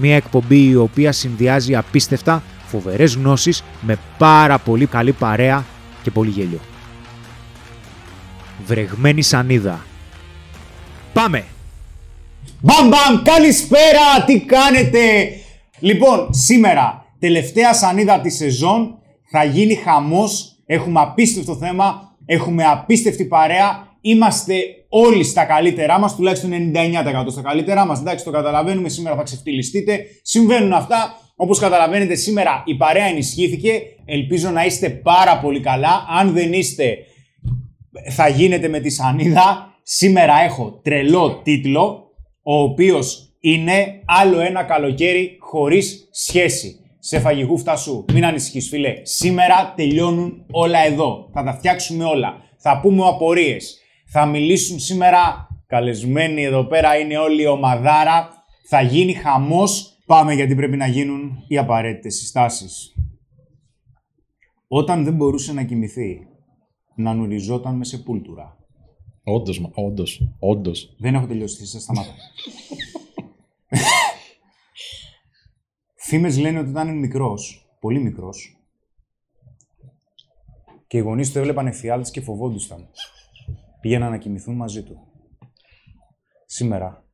Μία εκπομπή η οποία συνδυάζει απίστευτα φοβερές γνώσεις με πάρα πολύ καλή παρέα και πολύ γέλιο. Βρεγμένη σανίδα. Πάμε! Μπαμ μπαμ, καλησπέρα, τι κάνετε! Λοιπόν, σήμερα, τελευταία σανίδα της σεζόν, θα γίνει χαμός, έχουμε απίστευτο θέμα, Έχουμε απίστευτη παρέα. Είμαστε όλοι στα καλύτερά μας, τουλάχιστον 99% στα καλύτερά μας. Εντάξει, το καταλαβαίνουμε. Σήμερα θα ξεφτυλιστείτε. Συμβαίνουν αυτά. Όπως καταλαβαίνετε, σήμερα η παρέα ενισχύθηκε. Ελπίζω να είστε πάρα πολύ καλά. Αν δεν είστε, θα γίνετε με τη σανίδα. Σήμερα έχω τρελό τίτλο, ο οποίος είναι άλλο ένα καλοκαίρι χωρίς σχέση σε φαγηγού φτασού. Μην ανησυχείς, φίλε. Σήμερα τελειώνουν όλα εδώ. Θα τα φτιάξουμε όλα. Θα πούμε απορίες. Θα μιλήσουν σήμερα καλεσμένοι εδώ πέρα. Είναι όλοι η ομαδάρα. Θα γίνει χαμός. Πάμε γιατί πρέπει να γίνουν οι απαραίτητες συστάσεις. Όταν δεν μπορούσε να κοιμηθεί, να νουριζόταν με σεπούλτουρα. Όντως, όντως, όντως. Δεν έχω τελειώσει, σας σταμάτα. Φήμες λένε ότι ήταν μικρός, πολύ μικρός, και οι γονείς του έβλεπαν εφιάλτες και φοβόντουσαν. Πήγαιναν να κοιμηθούν μαζί του. Σήμερα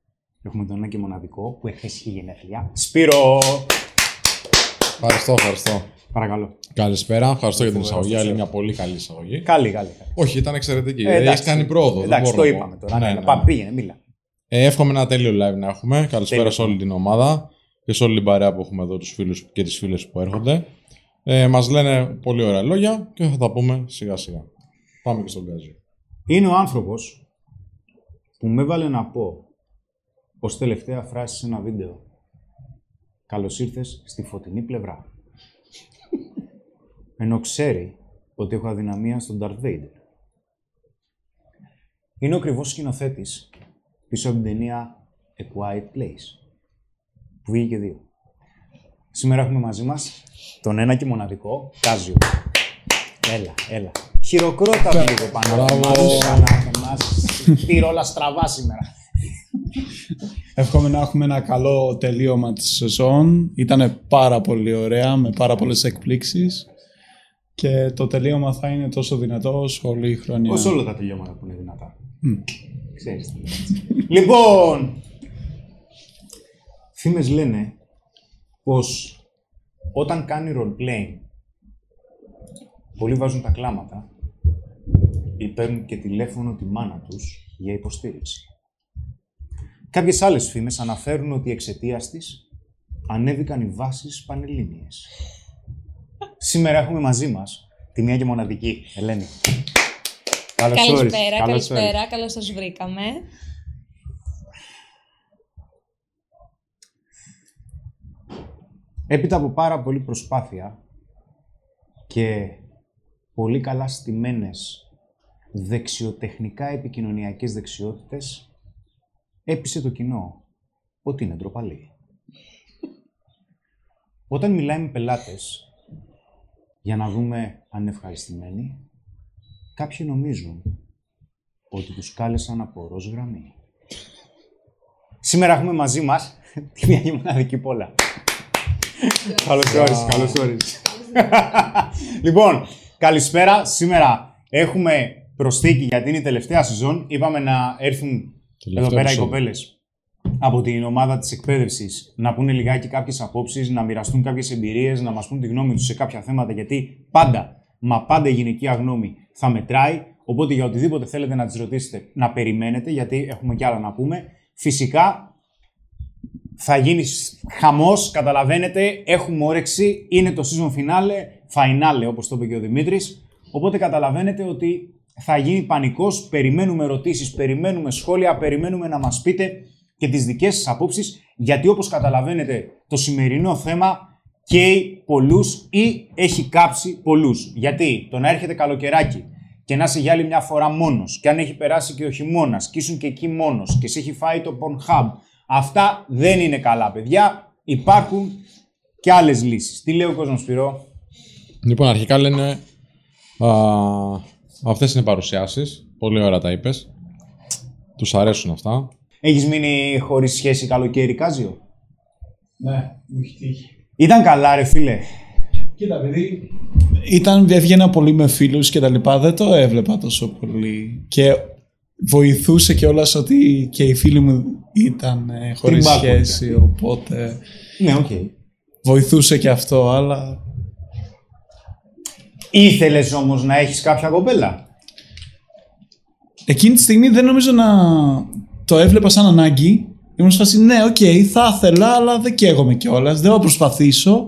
έχουμε τον ένα και μοναδικό που έχει είχε γενέθλια. Σπύρο! Ευχαριστώ, ευχαριστώ. Παρακαλώ. Καλησπέρα, ευχαριστώ για την εισαγωγή. Άλλη μια πολύ καλή εισαγωγή. Καλή, καλή. καλή. Όχι, ήταν εξαιρετική. Ε, Έχεις κάνει πρόοδο. Εντάξει, το είπαμε τώρα. Ναι, ναι, ναι. Πάμε, πήγαινε, μίλα. Ε, εύχομαι ένα τέλειο live να έχουμε. Καλησπέρα σε όλη την ομάδα και σε όλη την παρέα που έχουμε εδώ, τους φίλους και τις φίλες που έρχονται. Ε, μας λένε πολύ ωραία λόγια και θα τα πούμε σιγά σιγά. Πάμε και στον Γκάζι. Είναι ο άνθρωπος που με έβαλε να πω ως τελευταία φράση σε ένα βίντεο. Καλώς ήρθες στη φωτεινή πλευρά. Ενώ ξέρει ότι έχω αδυναμία στον Darth Vader. Είναι ο ακριβώς σκηνοθέτης πίσω από την ταινία A Quiet Place που βγήκε και δύο. Σήμερα έχουμε μαζί μας τον ένα και μοναδικό Κάζιο. Έλα, έλα. Χειροκρότα λίγο πάνω από εμάς. Πήρε όλα στραβά σήμερα. Εύχομαι να έχουμε ένα καλό τελείωμα της σεζόν. Ήταν πάρα πολύ ωραία, με πάρα πολλές εκπλήξεις. Και το τελείωμα θα είναι τόσο δυνατό όσο όλη η χρονιά. Όσο όλα τα τελειώματα που είναι δυνατά. Mm. Ξέρεις λοιπόν, Φήμες λένε πως όταν κάνει role-playing πολλοί βάζουν τα κλάματα ή παίρνουν και τηλέφωνο τη μάνα τους για υποστήριξη. Κάποιες άλλες φήμες αναφέρουν ότι εξαιτίας της ανέβηκαν οι βάσεις πανελλήνιες. Σήμερα έχουμε μαζί μας τη μία και μοναδική Ελένη. Καλώς καλησπέρα, καλησπέρα, καλώς σας βρήκαμε. Έπειτα από πάρα πολλή προσπάθεια και πολύ καλά στημένες δεξιοτεχνικά επικοινωνιακές δεξιότητες, έπεισε το κοινό ότι είναι ντροπαλή. Όταν μιλάει με πελάτες για να δούμε αν είναι ευχαριστημένοι, κάποιοι νομίζουν ότι τους κάλεσαν από ροζ γραμμή. Σήμερα έχουμε μαζί μας τη μια μοναδική πόλα. Καλώς όρισες, καλώς όρισες. λοιπόν, καλησπέρα. Σήμερα έχουμε προσθήκη γιατί είναι η τελευταία σεζόν. Είπαμε να έρθουν εδώ πέρα οι κοπέλες από την ομάδα της εκπαίδευσης να πούνε λιγάκι κάποιες απόψεις, να μοιραστούν κάποιες εμπειρίες, να μας πούν τη γνώμη τους σε κάποια θέματα, γιατί πάντα, μα πάντα η γυναικεία γνώμη θα μετράει, οπότε για οτιδήποτε θέλετε να τις ρωτήσετε, να περιμένετε, γιατί έχουμε κι άλλα να πούμε. Φυσικά, θα γίνει χαμός, καταλαβαίνετε, έχουμε όρεξη, είναι το season finale, finale όπως το είπε και ο Δημήτρης, οπότε καταλαβαίνετε ότι θα γίνει πανικός, περιμένουμε ερωτήσεις, περιμένουμε σχόλια, περιμένουμε να μας πείτε και τις δικές σας απόψεις, γιατί όπως καταλαβαίνετε το σημερινό θέμα καίει πολλούς ή έχει κάψει πολλούς. Γιατί το να έρχεται καλοκαιράκι και να είσαι για άλλη μια φορά μόνος και αν έχει περάσει και ο χειμώνας και ήσουν και εκεί μόνος και σε έχει φάει το Pornhub, αυτά δεν είναι καλά παιδιά, υπάρχουν και άλλες λύσεις. Τι λέει ο κόσμος Σπυρό; Λοιπόν, αρχικά λένε α, αυτές είναι παρουσιάσεις, πολύ ωραία τα είπες, τους αρέσουν αυτά. Έχεις μείνει χωρίς σχέση καλοκαίρι, Κάζιο; Ναι, μου έχει τύχει. Ήταν καλά, ρε φίλε. Κοίτα, παιδί. Ήταν, έβγαινα πολύ με φίλους και τα λοιπά. Δεν το έβλεπα τόσο πολύ. Και βοηθούσε κιόλας ότι και οι φίλοι μου ήταν ε, χωρίς σχέση. Οπότε. Ναι, ok. Okay. Βοηθούσε και αυτό, αλλά. Ήθελες όμως να έχεις κάποια κοπέλα; Εκείνη τη στιγμή δεν νομίζω να το έβλεπα σαν ανάγκη. Ήμουν σε φάση, ναι, ok, okay, θα ήθελα, αλλά δεν καίγομαι κιόλας. Δεν θα προσπαθήσω.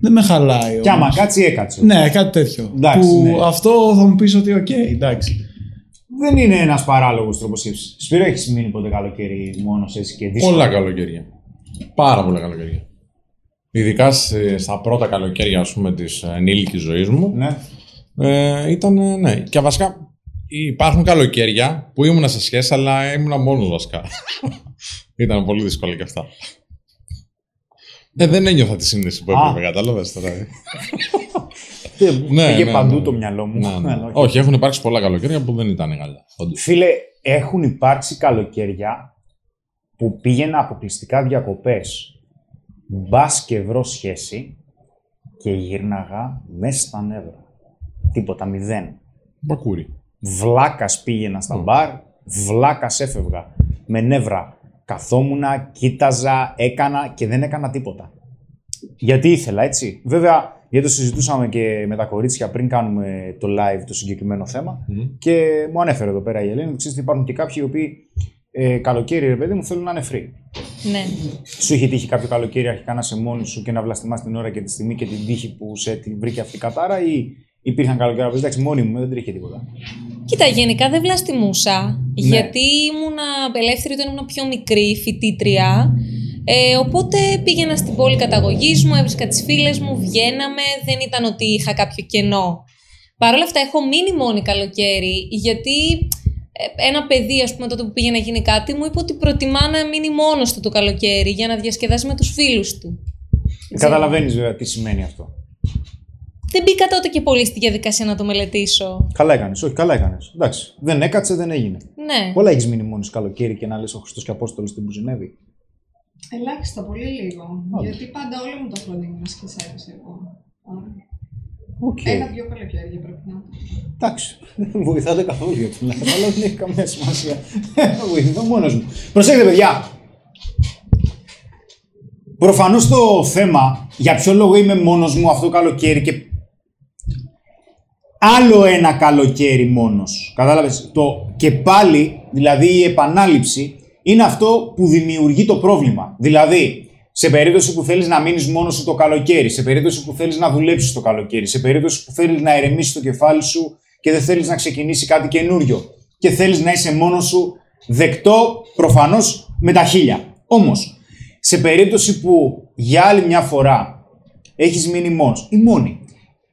Δεν με χαλάει. Κι άμα κάτσει, έκατσε. Ναι, κάτι τέτοιο. Εντάξει, που ναι. αυτό θα μου πεις ότι, ok, okay, εντάξει. Δεν είναι ένας παράλογος τρόπος σκέψης. Σπύρο, έχεις μείνει ποτέ καλοκαίρι μόνος έτσι και δύσκολο. Πολλά καλοκαίρια. Πάρα πολλά καλοκαίρια. Ειδικά στα πρώτα καλοκαίρια, ας πούμε, της ενήλικης ζωής μου. Ναι. Ε, ήταν, ναι. Και βασικά Υπάρχουν καλοκαίρια που ήμουν σε σχέση, αλλά ήμουν μόνος βασικά. Ήταν πολύ δύσκολο και αυτά. Ε, δεν ένιωθα τη σύνδεση που έπρεπε, κατάλαβες τώρα. Ε. ναι, Πήγε ναι, παντού ναι. το μυαλό μου. Ναι, ναι. Όχι, έχουν υπάρξει πολλά καλοκαίρια που δεν ήταν καλά. Φίλε, έχουν υπάρξει καλοκαίρια που πήγαινα αποκλειστικά διακοπές. Μπα και βρω σχέση και γύρναγα μέσα στα νεύρα. Τίποτα, μηδέν. Μπακούρι. Βλάκας πήγαινα στα μπαρ, βλάκας έφευγα. Με νεύρα. Καθόμουνα, κοίταζα, έκανα και δεν έκανα τίποτα. Γιατί ήθελα, έτσι. Βέβαια, γιατί το συζητούσαμε και με τα κορίτσια πριν κάνουμε το live το συγκεκριμένο θέμα. Και μου ανέφερε εδώ πέρα η Ελένη, ότι υπάρχουν και κάποιοι οι οποίοι ε, καλοκαίρι, ρε παιδί μου, θέλουν να είναι free. Ναι. Σου είχε τύχει κάποιο καλοκαίρι αρχικά να είσαι μόνη σου και να βλαστημά την ώρα και τη στιγμή και την τύχη που σε βρήκε αυτή η κατάρα, ή υπήρχαν καλοκαίρι που εντάξει, μόνη μου δεν τρέχει τίποτα. Κοίτα, γενικά δεν βλαστημούσα, ναι. γιατί ήμουνα ελεύθερη όταν ήμουν πιο μικρή, φοιτήτρια. Ε, οπότε πήγαινα στην πόλη καταγωγής μου, έβρισκα τις φίλες μου, βγαίναμε, δεν ήταν ότι είχα κάποιο κενό. Παρ' όλα αυτά έχω μείνει μόνη καλοκαίρι, γιατί ε, ένα παιδί, ας πούμε, τότε που πήγε να γίνει κάτι, μου είπε ότι προτιμά να μείνει μόνος του το καλοκαίρι για να διασκεδάσει με τους φίλους του. Καταλαβαίνεις βέβαια τι σημαίνει αυτό δεν μπήκα τότε και πολύ στη διαδικασία να το μελετήσω. Καλά έκανες. Όχι, καλά έκανες. Εντάξει. Δεν έκατσε, δεν έγινε. Ναι. Πολλά έχεις μείνει μόνος καλοκαίρι και να λες ο Χριστός και Απόστολος στην Μπουζινεύη. Ελάχιστα, πολύ λίγο. Γιατί πάντα όλο μου το χρόνο ήμουν σκεσάρι εγώ. Okay. Ένα-δυο καλοκαίρια πρέπει να Εντάξει. Δεν βοηθάτε καθόλου για την αλλά δεν έχει καμία σημασία. Βοηθώ μόνος μου. Προσέξτε, παιδιά. Προφανώς το θέμα για ποιο λόγο είμαι μόνος μου αυτό το καλοκαίρι και άλλο ένα καλοκαίρι μόνος. Κατάλαβες, το και πάλι, δηλαδή η επανάληψη, είναι αυτό που δημιουργεί το πρόβλημα. Δηλαδή, σε περίπτωση που θέλεις να μείνεις μόνος σου το καλοκαίρι, σε περίπτωση που θέλεις να δουλέψεις το καλοκαίρι, σε περίπτωση που θέλεις να ερεμήσεις το κεφάλι σου και δεν θέλεις να ξεκινήσει κάτι καινούριο και θέλεις να είσαι μόνος σου, δεκτό προφανώς με τα χίλια. Όμως, σε περίπτωση που για άλλη μια φορά έχεις μείνει μόνος ή μόνη,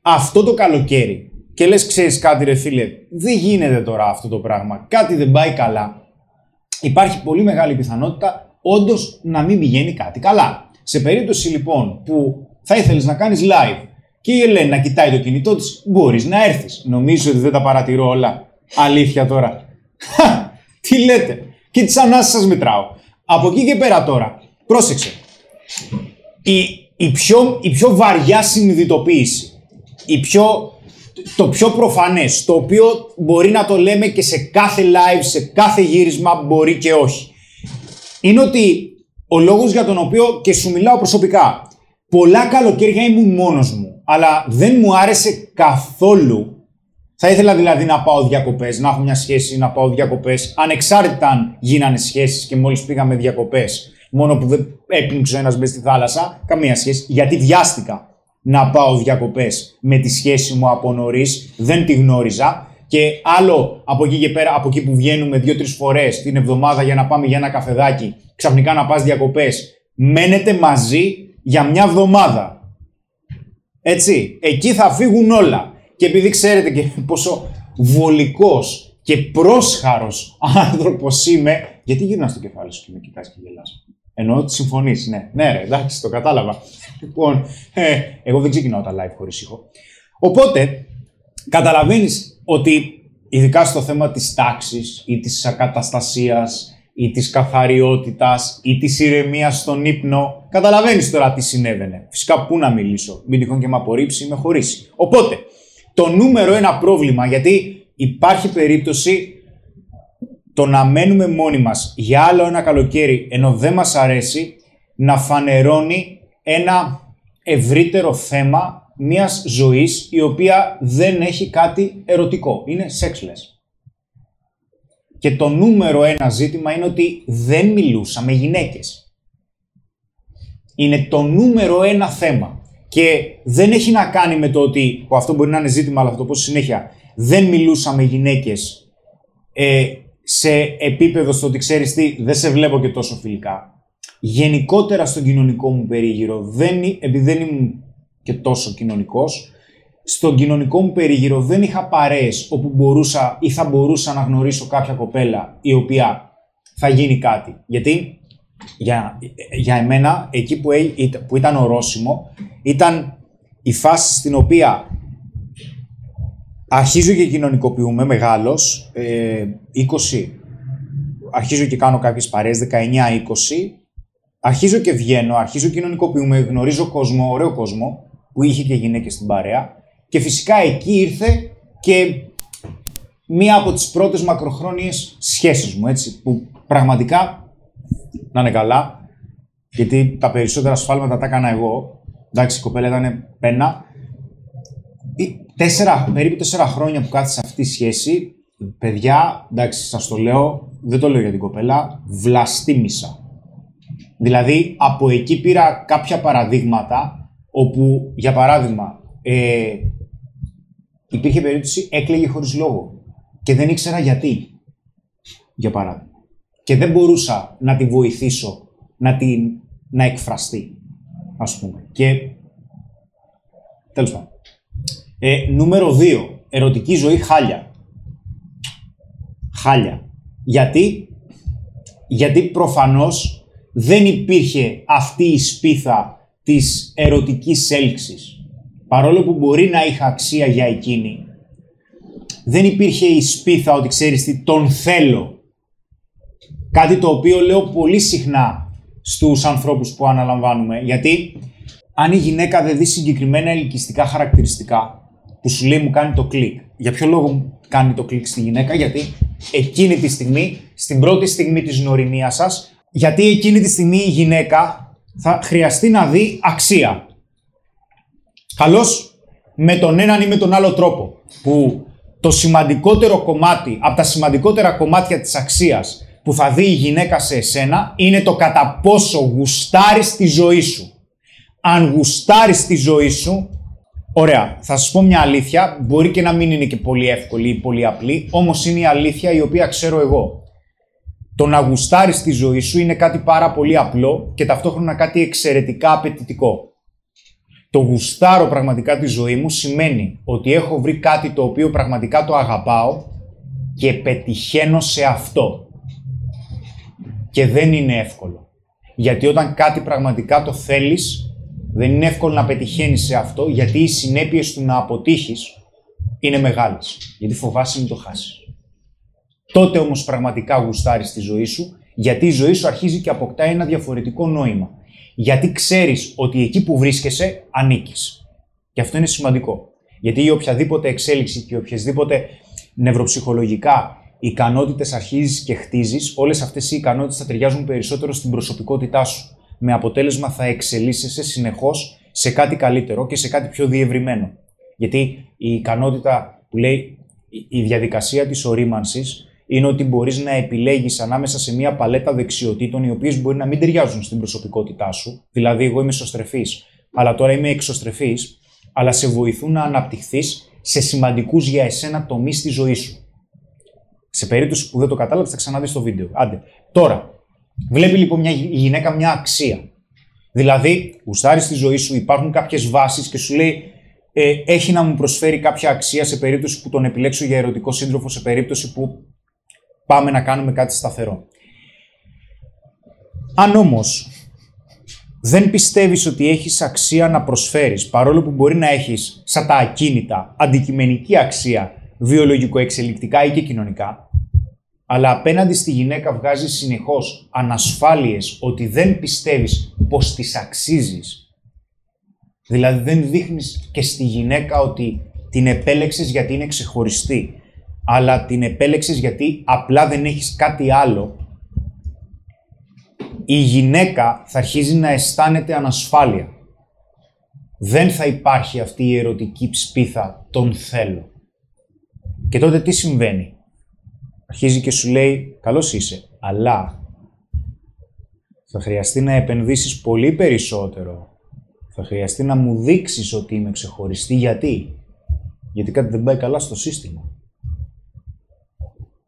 αυτό το καλοκαίρι και λες ξέρεις κάτι ρε φίλε, δεν γίνεται τώρα αυτό το πράγμα, κάτι δεν πάει καλά, υπάρχει πολύ μεγάλη πιθανότητα όντως να μην πηγαίνει κάτι καλά. Σε περίπτωση λοιπόν που θα ήθελες να κάνεις live και η Ελένη να κοιτάει το κινητό της, μπορείς να έρθεις. Νομίζω ότι δεν τα παρατηρώ όλα. Αλήθεια τώρα. Τι λέτε. Και τις ανάσες σας μετράω. Από εκεί και πέρα τώρα, πρόσεξε. Η, η, πιο, η πιο βαριά συνειδητοποίηση, η πιο το πιο προφανές, το οποίο μπορεί να το λέμε και σε κάθε live, σε κάθε γύρισμα, μπορεί και όχι. Είναι ότι ο λόγος για τον οποίο και σου μιλάω προσωπικά, πολλά καλοκαίρια ήμουν μόνος μου, αλλά δεν μου άρεσε καθόλου. Θα ήθελα δηλαδή να πάω διακοπές, να έχω μια σχέση, να πάω διακοπές, ανεξάρτητα αν γίνανε σχέσεις και μόλις πήγαμε διακοπές, μόνο που δεν έπνιξε ο ένας μπες στη θάλασσα, καμία σχέση, γιατί βιάστηκα να πάω διακοπές με τη σχέση μου από νωρίς, δεν τη γνώριζα και άλλο από εκεί και πέρα, από εκεί που βγαίνουμε δύο-τρεις φορές την εβδομάδα για να πάμε για ένα καφεδάκι, ξαφνικά να πας διακοπές, μένετε μαζί για μια εβδομάδα. Έτσι, εκεί θα φύγουν όλα. Και επειδή ξέρετε και πόσο βολικός και πρόσχαρος άνθρωπος είμαι, γιατί γύρνα στο κεφάλι σου και με κοιτάς και γελάς. Εννοώ ότι συμφωνείς, ναι. Ναι, ρε, εντάξει, το κατάλαβα. Λοιπόν, ε, εγώ δεν ξεκινάω τα live χωρίς ήχο. Οπότε, καταλαβαίνεις ότι ειδικά στο θέμα της τάξης ή της ακαταστασίας ή της καθαριότητας ή της ηρεμίας στον ύπνο, καταλαβαίνεις τώρα τι συνέβαινε. Φυσικά πού να μιλήσω, μην τυχόν και με απορρίψει ή με χωρίσει. Οπότε, το νούμερο ένα πρόβλημα, γιατί υπάρχει περίπτωση το να μένουμε μόνοι μας για άλλο ένα καλοκαίρι ενώ δεν μας αρέσει, να φανερώνει ένα ευρύτερο θέμα μιας ζωής η οποία δεν έχει κάτι ερωτικό. Είναι sexless. Και το νούμερο ένα ζήτημα είναι ότι δεν μιλούσα με γυναίκες. Είναι το νούμερο ένα θέμα. Και δεν έχει να κάνει με το ότι, που αυτό μπορεί να είναι ζήτημα, αλλά θα το πω συνέχεια, δεν μιλούσα με γυναίκες ε, σε επίπεδο στο ότι ξέρεις τι, δεν σε βλέπω και τόσο φιλικά. Γενικότερα στον κοινωνικό μου περίγυρο, δεν, επειδή δεν ήμουν και τόσο κοινωνικός, στον κοινωνικό μου περίγυρο δεν είχα παρέες όπου μπορούσα ή θα μπορούσα να γνωρίσω κάποια κοπέλα η οποία θα γίνει κάτι. Γιατί για, για εμένα εκεί που, που ήταν ορόσημο ήταν η φάση στην οποία αρχίζω και κοινωνικοποιούμε μεγάλος, ε, 20, αρχίζω και κάνω κάποιες παρέες, 19-20, αρχίζω και βγαίνω, αρχίζω και κοινωνικοποιούμε, γνωρίζω κόσμο, ωραίο κόσμο, που είχε και γυναίκες στην παρέα. Και φυσικά εκεί ήρθε και μία από τις πρώτες μακροχρόνιες σχέσεις μου, έτσι, που πραγματικά, να είναι καλά, γιατί τα περισσότερα σφάλματα τα έκανα εγώ, εντάξει, η κοπέλα ήταν πένα, τέσσερα, περίπου τέσσερα χρόνια που κάθισα αυτή τη σχέση, παιδιά, εντάξει, σας το λέω, δεν το λέω για την κοπέλα, βλαστήμισα. Δηλαδή, από εκεί πήρα κάποια παραδείγματα όπου, για παράδειγμα, ε, υπήρχε περίπτωση έκλαιγε χωρίς λόγο και δεν ήξερα γιατί, για παράδειγμα. Και δεν μπορούσα να τη βοηθήσω να, την, να εκφραστεί, ας πούμε. Και, τέλος πάντων. Ε, νούμερο 2. Ερωτική ζωή χάλια. Χάλια. Γιατί, γιατί προφανώς δεν υπήρχε αυτή η σπίθα της ερωτικής έλξης. Παρόλο που μπορεί να είχα αξία για εκείνη, δεν υπήρχε η σπίθα ότι ξέρεις τι, τον θέλω. Κάτι το οποίο λέω πολύ συχνά στους ανθρώπους που αναλαμβάνουμε. Γιατί αν η γυναίκα δεν δει συγκεκριμένα ελκυστικά χαρακτηριστικά, που σου λέει μου κάνει το κλικ. Για ποιο λόγο κάνει το κλικ στη γυναίκα, γιατί εκείνη τη στιγμή, στην πρώτη στιγμή της γνωριμίας σας, γιατί εκείνη τη στιγμή η γυναίκα θα χρειαστεί να δει αξία. Καλώς με τον έναν ή με τον άλλο τρόπο. Που το σημαντικότερο κομμάτι, από τα σημαντικότερα κομμάτια της αξίας που θα δει η γυναίκα σε εσένα είναι το κατά πόσο γουστάρεις τη ζωή σου. Αν γουστάρεις τη ζωή σου, ωραία, θα σας πω μια αλήθεια, μπορεί και να μην είναι και πολύ εύκολη ή πολύ απλή, όμως είναι η αλήθεια η οποία ξέρω εγώ. Το να γουστάρεις τη ζωή σου είναι κάτι πάρα πολύ απλό και ταυτόχρονα κάτι εξαιρετικά απαιτητικό. Το γουστάρω πραγματικά τη ζωή μου σημαίνει ότι έχω βρει κάτι το οποίο πραγματικά το αγαπάω και πετυχαίνω σε αυτό. Και δεν είναι εύκολο. Γιατί όταν κάτι πραγματικά το θέλεις, δεν είναι εύκολο να πετυχαίνεις σε αυτό, γιατί οι συνέπειες του να αποτύχεις είναι μεγάλες. Γιατί φοβάσαι μην το χάσεις. Τότε όμως πραγματικά γουστάρεις τη ζωή σου, γιατί η ζωή σου αρχίζει και αποκτάει ένα διαφορετικό νόημα. Γιατί ξέρεις ότι εκεί που βρίσκεσαι ανήκεις. Και αυτό είναι σημαντικό. Γιατί η οποιαδήποτε εξέλιξη και οποιασδήποτε νευροψυχολογικά ικανότητες αρχίζεις και χτίζεις, όλες αυτές οι ικανότητες θα ταιριάζουν περισσότερο στην προσωπικότητά σου. Με αποτέλεσμα θα εξελίσσεσαι συνεχώς σε κάτι καλύτερο και σε κάτι πιο διευρυμένο. Γιατί η ικανότητα που λέει η διαδικασία της ορίμανσης είναι ότι μπορείς να επιλέγεις ανάμεσα σε μια παλέτα δεξιοτήτων οι οποίες μπορεί να μην ταιριάζουν στην προσωπικότητά σου. Δηλαδή, εγώ είμαι εσωστρεφής, αλλά τώρα είμαι εξωστρεφής, αλλά σε βοηθούν να αναπτυχθείς σε σημαντικούς για εσένα τομείς στη ζωή σου. Σε περίπτωση που δεν το κατάλαβες, θα ξαναδείς το βίντεο. Άντε. Τώρα, βλέπει λοιπόν μια γυναίκα μια αξία. Δηλαδή, γουστάρεις στη ζωή σου, υπάρχουν κάποιες βάσεις και σου λέει ε, έχει να μου προσφέρει κάποια αξία σε περίπτωση που τον επιλέξω για ερωτικό σύντροφο, σε περίπτωση που πάμε να κάνουμε κάτι σταθερό. Αν όμως δεν πιστεύεις ότι έχεις αξία να προσφέρεις, παρόλο που μπορεί να έχεις σαν τα ακίνητα αντικειμενική αξία βιολογικο-εξελικτικά ή και κοινωνικά, αλλά απέναντι στη γυναίκα βγάζεις συνεχώς ανασφάλειες ότι δεν πιστεύεις πως τις αξίζεις Δηλαδή δεν δείχνεις και στη γυναίκα ότι την επέλεξες γιατί είναι ξεχωριστή, αλλά την επέλεξες γιατί απλά δεν έχεις κάτι άλλο. Η γυναίκα θα αρχίζει να αισθάνεται ανασφάλεια. Δεν θα υπάρχει αυτή η ερωτική ψπίθα «τον θέλω». Και τότε τι συμβαίνει; Αρχίζει και σου λέει «καλώς είσαι, αλλά θα χρειαστεί να επενδύσεις πολύ περισσότερο θα χρειαστεί να μου δείξεις ότι είμαι ξεχωριστή. Γιατί; Γιατί κάτι δεν πάει καλά στο σύστημα.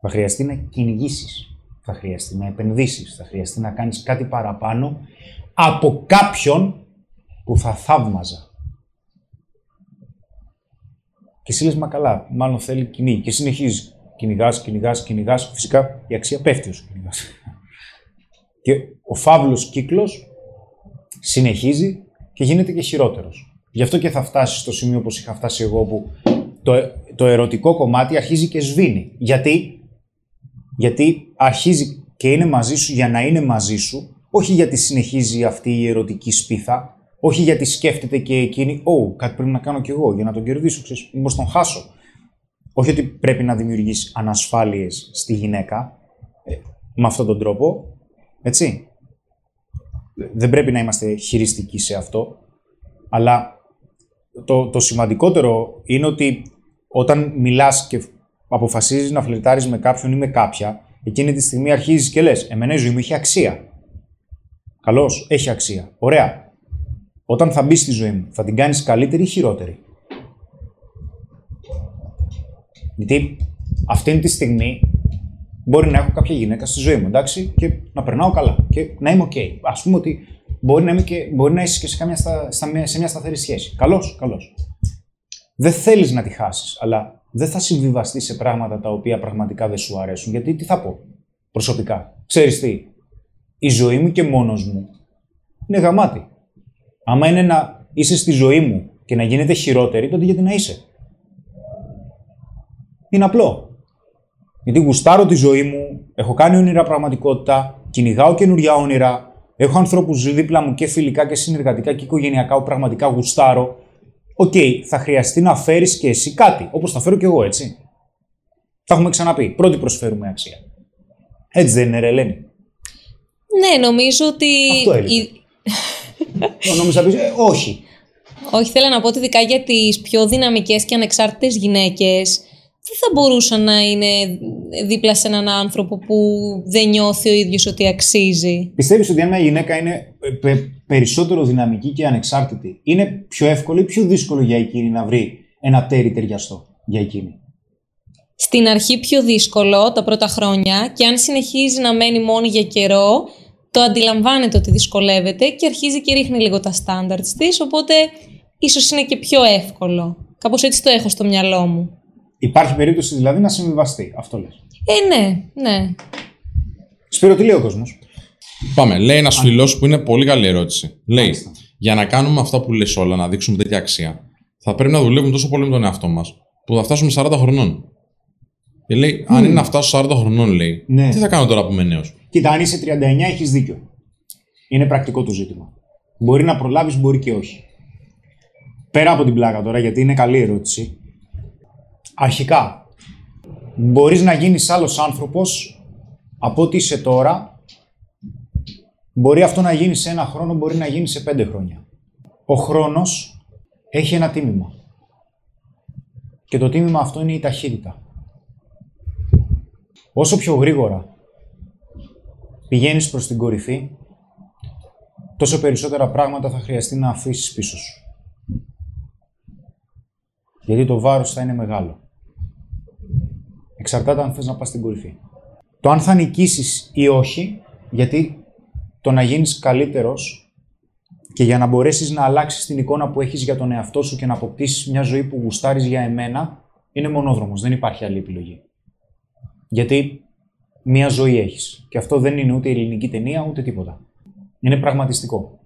Θα χρειαστεί να κυνηγήσεις. Θα χρειαστεί να επενδύσεις. Θα χρειαστεί να κάνεις κάτι παραπάνω από κάποιον που θα θαύμαζα. Και εσύ λες, μα καλά, μάλλον θέλει κυνήγη. Και συνεχίζει. Κυνηγάς, κυνηγάς, κυνηγάς. Φυσικά η αξία πέφτει όσο κυνηγάς. Και ο φαύλος κύκλος συνεχίζει και γίνεται και χειρότερος. Γι' αυτό και θα φτάσεις στο σημείο όπως είχα φτάσει εγώ, που το, το ερωτικό κομμάτι αρχίζει και σβήνει. Γιατί, γιατί αρχίζει και είναι μαζί σου για να είναι μαζί σου, όχι γιατί συνεχίζει αυτή η ερωτική σπίθα, όχι γιατί σκέφτεται και εκείνη, Ω, κάτι πρέπει να κάνω κι εγώ για να τον κερδίσω, ξέρεις, μήπως τον χάσω. Όχι ότι πρέπει να δημιουργήσει ανασφάλειες στη γυναίκα, ε, με αυτόν τον τρόπο, έτσι δεν πρέπει να είμαστε χειριστικοί σε αυτό, αλλά το, το σημαντικότερο είναι ότι όταν μιλάς και αποφασίζεις να φλερτάρεις με κάποιον ή με κάποια, εκείνη τη στιγμή αρχίζεις και λες «Εμένα η ζωή μου έχει αξία». Καλώς, έχει αξία. Ωραία. Όταν θα μπει στη ζωή μου, θα την κάνεις καλύτερη ή χειρότερη; Γιατί αυτή τη στιγμή Μπορεί να έχω κάποια γυναίκα στη ζωή μου, εντάξει, και να περνάω καλά και να είμαι OK. Α πούμε ότι μπορεί να, είμαι και, μπορεί να είσαι και σε, στα, σε μια σταθερή σχέση. Καλώς, καλώς. Δεν θέλεις να τη χάσεις, αλλά δεν θα συμβιβαστεί σε πράγματα τα οποία πραγματικά δεν σου αρέσουν. Γιατί τι θα πω προσωπικά. Ξέρεις τι, η ζωή μου και μόνος μου είναι γαμάτη. Άμα είναι να είσαι στη ζωή μου και να γίνεται χειρότερη, τότε γιατί να είσαι; Είναι απλό. Γιατί γουστάρω τη ζωή μου, έχω κάνει όνειρα πραγματικότητα, κυνηγάω καινούργια όνειρα, έχω ανθρώπους δίπλα μου και φιλικά και συνεργατικά και οικογενειακά που πραγματικά γουστάρω. Οκ, θα χρειαστεί να φέρεις και εσύ κάτι, όπως θα φέρω κι εγώ, έτσι. Θα έχουμε ξαναπεί. Πρώτη προσφέρουμε αξία. Έτσι δεν είναι, ρε Ελένη. Ναι, νομίζω ότι. Αυτό έλεγε. Νόμιζα να ε, όχι. Όχι, θέλω να πω ότι ειδικά για τις πιο δυναμικές και ανεξάρτητες γυναίκες, δεν θα μπορούσαν να είναι δίπλα σε έναν άνθρωπο που δεν νιώθει ο ίδιος ότι αξίζει; Πιστεύεις ότι αν μια γυναίκα είναι περισσότερο δυναμική και ανεξάρτητη, είναι πιο εύκολο ή πιο δύσκολο για εκείνη να βρει ένα τέρι ταιριαστό για εκείνη; Στην αρχή πιο δύσκολο τα πρώτα χρόνια και αν συνεχίζει να μένει μόνη για καιρό, το αντιλαμβάνεται ότι δυσκολεύεται και αρχίζει και ρίχνει λίγο τα standards της, οπότε ίσως είναι και πιο εύκολο. Κάπως έτσι το έχω στο μυαλό μου. Υπάρχει περίπτωση δηλαδή να συμβιβαστεί. Αυτό λες. Ε, ναι, ναι. Σπύρο, τι λέει ο κόσμος; Πάμε. Λέει ένας φίλο που είναι πολύ καλή ερώτηση. Λέει, για να κάνουμε αυτά που λες όλα, να δείξουμε τέτοια αξία, θα πρέπει να δουλεύουμε τόσο πολύ με τον εαυτό μας, που θα φτάσουμε 40 χρονών. Και λέει, αν είναι να φτάσω 40 χρονών, λέει, ναι. τι θα κάνω τώρα που είμαι νέος; Κοίτα, αν είσαι 39, έχεις δίκιο. Είναι πρακτικό το ζήτημα. Μπορεί να προλάβεις, μπορεί και όχι. Πέρα από την πλάκα τώρα, γιατί είναι καλή ερώτηση αρχικά μπορείς να γίνεις άλλος άνθρωπος από ό,τι είσαι τώρα. Μπορεί αυτό να γίνει σε ένα χρόνο, μπορεί να γίνει σε πέντε χρόνια. Ο χρόνος έχει ένα τίμημα. Και το τίμημα αυτό είναι η ταχύτητα. Όσο πιο γρήγορα πηγαίνεις προς την κορυφή, τόσο περισσότερα πράγματα θα χρειαστεί να αφήσεις πίσω σου. Γιατί το βάρος θα είναι μεγάλο. Εξαρτάται αν θες να πας στην κορυφή. Το αν θα νικήσεις ή όχι, γιατί το να γίνεις καλύτερος και για να μπορέσεις να αλλάξεις την εικόνα που έχεις για τον εαυτό σου και να αποκτήσεις μια ζωή που γουστάρεις για εμένα, είναι μονόδρομος. Δεν υπάρχει άλλη επιλογή. Γιατί μία ζωή έχεις. Και αυτό δεν είναι ούτε ελληνική ταινία, ούτε τίποτα. Είναι πραγματιστικό.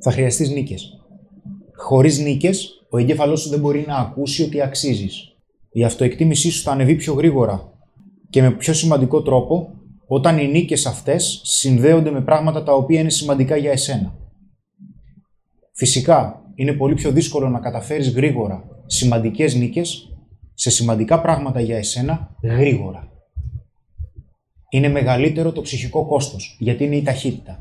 Θα χρειαστείς νίκες. Χωρίς νίκες, ο εγκέφαλός σου δεν μπορεί να ακούσει ότι αξίζεις. Η αυτοεκτίμησή σου θα ανεβεί πιο γρήγορα και με πιο σημαντικό τρόπο όταν οι νίκες αυτές συνδέονται με πράγματα τα οποία είναι σημαντικά για εσένα. Φυσικά, είναι πολύ πιο δύσκολο να καταφέρεις γρήγορα σημαντικές νίκες σε σημαντικά πράγματα για εσένα γρήγορα. Είναι μεγαλύτερο το ψυχικό κόστος, γιατί είναι η ταχύτητα.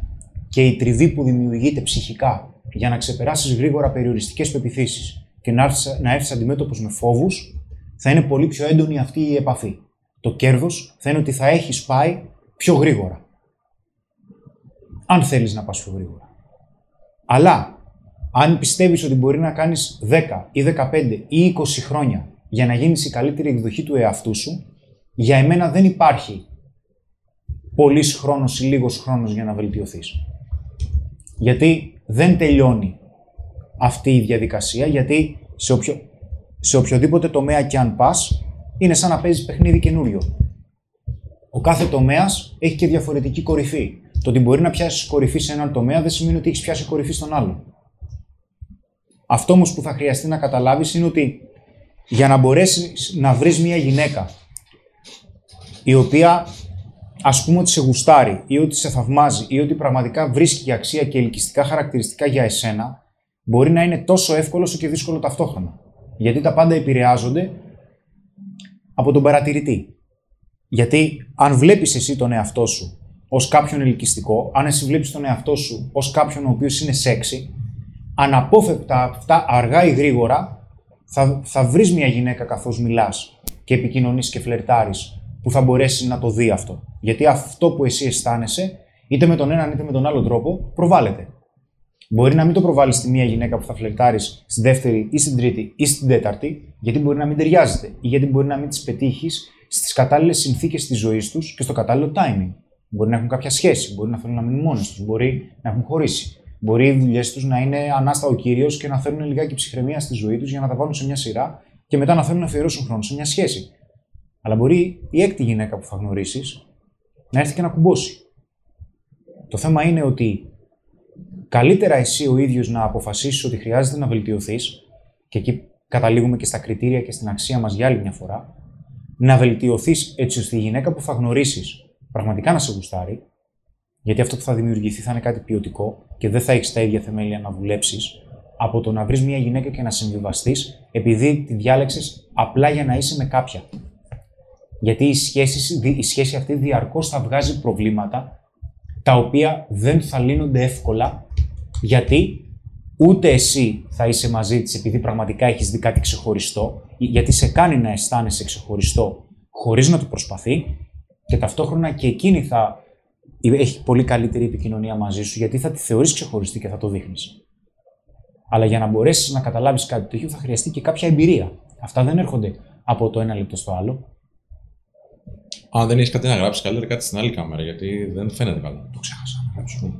Και η τριβή που δημιουργείται ψυχικά για να ξεπεράσεις γρήγορα περιοριστικές πεπιθήσεις και να έρθεις, να έρθεις αντιμέτωπος με φόβους, θα είναι πολύ πιο έντονη αυτή η επαφή. Το κέρδος θα είναι ότι θα έχεις πάει πιο γρήγορα. Αν θέλεις να πας πιο γρήγορα. Αλλά, αν πιστεύεις ότι μπορεί να κάνεις 10 ή 15 ή 20 χρόνια για να γίνεις η καλύτερη εκδοχή του εαυτού σου, για εμένα δεν υπάρχει πολύς χρόνος ή λίγος χρόνος για να βελτιωθείς. Γιατί δεν τελειώνει αυτή η διαδικασία, γιατί σε, οποιο, σε οποιοδήποτε τομέα και αν πας, είναι σαν να παίζεις παιχνίδι καινούριο. Ο κάθε τομέας έχει και διαφορετική κορυφή. Το ότι μπορεί να πιάσεις κορυφή σε έναν τομέα δεν σημαίνει ότι έχεις πιάσει κορυφή στον άλλο. Αυτό όμως που θα χρειαστεί να καταλάβεις είναι ότι για να μπορέσεις να βρεις μια γυναίκα η οποία ας πούμε ότι σε γουστάρει ή ότι σε θαυμάζει ή ότι πραγματικά βρίσκει αξία και ελκυστικά χαρακτηριστικά για εσένα, μπορεί να είναι τόσο εύκολο όσο και δύσκολο ταυτόχρονα. Γιατί τα πάντα επηρεάζονται από τον παρατηρητή. Γιατί αν βλέπεις εσύ τον εαυτό σου ως κάποιον ελκυστικό, αν εσύ βλέπεις τον εαυτό σου ως κάποιον ο οποίος είναι σεξι, αναπόφευκτα αυτά αργά ή γρήγορα θα, θα βρεις μια γυναίκα καθώς μιλάς και επικοινωνείς και φλερτάρεις που θα μπορέσει να το δει αυτό. Γιατί αυτό που εσύ αισθάνεσαι, είτε με τον έναν είτε με τον άλλο τρόπο, προβάλλεται. Μπορεί να μην το προβάλλεις στη μία γυναίκα που θα φλερτάρεις στη δεύτερη ή στην τρίτη ή στην τέταρτη, γιατί μπορεί να μην ταιριάζεται ή γιατί μπορεί να μην τις πετύχεις στις κατάλληλες συνθήκες της ζωής τους και στο κατάλληλο timing. Μπορεί να έχουν κάποια σχέση, μπορεί να θέλουν να μείνουν μόνοι τους, μπορεί να έχουν χωρίσει. Μπορεί οι δουλειές τους να είναι ανάστατο κύριος και να φέρουν λιγάκι ψυχραιμία στη ζωή τους για να τα βάλουν σε μια σειρά και μετά να θέλουν να αφιερώσουν χρόνο σε μια σχέση. Αλλά μπορεί η έκτη γυναίκα που θα γνωρίσεις να έρθει και να κουμπώσει. Το θέμα είναι ότι καλύτερα εσύ ο ίδιος να αποφασίσεις ότι χρειάζεται να βελτιωθείς, και εκεί καταλήγουμε και στα κριτήρια και στην αξία μας για άλλη μια φορά, να βελτιωθείς έτσι ώστε η γυναίκα που θα γνωρίσεις πραγματικά να σε γουστάρει, γιατί αυτό που θα δημιουργηθεί θα είναι κάτι ποιοτικό και δεν θα έχεις τα ίδια θεμέλια να δουλέψεις, από το να βρεις μια γυναίκα και να συμβιβαστείς επειδή τη διάλεξες απλά για να είσαι με κάποια. Γιατί η σχέση, η σχέση αυτή διαρκώς θα βγάζει προβλήματα τα οποία δεν θα λύνονται εύκολα γιατί ούτε εσύ θα είσαι μαζί της επειδή πραγματικά έχεις δει κάτι ξεχωριστό γιατί σε κάνει να αισθάνεσαι ξεχωριστό χωρίς να το προσπαθεί και ταυτόχρονα και εκείνη θα έχει πολύ καλύτερη επικοινωνία μαζί σου γιατί θα τη θεωρείς ξεχωριστή και θα το δείχνεις. Αλλά για να μπορέσεις να καταλάβεις κάτι τέτοιο θα χρειαστεί και κάποια εμπειρία. Αυτά δεν έρχονται από το ένα λεπτό στο άλλο. Αν δεν έχεις κάτι να γράψεις, καλύτερα κάτι στην άλλη κάμερα, γιατί δεν φαίνεται καλά. Το ξέχασα να γράψω.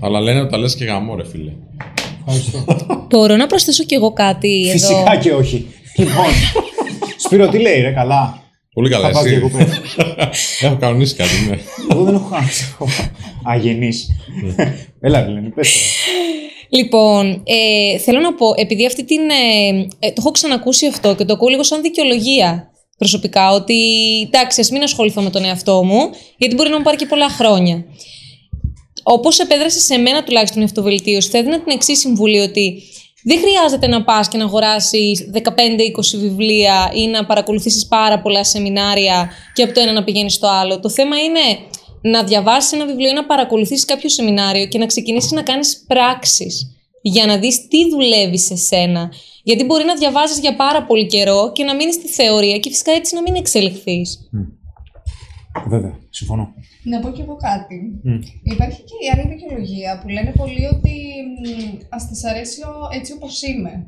Αλλά λένε ότι τα λες και γαμό, ρε φίλε. Ευχαριστώ. Μπορώ να προσθέσω κι εγώ κάτι εδώ. Φυσικά και όχι. Λοιπόν, Σπύρο, τι λέει, ρε, καλά; Πολύ καλά, Θα πας εσύ. διακοπές. Έχω κανονίσει κάτι, ναι. Εγώ δεν έχω κανονίσει ακόμα. Αγενής. Έλα, Ελένη, πες το. Λοιπόν, ε, θέλω να πω, επειδή αυτή την. Ε, ε, το έχω ξανακούσει αυτό και το ακούω λίγο σαν δικαιολογία προσωπικά, ότι εντάξει, ας μην ασχοληθώ με τον εαυτό μου, γιατί μπορεί να μου πάρει και πολλά χρόνια. Όπως επέδρασε σε μένα τουλάχιστον η αυτοβελτίωση, θα έδινα την εξή συμβουλή ότι Δεν χρειάζεται να πας και να αγοράσεις 15-20 βιβλία ή να παρακολουθήσεις πάρα πολλά σεμινάρια και από το ένα να πηγαίνεις στο άλλο. Το θέμα είναι να διαβάσεις ένα βιβλίο, να παρακολουθήσεις κάποιο σεμινάριο και να ξεκινήσεις να κάνεις πράξεις για να δεις τι δουλεύει σε σένα. Γιατί μπορεί να διαβάζεις για πάρα πολύ καιρό και να μείνεις στη θεωρία και φυσικά έτσι να μην εξελιχθείς. Βέβαια, συμφωνώ. Να πω κι εγώ κάτι. Υπάρχει και η άλλη δικαιολογία που λένε πολλοί ότι ας τη αρέσει έτσι όπως είμαι.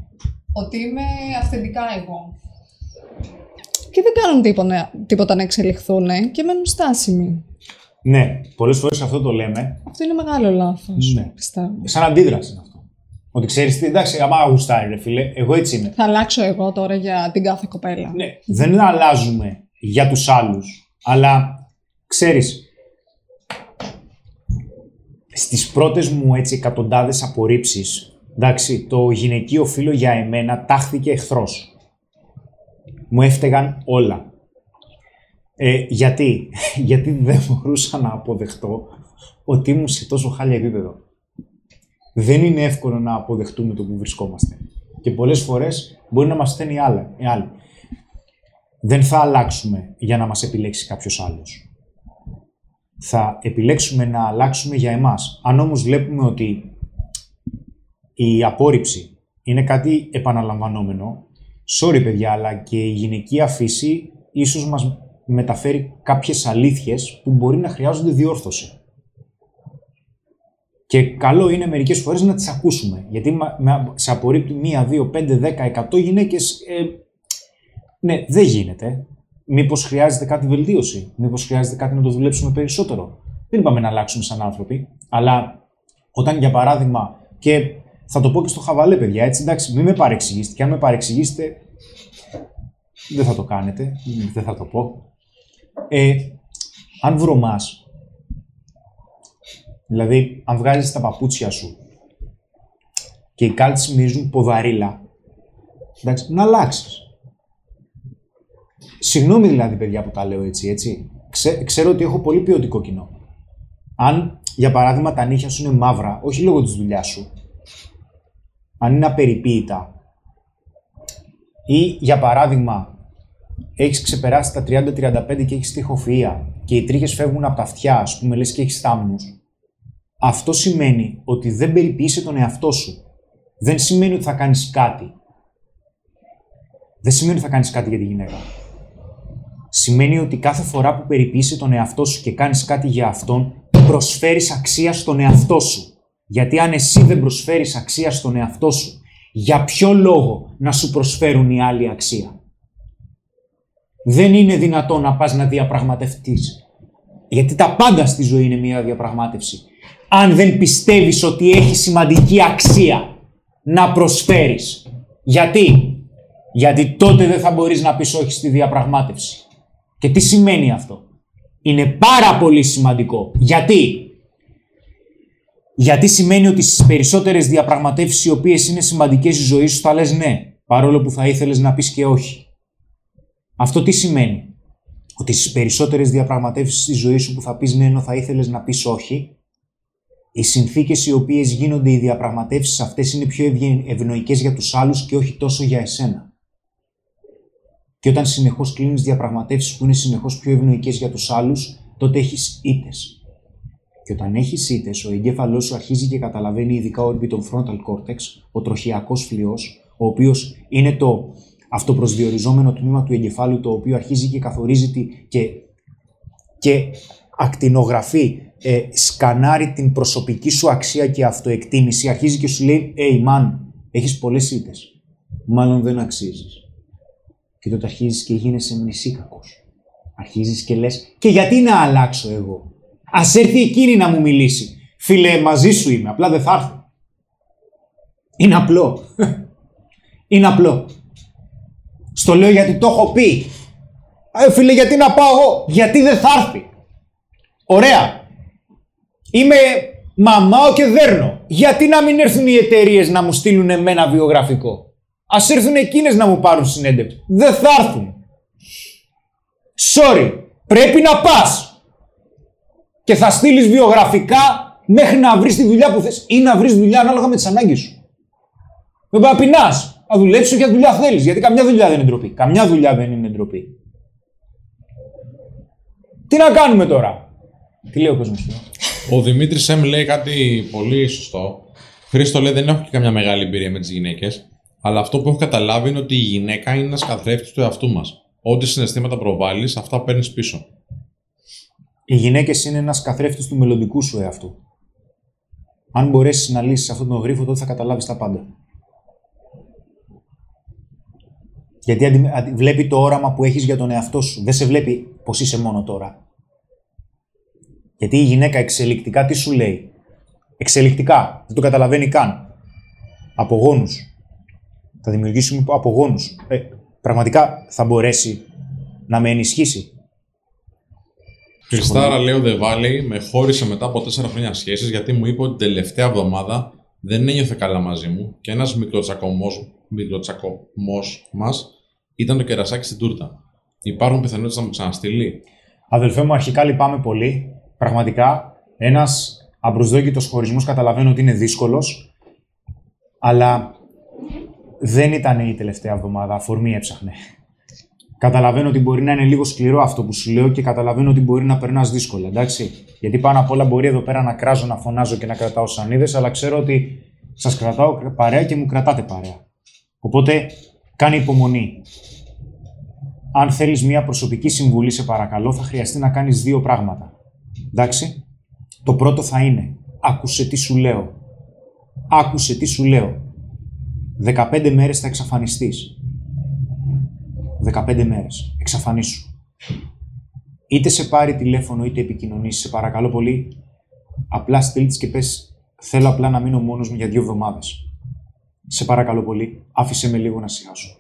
Ότι είμαι αυθεντικά εγώ. Και δεν κάνουν τίποτα, τίποτα να εξελιχθούν και μένουν στάσιμοι. Ναι, πολλές φορές αυτό το λέμε. Αυτό είναι μεγάλο λάθος. Ναι. Πιστεύω. Σαν αντίδραση είναι αυτό. Ότι ξέρεις τι, εντάξει, άμα γουστάρει, ρε φίλε, εγώ έτσι είμαι. Θα αλλάξω εγώ τώρα για την κάθε κοπέλα. Ναι, δεν αλλάζουμε για τους άλλους, αλλά ξέρεις, στις πρώτες μου έτσι εκατοντάδες απορρίψεις, εντάξει, το γυναικείο φίλο για εμένα τάχθηκε εχθρός. Μου έφταιγαν όλα. Ε, γιατί, γιατί δεν μπορούσα να αποδεχτώ ότι ήμουν σε τόσο χάλια επίπεδο. Δεν είναι εύκολο να αποδεχτούμε το που βρισκόμαστε. Και πολλές φορές μπορεί να μας στέλνει οι άλλοι. Δεν θα αλλάξουμε για να μας επιλέξει κάποιος άλλος θα επιλέξουμε να αλλάξουμε για εμάς. Αν όμως βλέπουμε ότι η απόρριψη είναι κάτι επαναλαμβανόμενο, sorry παιδιά, αλλά και η γυναικεία φύση ίσως μας μεταφέρει κάποιες αλήθειες που μπορεί να χρειάζονται διόρθωση. Και καλό είναι μερικές φορές να τις ακούσουμε. Γιατί σε απορρίπτει μία, δύο, πέντε, δέκα, εκατό γυναίκες. Ε, ναι, δεν γίνεται. Μήπως χρειάζεται κάτι βελτίωση, Μήπως χρειάζεται κάτι να το δουλέψουμε περισσότερο; Δεν είπαμε να αλλάξουμε σαν άνθρωποι, αλλά όταν για παράδειγμα, και θα το πω και στο χαβαλέ, παιδιά, έτσι εντάξει, μην με παρεξηγήσετε. Και αν με παρεξηγήσετε, δεν θα το κάνετε, δεν θα το πω. Ε, αν βρωμάς, δηλαδή αν βγάζεις τα παπούτσια σου και οι κάλτσες μυρίζουν ποδαρίλα, εντάξει, να αλλάξεις. Συγγνώμη δηλαδή, παιδιά, που τα λέω έτσι, έτσι. ξέρω ότι έχω πολύ ποιοτικό κοινό. Αν, για παράδειγμα, τα νύχια σου είναι μαύρα, όχι λόγω της δουλειάς σου, αν είναι απεριποίητα, ή, για παράδειγμα, έχεις ξεπεράσει τα 30-35 και έχεις τυχοφυΐα και οι τρίχες φεύγουν από τα αυτιά, ας πούμε, λες και έχεις θάμνους, αυτό σημαίνει ότι δεν περιποίησε τον εαυτό σου. Δεν σημαίνει ότι θα κάνεις κάτι. Δεν σημαίνει ότι θα κάνεις κάτι για τη γυναίκα σημαίνει ότι κάθε φορά που περιποιείσαι τον εαυτό σου και κάνεις κάτι για αυτόν, προσφέρεις αξία στον εαυτό σου. Γιατί αν εσύ δεν προσφέρεις αξία στον εαυτό σου, για ποιο λόγο να σου προσφέρουν οι άλλοι αξία; Δεν είναι δυνατόν να πας να διαπραγματευτείς. Γιατί τα πάντα στη ζωή είναι μια διαπραγμάτευση. Αν δεν πιστεύεις ότι έχει σημαντική αξία να προσφέρεις. Γιατί; Γιατί τότε δεν θα μπορείς να πεις όχι στη διαπραγμάτευση. Και τι σημαίνει αυτό; Είναι πάρα πολύ σημαντικό. Γιατί; Γιατί σημαίνει ότι στις περισσότερες διαπραγματεύσεις οι οποίες είναι σημαντικές στη ζωής σου θα λες ναι, παρόλο που θα ήθελες να πεις και όχι. Αυτό τι σημαίνει; Ότι στις περισσότερες διαπραγματεύσεις στη ζωής σου που θα πεις ναι ενώ θα ήθελες να πεις όχι, οι συνθήκες οι οποίες γίνονται οι διαπραγματεύσεις αυτές είναι πιο ευνοϊκές για τους άλλους και όχι τόσο για εσένα. Και όταν συνεχώς κλείνεις διαπραγματεύσεις που είναι συνεχώς πιο ευνοϊκές για τους άλλους, τότε έχεις ήττες. Και όταν έχεις ήττες, ο εγκέφαλός σου αρχίζει και καταλαβαίνει ειδικά ο frontal cortex, ο τροχιακός φλοιός, ο οποίος είναι το αυτοπροσδιοριζόμενο τμήμα του εγκεφάλου, το οποίο αρχίζει και καθορίζει τη, και, και ακτινογραφεί, ε, σκανάρει την προσωπική σου αξία και αυτοεκτίμηση, αρχίζει και σου λέει «Hey man, έχεις πολλές ήττες, μάλλον δεν αξίζεις». Και τότε αρχίζεις και γίνεσαι μνησίκακος. Αρχίζεις και λες, και γιατί να αλλάξω εγώ; Α έρθει εκείνη να μου μιλήσει. Φίλε, μαζί σου είμαι, απλά δεν θα έρθει. Είναι απλό. Είναι απλό. Στο λέω γιατί το έχω πει. Ε, φίλε, γιατί να πάω εγώ; Γιατί δεν θα έρθει; Ωραία. Είμαι μαμάω και δέρνω. Γιατί να μην έρθουν οι εταιρείες να μου στείλουν εμένα βιογραφικό; Α έρθουν εκείνες να μου πάρουν συνέντευξη. Δεν θα έρθουν. Sorry. Πρέπει να πας. Και θα στείλεις βιογραφικά μέχρι να βρεις τη δουλειά που θες ή να βρεις δουλειά ανάλογα με τις ανάγκες σου. Δεν πάει να πεινάς. Να δουλέψεις όποια δουλειά θέλεις. Γιατί καμιά δουλειά δεν είναι ντροπή. Καμιά δουλειά δεν είναι ντροπή. Τι να κάνουμε τώρα; Τι λέει ο κόσμος Ο Δημήτρης Σεμ λέει κάτι πολύ σωστό. Χρήστο λέει δεν έχω και καμιά μεγάλη εμπειρία με τις γυναίκες. Αλλά αυτό που έχω καταλάβει είναι ότι η γυναίκα είναι ένας καθρέφτης του εαυτού μας. Ό,τι συναισθήματα προβάλλεις, αυτά παίρνεις πίσω. Οι γυναίκες είναι ένας καθρέφτης του μελλοντικού σου εαυτού. Αν μπορέσεις να λύσεις αυτόν τον γρίφο, τότε θα καταλάβεις τα πάντα. Γιατί αντι... αντι- βλέπει το όραμα που έχεις για τον εαυτό σου. Δεν σε βλέπει πως είσαι μόνο τώρα. Γιατί η γυναίκα εξελικτικά τι σου λέει; Εξελικτικά. Δεν το καταλαβαίνει καν. Απογόνους. Θα δημιουργήσουμε απογόνους. Ε, πραγματικά θα μπορέσει να με ενισχύσει. Χριστάρα λέει ο Δεβάλη με χώρισε μετά από 4 χρόνια σχέση γιατί μου είπε ότι την τελευταία εβδομάδα δεν ένιωθε καλά μαζί μου και ένας μικροτσακωμός, μικροτσακωμός μας ήταν το κερασάκι στην τούρτα. Υπάρχουν πιθανότητες να μου ξαναστείλει; Αδελφέ μου, αρχικά λυπάμαι πολύ. Πραγματικά, ένας απροσδόκητο χωρισμός καταλαβαίνω ότι είναι δύσκολος. Αλλά δεν ήταν η τελευταία εβδομάδα. Αφορμή έψαχνε. Καταλαβαίνω ότι μπορεί να είναι λίγο σκληρό αυτό που σου λέω και καταλαβαίνω ότι μπορεί να περνάς δύσκολα, εντάξει. Γιατί πάνω απ' όλα μπορεί εδώ πέρα να κράζω, να φωνάζω και να κρατάω σανίδες, αλλά ξέρω ότι σας κρατάω παρέα και μου κρατάτε παρέα. Οπότε κάνε υπομονή. Αν θέλεις μία προσωπική συμβουλή, σε παρακαλώ, θα χρειαστεί να κάνεις δύο πράγματα. Εντάξει. Το πρώτο θα είναι, άκουσε τι σου λέω. Άκουσε τι σου λέω. 15 μέρες θα εξαφανιστείς. 15 μέρες. Εξαφανίσου. Είτε σε πάρει τηλέφωνο είτε επικοινωνήσεις, σε παρακαλώ πολύ, απλά στείλ της και πες θέλω απλά να μείνω μόνος μου για δύο εβδομάδες. Σε παρακαλώ πολύ, άφησε με λίγο να σιγάσω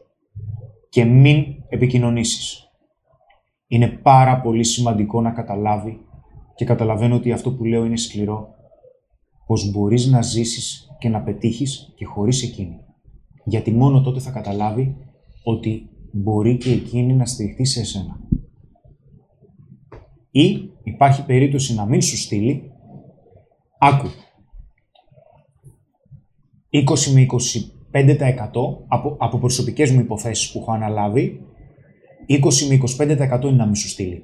και μην επικοινωνήσεις. Είναι πάρα πολύ σημαντικό να καταλάβει και καταλαβαίνω ότι αυτό που λέω είναι σκληρό, πως μπορείς να ζήσεις και να πετύχεις και χωρίς εκείνη. Γιατί μόνο τότε θα καταλάβει ότι μπορεί και εκείνη να στηριχτεί σε εσένα. Ή υπάρχει περίπτωση να μην σου στείλει, άκου, 20 με 25% από, από προσωπικές μου υποθέσεις που έχω αναλάβει, 20 με 25% είναι να μην σου στείλει.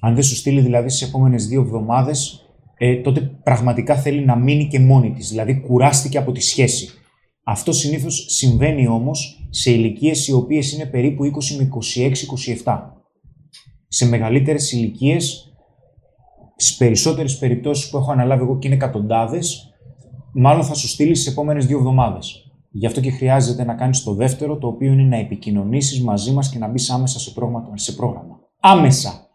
Αν δεν σου στείλει δηλαδή στις επόμενες δύο εβδομάδες, ε, τότε πραγματικά θέλει να μείνει και μόνη της, δηλαδή κουράστηκε από τη σχέση. Αυτό συνήθως συμβαίνει όμως σε ηλικίες οι οποίες είναι περίπου 20 με 26-27. Σε μεγαλύτερες ηλικίες, στις περισσότερες περιπτώσεις που έχω αναλάβει εγώ και είναι εκατοντάδες, μάλλον θα σου στείλει στις επόμενες δύο εβδομάδες. Γι' αυτό και χρειάζεται να κάνεις το δεύτερο, το οποίο είναι να επικοινωνήσεις μαζί μας και να μπεις άμεσα σε πρόγραμμα. Σε πρόγραμμα. Άμεσα.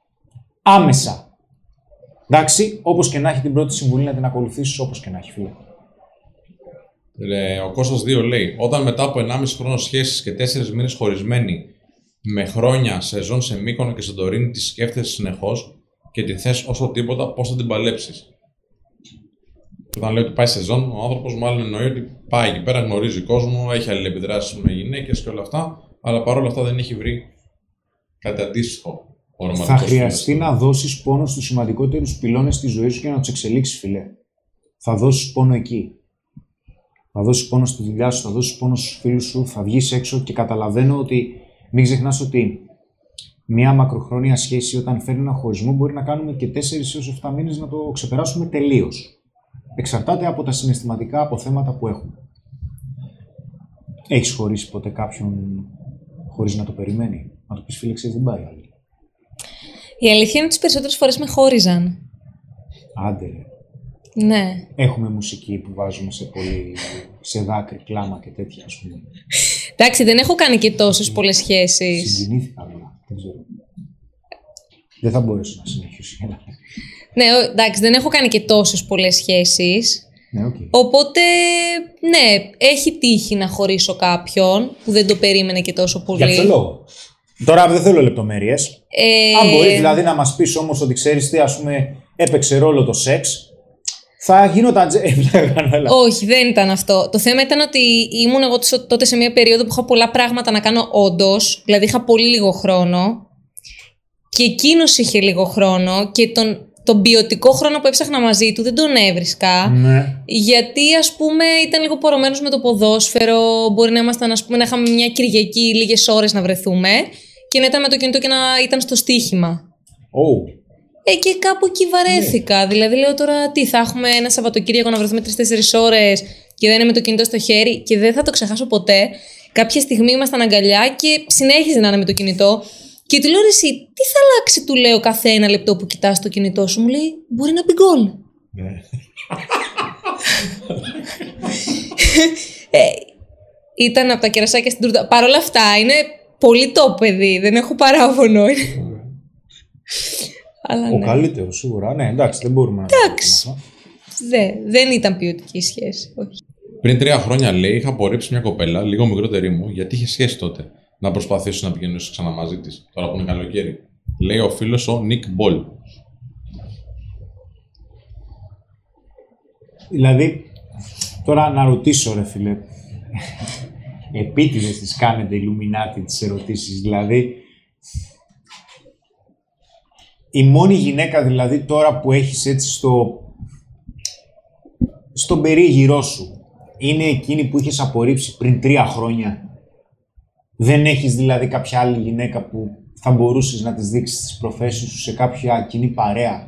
Άμεσα. Εντάξει, όπως και να έχει την πρώτη συμβουλή να την ακολουθήσεις όπως και να έχει φίλε. Ε, ο Κώστας 2 λέει: Όταν μετά από 1,5 χρόνο σχέσης και 4 μήνες χωρισμένοι με χρόνια σεζόν σε Μύκονο και Σαντορίνη τη σκέφτεσαι συνεχώς και τη θες όσο τίποτα, πώς θα την παλέψεις; Όταν λέει ότι πάει σεζόν, ο άνθρωπος μάλλον εννοεί ότι πάει εκεί πέρα, γνωρίζει κόσμο, έχει αλληλεπιδράσεις με γυναίκες και όλα αυτά, αλλά παρόλα αυτά δεν έχει βρει κάτι αντίστοιχο. ο ρομαντικός Θα χρειαστεί φίλος. να δώσεις πόνο στους σημαντικότερους πυλώνες της ζωής σου και να τους εξελίξεις, φιλέ. Θα δώσεις πόνο εκεί. Θα δώσεις πόνο στη δουλειά σου, θα δώσεις πόνο στους φίλους σου, θα βγεις έξω και καταλαβαίνω ότι μην ξεχνάς ότι μια μακροχρόνια σχέση όταν φέρνει ένα χωρισμό μπορεί να κάνουμε και 4 έως 7 μήνες να το ξεπεράσουμε τελείως. Εξαρτάται από τα συναισθηματικά αποθέματα που έχουμε. Έχεις χωρίσει ποτέ κάποιον χωρίς να το περιμένει; Να το πεις φίλε, ξέρεις, δεν πάει άλλη. Η αλήθεια είναι ότι τις περισσότερες φορές με χώριζαν. Άντε ρε. Ναι. Έχουμε μουσική που βάζουμε σε πολύ, σε δάκρυ, κλάμα και τέτοια ας πούμε. Εντάξει, δεν έχω κάνει και τόσες πολλές σχέσεις. Συγκινήθηκα αλλά, δεν ξέρω. Δεν θα μπορέσω να συνεχίσω. Έλα. Ναι, ο- εντάξει, δεν έχω κάνει και τόσες πολλές σχέσεις. Ναι, οκ. Οπότε, ναι, έχει τύχει να χωρίσω κάποιον που δεν το περίμενε και τόσο πολύ. Για ποιο λόγο; Τώρα δεν θέλω λεπτομέρειες. Ε, Αν μπορείς δηλαδή να μας πεις όμως ότι ξέρεις τι ας πούμε έπαιξε ρόλο το σεξ, θα γίνονταν... τζε- Ε, κάνω, έλα. Όχι, δεν ήταν αυτό. Το θέμα ήταν ότι ήμουν εγώ τso- τότε σε μια περίοδο που είχα πολλά πράγματα να κάνω όντως. Δηλαδή είχα πολύ λίγο χρόνο. Και εκείνος είχε λίγο χρόνο και τον τον ποιοτικό χρόνο που έψαχνα μαζί του δεν τον έβρισκα. Ναι. Γιατί ας πούμε ήταν λίγο πορωμένος με το ποδόσφαιρο, μπορεί να ήμασταν ας πούμε να είχαμε μια Κυριακή λίγες ώρες να βρεθούμε και να ήταν με το κινητό και να ήταν στο στοίχημα. Oh. Ε, και κάπου εκεί βαρέθηκα. Δηλαδή, λέω τώρα τι, θα έχουμε ένα Σαββατοκύριακο να βρεθούμε τρει-τέσσερι ώρες και δεν είναι με το κινητό στο χέρι και δεν θα το ξεχάσω ποτέ. Κάποια στιγμή ήμασταν αγκαλιά και συνέχιζε να είναι με το κινητό. Και του λέω «Ρε εσύ, τι θα αλλάξει, του λέω κάθε ένα λεπτό που κοιτάς το κινητό σου; Μου λέει, μπορεί να μπει γκολ. Ε, ήταν από τα κερασάκια στην τούρτα. Παρ' όλα αυτά, είναι πολύ το παιδί. Δεν έχω παράπονο. Αλλά Ο ναι. καλύτερος, σίγουρα. Ναι, εντάξει, δεν μπορούμε να. Εντάξει. Δε, δεν ήταν ποιοτική σχέση. Όχι. Πριν τρία χρόνια, λέει, είχα απορρίψει μια κοπέλα, λίγο μικρότερη μου, γιατί είχε σχέση τότε. Να προσπαθήσω να επικοινωνήσω ξανά μαζί της, τώρα που είναι καλοκαίρι. Λέει ο φίλος ο Νικ Μπολ. Δηλαδή, τώρα να ρωτήσω, ρε φίλε. Επίτηδες τις κάνετε Illuminati τις ερωτήσεις. Δηλαδή, η μόνη γυναίκα δηλαδή τώρα που έχεις έτσι στο, στον περίγυρό σου είναι εκείνη που είχες απορρίψει πριν τρία χρόνια; Δεν έχεις δηλαδή κάποια άλλη γυναίκα που θα μπορούσες να της δείξεις τις προφέσεις σου σε κάποια κοινή παρέα;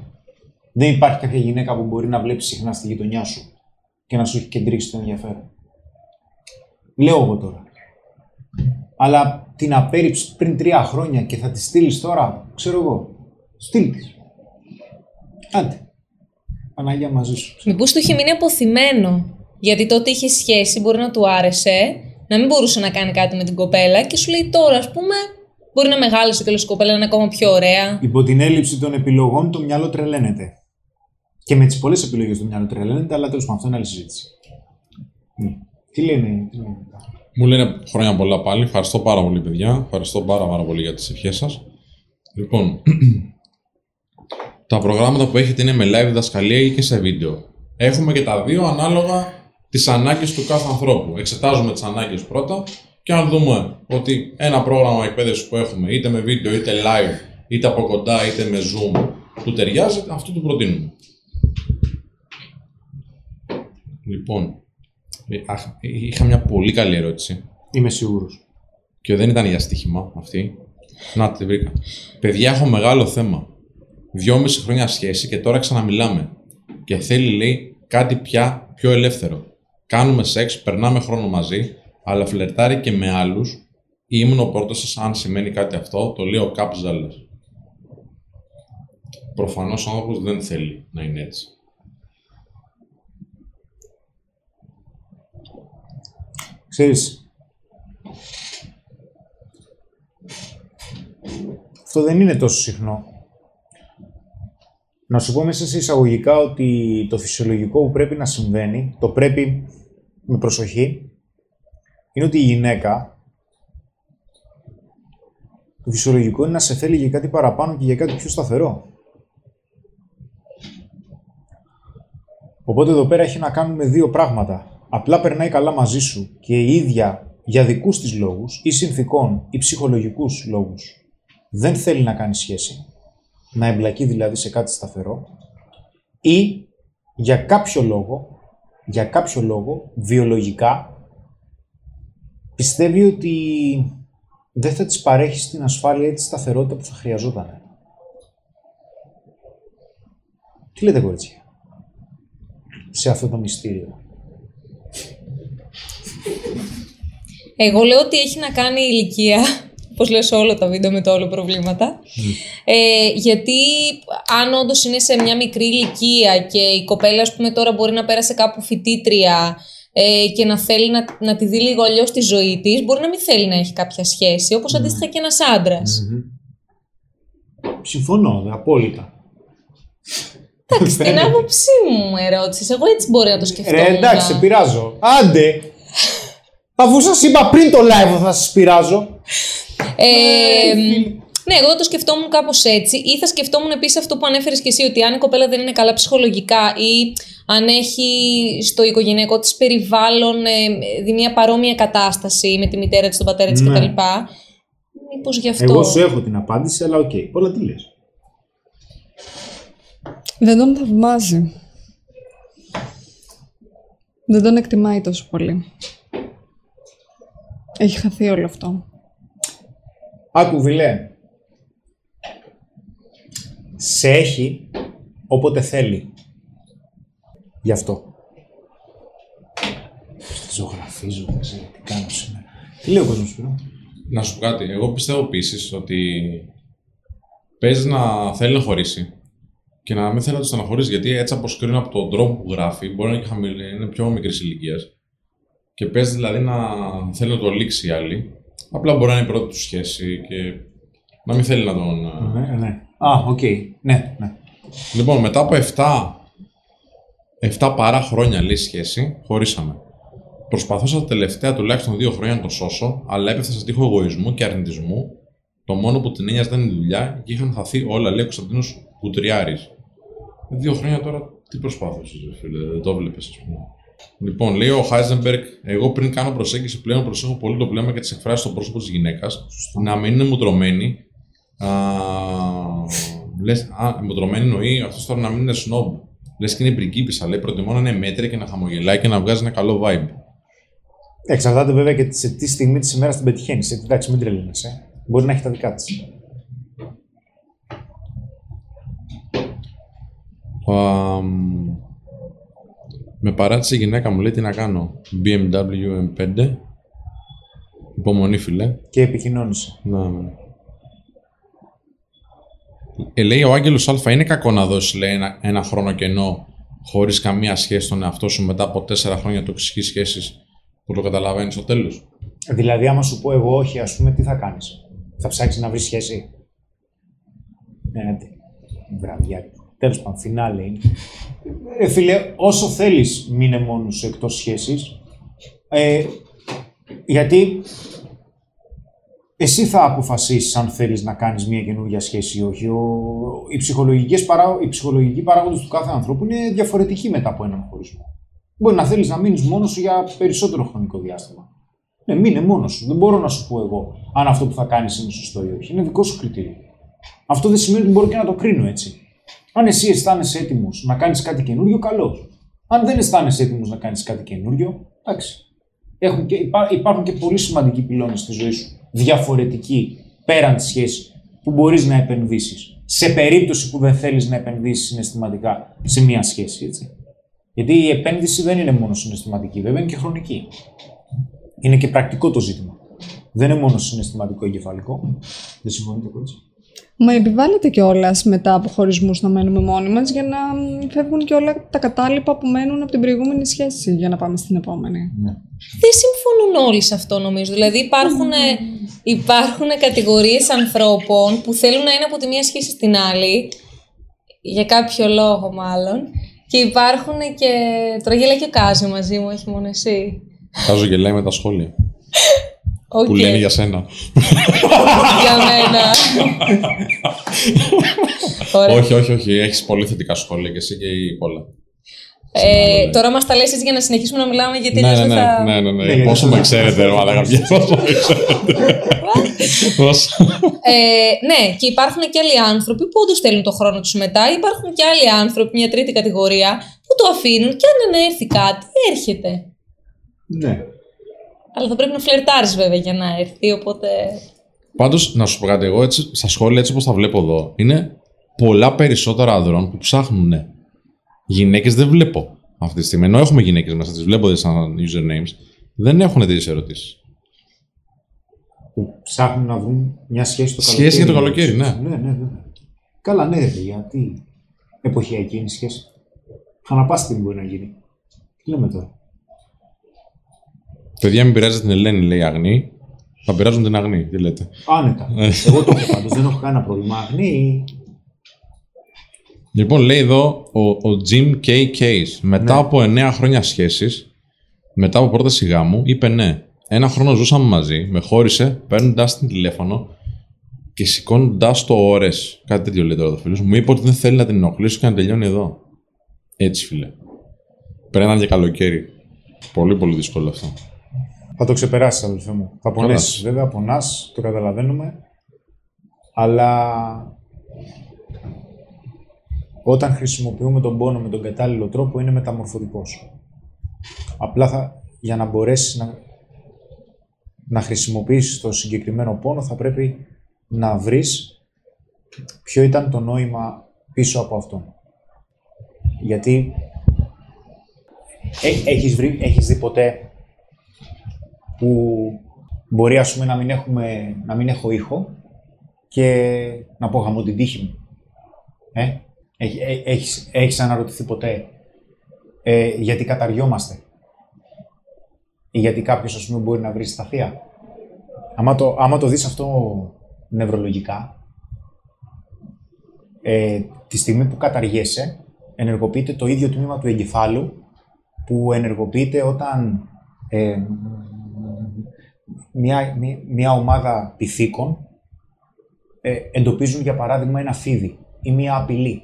Δεν υπάρχει κάποια γυναίκα που μπορεί να βλέπει συχνά στη γειτονιά σου και να σου έχει κεντρήσει το ενδιαφέρον; Λέω εγώ τώρα. Αλλά την απέρριψες πριν τρία χρόνια και θα τη στείλεις τώρα, ξέρω εγώ. Στείλ τη. Άντε. Παναγία μαζί σου. Μήπως του είχε μείνει αποθυμένο. Γιατί τότε είχε σχέση, μπορεί να του άρεσε, να μην μπορούσε να κάνει κάτι με την κοπέλα και σου λέει τώρα, ας πούμε, μπορεί να μεγάλωσε και η κοπέλα να είναι ακόμα πιο ωραία. Υπό την έλλειψη των επιλογών το μυαλό τρελαίνεται. Και με τις πολλές επιλογές το μυαλό τρελαίνεται, αλλά τέλος πάντων αυτό είναι άλλη συζήτηση. Ναι. Τι λένε, τι λένε. Μου λένε χρόνια πολλά πάλι. Ευχαριστώ πάρα πολύ, παιδιά. Ευχαριστώ πάρα, πάρα πολύ για τις ευχές σας. Λοιπόν, τα προγράμματα που έχετε είναι με live διδασκαλία ή και σε βίντεο. Έχουμε και τα δύο ανάλογα τις ανάγκες του κάθε ανθρώπου. Εξετάζουμε τις ανάγκες πρώτα και αν δούμε ότι ένα πρόγραμμα εκπαίδευσης που έχουμε, είτε με βίντεο, είτε live, είτε από κοντά, είτε με zoom, του ταιριάζει, αυτό του προτείνουμε. Λοιπόν, ε, αχ, είχα μια πολύ καλή ερώτηση Είμαι σίγουρος. και δεν ήταν για στοίχημα αυτή. Να τη βρήκα. Παιδιά, έχω μεγάλο θέμα. Δυόμιση χρόνια σχέση και τώρα ξαναμιλάμε. Και θέλει, λέει, κάτι πια πιο ελεύθερο. Κάνουμε σεξ, περνάμε χρόνο μαζί, αλλά φλερτάρει και με άλλους. Ήμουν ο πρώτο σα, αν σημαίνει κάτι αυτό, το λέει ο Καπ Ζάλλας. Προφανώς ο άνθρωπος δεν θέλει να είναι έτσι. Ξέρεις, αυτό δεν είναι τόσο συχνό. Να σου πω μέσα σε εισαγωγικά ότι το φυσιολογικό που πρέπει να συμβαίνει, το πρέπει με προσοχή, είναι ότι η γυναίκα, το φυσιολογικό είναι να σε θέλει για κάτι παραπάνω και για κάτι πιο σταθερό. Οπότε εδώ πέρα έχει να κάνει με δύο πράγματα. Απλά περνάει καλά μαζί σου και η ίδια για δικούς της λόγους ή συνθήκων ή ψυχολογικούς λόγους δεν θέλει να κάνει σχέση, να εμπλακεί δηλαδή σε κάτι σταθερό ή για κάποιο λόγο, για κάποιο λόγο βιολογικά πιστεύει ότι δεν θα της παρέχει την ασφάλεια ή τη σταθερότητα που θα χρειαζόταν. Τι λέτε κορίτσια σε αυτό το μυστήριο; Εγώ λέω ότι έχει να κάνει η ηλικία, όπως λέω σε όλα τα βίντεο με το όλο προβλήματα. Ε, γιατί αν όντως είναι σε μια μικρή ηλικία και η κοπέλα, ας πούμε, τώρα μπορεί να πέρασε κάπου φοιτήτρια ε, και να θέλει να, να τη δει λίγο αλλιώς τη ζωή της, μπορεί να μην θέλει να έχει κάποια σχέση, όπως αντίστοιχα και ένας άντρας. Συμφωνώ, δε, απόλυτα. Εντάξει, την άποψή μου ερώτηση. Εγώ έτσι μπορεί να το σκεφτώ. Ρε, εντάξει, σε πειράζω. Άντε! Αφού σας είπα πριν το live θα σας πειράζω. Ε, ναι, εγώ το σκεφτόμουν κάπως έτσι. Ή θα σκεφτόμουν επίσης αυτό που ανέφερες και εσύ, ότι αν η κοπέλα δεν είναι καλά ψυχολογικά ή αν έχει στο οικογενειακό της περιβάλλον ε, δει μια παρόμοια κατάσταση με τη μητέρα της, τον πατέρα της Ναι. κτλ. Μήπως γι' αυτό; Εγώ σου έχω την απάντηση, αλλά οκ. Πολλά τι λες. Δεν τον θαυμάζει. Δεν τον εκτιμάει τόσο πολύ. Έχει χαθεί όλο αυτό. Άκου, Βιλέ. Σε έχει όποτε θέλει. Γι' αυτό. Ζωγραφίζω, δεν ξέρω τι κάνω σήμερα. Τι λέει ο κόσμος Σπύρο; Να σου πω κάτι. Εγώ πιστεύω επίσης ότι παίζει να θέλει να χωρίσει και να μην θέλει να το στεναχωρήσει. Γιατί έτσι όπως κρίνω από τον τρόπο που γράφει, μπορεί να είναι, και χαμηλή, είναι πιο μικρής ηλικίας. Και παίζει δηλαδή να θέλει να το λήξει η άλλη. Απλά μπορεί να είναι η πρώτη του σχέση και να μην θέλει να τον. Ναι, ναι. Α, οκ. Ναι, ναι. Λοιπόν, μετά από 7, 7 παρά χρόνια λέει σχέση, χωρίσαμε. Προσπαθούσα τα τελευταία τουλάχιστον δύο χρόνια να το σώσω, αλλά έπεφτα σε τείχο εγωισμού και αρνητισμού. Το μόνο που την ένοιαζε ήταν η δουλειά και είχαν χαθεί όλα, λέει ο Κωνσταντίνος Κουτριάρης. Δύο χρόνια τώρα τι προσπάθησες, φίλε, δεν το βλέπεις, ας πούμε. Λοιπόν, λέει ο Χάιζενμπεργκ, εγώ πριν κάνω προσέγγιση πλέον προσέχω πολύ το βλέμμα και τις εκφράσεις στο πρόσωπο της γυναίκας. Να μην είναι μουτρωμένη. Α, λες, α, μουτρωμένη εννοεί αυτός τώρα να μην είναι σνόμπ. Λες και είναι πριγκίπισσα, λέει προτιμώ να είναι μέτρια και να χαμογελάει και να βγάζει ένα καλό vibe. Εξαρτάται βέβαια και σε τι στιγμή της ημέρας την πετυχαίνει. Εντάξει, μην τρελαίνεσαι. Μπορεί να έχει τα δικά της. Αμ, με παράτησε η γυναίκα μου, λέει τι να κάνω. BMW M5. Υπομονή, φίλε. Και επικοινώνησε. Να, ναι. Ε, λέει ο Άγγελος Α, είναι κακό να δώσεις λέει, ένα, ένα χρόνο κενό χωρίς καμία σχέση στον εαυτό σου μετά από τέσσερα χρόνια τοξικής σχέσης που το καταλαβαίνεις στο τέλος; Δηλαδή, άμα σου πω εγώ όχι, ας πούμε, τι θα κάνεις; Θα ψάξεις να βρεις σχέση; Ναι, βραδιά. Τέλος πάντων, φινάλε είναι. Ε, φίλε, όσο θέλεις, μείνε μόνος σου εκτός σχέσης. Ε, γιατί εσύ θα αποφασίσεις αν θέλεις να κάνεις μια καινούργια σχέση ή όχι. Ο, οι, ψυχολογικές παρά, οι ψυχολογικοί παράγοντες του κάθε ανθρώπου είναι διαφορετικοί μετά από έναν χωρισμό. Μπορεί να θέλεις να μείνεις μόνος σου για περισσότερο χρονικό διάστημα. Ναι, μείνε μόνος σου. Δεν μπορώ να σου πω εγώ αν αυτό που θα κάνεις είναι σωστό ή όχι. Είναι δικό σου κριτήριο. Αυτό δεν σημαίνει ότι μπορώ και να το κρίνω έτσι. Αν εσύ αισθάνεσαι έτοιμος να κάνεις κάτι καινούριο, καλώς. Αν δεν αισθάνεσαι έτοιμος να κάνεις κάτι καινούριο, εντάξει. Έχουν και, υπά, υπάρχουν και πολύ σημαντικοί πυλώνες στη ζωή σου. Διαφορετικοί πέραν της σχέσης που μπορείς να επενδύσεις. Σε περίπτωση που δεν θέλεις να επενδύσεις συναισθηματικά σε μία σχέση, έτσι. Γιατί η επένδυση δεν είναι μόνο συναισθηματική, βέβαια είναι και χρονική. Είναι και πρακτικό το ζήτημα. Δεν είναι μόνο συναισθηματικό εγκεφαλικό. Δεν συμφωνείτε έτσι. Μα επιβάλλεται κιόλας μετά από χωρισμούς να μένουμε μόνοι μας για να φεύγουν και όλα τα κατάλοιπα που μένουν από την προηγούμενη σχέση για να πάμε στην επόμενη. Ναι. Δεν συμφωνούν όλοι σε αυτό νομίζω. Δηλαδή υπάρχουν, υπάρχουν κατηγορίες ανθρώπων που θέλουν να είναι από τη μία σχέση στην άλλη, για κάποιο λόγο μάλλον, και υπάρχουν και... Τώρα γελάει και ο Κάζο μαζί μου, όχι μόνο εσύ. Κάζο γελάει με τα σχόλια. Okay. Που λένε για σένα. για μένα. Ωραία. όχι, όχι, όχι. Έχεις πολύ θετικά σχόλια και εσύ και η Κόλλα. Ε, τώρα μας τα λες έτσι για να συνεχίσουμε να μιλάμε γιατί Ναι, αλλιώς ναι, δεν θα... ναι, ναι, ναι, ναι. Πόσο με ξέρετε, ρε Μαλάκα, πια, πόσο με ξέρετε. Πόσο. Ε, ναι, και υπάρχουν και άλλοι άνθρωποι που όντως θέλουν το χρόνο τους μετά. Υπάρχουν και άλλοι άνθρωποι, μια τρίτη κατηγορία, που το αφήνουν και αν έρθει κάτι, έρχεται. Ναι. Αλλά θα πρέπει να φλερτάρεις βέβαια για να έρθει, οπότε... Πάντως, να σου πω κάτι, εγώ έτσι, στα σχόλια έτσι όπως τα βλέπω εδώ, είναι πολλά περισσότερα ανδρών που ψάχνουν. Γυναίκες δεν βλέπω αυτή τη στιγμή. Ενώ έχουμε γυναίκες μέσα, τις βλέπω σαν usernames, δεν έχουν τέτοιες ερωτήσεις. Που ψάχνουν να βρουν μια σχέση το καλοκαίρι. Σχέση για το καλοκαίρι, ναι. Ναι, ναι, βέβαια. Καλά, ναι, ρε παιδιά. Τι εποχιακή είναι η σχέση. Αναπάστη μπορεί να γίνει. Τι λέμε τώρα. Παιδιά, μην πειράζει την Ελένη, λέει Αγνή. Θα πειράζουν την Αγνή, τι λέτε. Άνετα. Ε. Εγώ το έχω πάντως. Δεν έχω κανένα πρόβλημα. Αγνή. Λοιπόν, λέει εδώ ο, ο Jim K. Case. Μετά Ναι. από 9 χρόνια σχέσης, μετά από πρόταση γάμου, είπε ναι. Ένα χρόνο ζούσαμε μαζί, με χώρισε παίρνοντας την τηλέφωνο και σηκώνοντας το ώρες. Κάτι τέτοιο λέει τώρα το φίλος μου. Μου είπε ότι δεν θέλει να την ενοχλήσω και να τελειώνει εδώ. Έτσι, φίλε. Πρέπει για καλοκαίρι. Πολύ, πολύ δύσκολο αυτό. Θα το ξεπεράσει, αδελφέ μου. Θα πονέσει. Βέβαια, πονάς, το καταλαβαίνουμε. Αλλά όταν χρησιμοποιούμε τον πόνο με τον κατάλληλο τρόπο είναι μεταμορφωτικός. Απλά θα, για να μπορέσεις να, να χρησιμοποιήσεις το συγκεκριμένο πόνο θα πρέπει να βρεις ποιο ήταν το νόημα πίσω από αυτό. Γιατί ε, έχεις, βρει, έχεις δει ποτέ που μπορεί ας πούμε να μην, έχουμε, να μην έχω ήχο και να πω γαμώ την τύχη μου. Ε; Έχεις, έχεις αναρωτηθεί ποτέ ε, γιατί καταριόμαστε ή γιατί κάποιος ας πούμε μπορεί να βρει σταθεία. Άμα το, άμα το δεις αυτό νευρολογικά, ε, τη στιγμή που καταργέσαι, ενεργοποιείται το ίδιο τμήμα του εγκεφάλου που ενεργοποιείται όταν ε, μια, μια, ομάδα πυθίκων ε, εντοπίζουν για παράδειγμα ένα φίδι ή μια απειλή.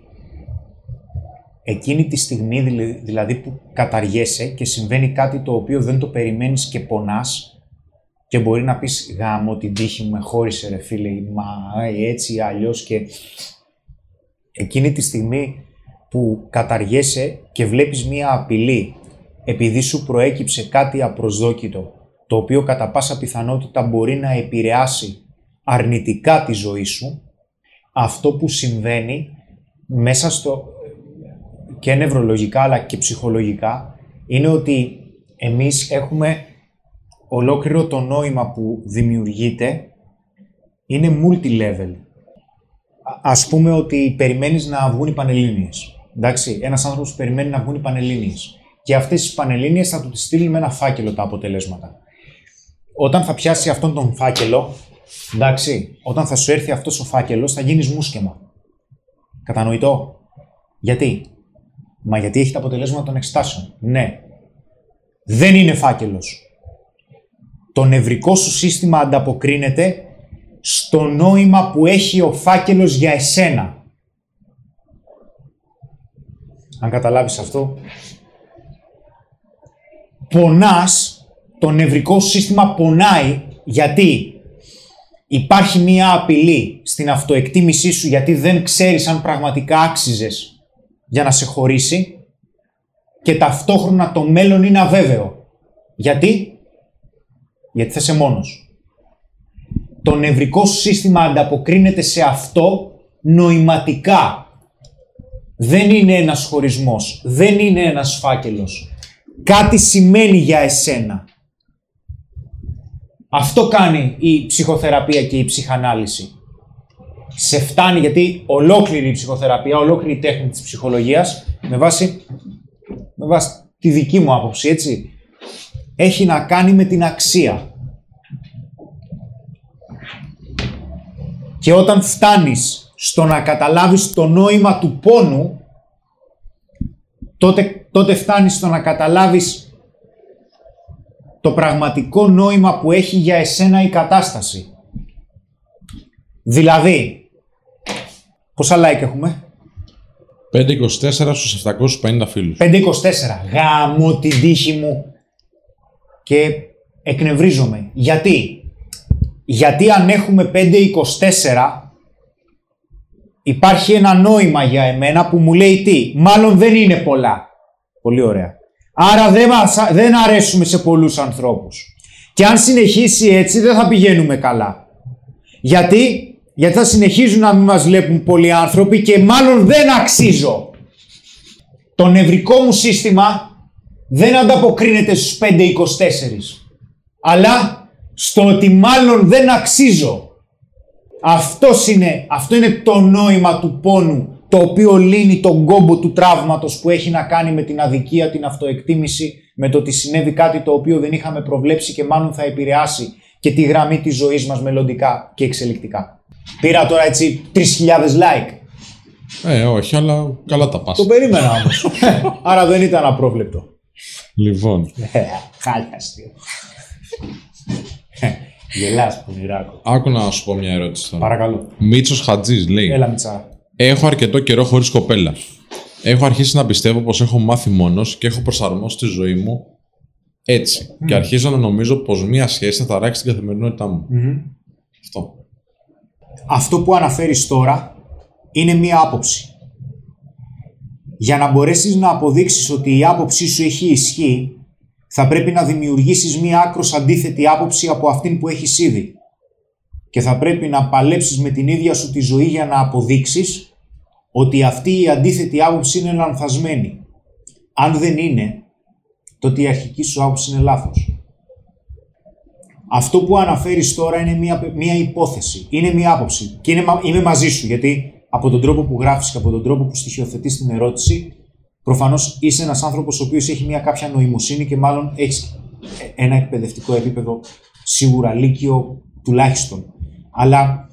Εκείνη τη στιγμή δηλαδή που καταργέσαι και συμβαίνει κάτι το οποίο δεν το περιμένεις και πονάς και μπορεί να πεις γάμο την τύχη μου με χώρισε ρε φίλε μα έτσι αλλιώς και εκείνη τη στιγμή που καταργέσαι και βλέπεις μία απειλή επειδή σου προέκυψε κάτι απροσδόκητο το οποίο κατά πάσα πιθανότητα μπορεί να επηρεάσει αρνητικά τη ζωή σου, αυτό που συμβαίνει μέσα στο και νευρολογικά αλλά και ψυχολογικά είναι ότι εμείς έχουμε ολόκληρο το νόημα που δημιουργείται είναι multi-level. Ας πούμε ότι περιμένεις να βγουν οι Πανελλήνιες. Εντάξει, ένας άνθρωπος περιμένει να βγουν οι Πανελλήνιες. Και αυτές τις Πανελλήνιες θα του τις στείλουν με ένα φάκελο τα αποτελέσματα. Όταν θα πιάσει αυτόν τον φάκελο, εντάξει, όταν θα σου έρθει αυτός ο φάκελος θα γίνεις μουσκεμα. Κατανοητό; Γιατί; Μα γιατί έχει τα αποτελέσματα των εξετάσεων. Ναι. Δεν είναι φάκελος. Το νευρικό σου σύστημα ανταποκρίνεται στο νόημα που έχει ο φάκελος για εσένα. Αν καταλάβεις αυτό, πονάς, το νευρικό σου σύστημα πονάει γιατί; Υπάρχει μία απειλή στην αυτοεκτίμησή σου γιατί δεν ξέρεις αν πραγματικά άξιζες για να σε χωρίσει και ταυτόχρονα το μέλλον είναι αβέβαιο. Γιατί; Γιατί θα είσαι μόνος. Το νευρικό σου σύστημα ανταποκρίνεται σε αυτό νοηματικά. Δεν είναι ένας χωρισμός, δεν είναι ένας φάκελος. Κάτι σημαίνει για εσένα. Αυτό κάνει η ψυχοθεραπεία και η ψυχανάλυση. Σε φτάνει γιατί ολόκληρη η ψυχοθεραπεία, ολόκληρη η τέχνη της ψυχολογίας, με βάση, με βάση τη δική μου άποψη, έτσι, έχει να κάνει με την αξία. Και όταν φτάνεις στο να καταλάβεις το νόημα του πόνου, τότε, τότε φτάνεις στο να καταλάβεις το πραγματικό νόημα που έχει για εσένα η κατάσταση. Δηλαδή, πόσα like έχουμε; 524 στους 750 φίλους. 524. Γάμω την τύχη μου. Και εκνευρίζομαι. Γιατί; Γιατί αν έχουμε 524 υπάρχει ένα νόημα για εμένα που μου λέει τι; Μάλλον δεν είναι πολλά. Πολύ ωραία. Άρα δεν, μας, δεν αρέσουμε σε πολλούς ανθρώπους. Και αν συνεχίσει έτσι δεν θα πηγαίνουμε καλά. Γιατί, Γιατί θα συνεχίζουν να μην μας βλέπουν πολλοί άνθρωποι και μάλλον δεν αξίζω. Το νευρικό μου σύστημα δεν ανταποκρίνεται στους 5-24. Αλλά στο ότι μάλλον δεν αξίζω. Αυτός είναι, αυτό είναι το νόημα του πόνου το οποίο λύνει τον κόμπο του τραύματος που έχει να κάνει με την αδικία, την αυτοεκτίμηση, με το ότι συνέβη κάτι το οποίο δεν είχαμε προβλέψει και μάλλον θα επηρεάσει και τη γραμμή της ζωής μας μελλοντικά και εξελικτικά. Πήρα τώρα έτσι 3.000 like. Ε, όχι, αλλά καλά τα πας. Το περίμενα όμως. Άρα δεν ήταν απρόβλεπτο. Λοιπόν. Ε, χάλια αστείο. Γελάς, πονηράκο. Άκου να σου πω μια ερώτηση τώρα. Παρακαλώ. Μίτσος Χατζής λέει. Έλα, Μιτσά. Έχω αρκετό καιρό χωρίς κοπέλα. Έχω αρχίσει να πιστεύω πως έχω μάθει μόνος και έχω προσαρμόσει τη ζωή μου έτσι. Και αρχίζω να νομίζω πως μία σχέση θα ταράξει την καθημερινότητά μου. Αυτό. Αυτό που αναφέρεις τώρα είναι μία άποψη. Για να μπορέσεις να αποδείξεις ότι η άποψή σου έχει ισχύ, θα πρέπει να δημιουργήσεις μία άκρος αντίθετη άποψη από αυτήν που έχεις ήδη. Και θα πρέπει να παλέψεις με την ίδια σου τη ζωή για να αποδείξεις ότι αυτή η αντίθετη άποψη είναι λανθασμένη. Αν δεν είναι, τότε η αρχική σου άποψη είναι λάθος. Αυτό που αναφέρεις τώρα είναι μία, μία υπόθεση, είναι μία άποψη και είναι, είμαι μαζί σου γιατί από τον τρόπο που γράφεις και από τον τρόπο που στοιχειοθετείς την ερώτηση προφανώς είσαι ένας άνθρωπος ο οποίος έχει μία κάποια νοημοσύνη και μάλλον έχεις ένα εκπαιδευτικό επίπεδο σίγουρα λύκειο τουλάχιστον. Αλλά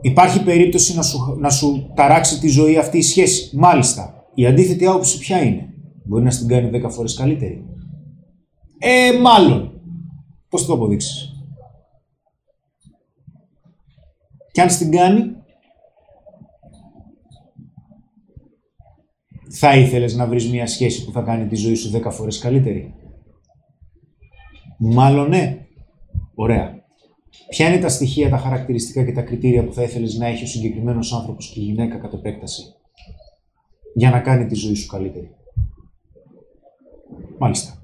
υπάρχει περίπτωση να σου, να σου ταράξει τη ζωή αυτή η σχέση. Μάλιστα. Η αντίθετη άποψη ποια είναι; Μπορεί να στην κάνει 10 φορές καλύτερη. Ε, μάλλον. Πώς το αποδείξεις; Και αν στην κάνει, θα ήθελες να βρεις μια σχέση που θα κάνει τη ζωή σου 10 φορές καλύτερη; Μάλλον ναι. Ωραία. Ποια είναι τα στοιχεία, τα χαρακτηριστικά και τα κριτήρια που θα ήθελες να έχει ο συγκεκριμένος άνθρωπος και η γυναίκα κατ' επέκταση για να κάνει τη ζωή σου καλύτερη; Μάλιστα.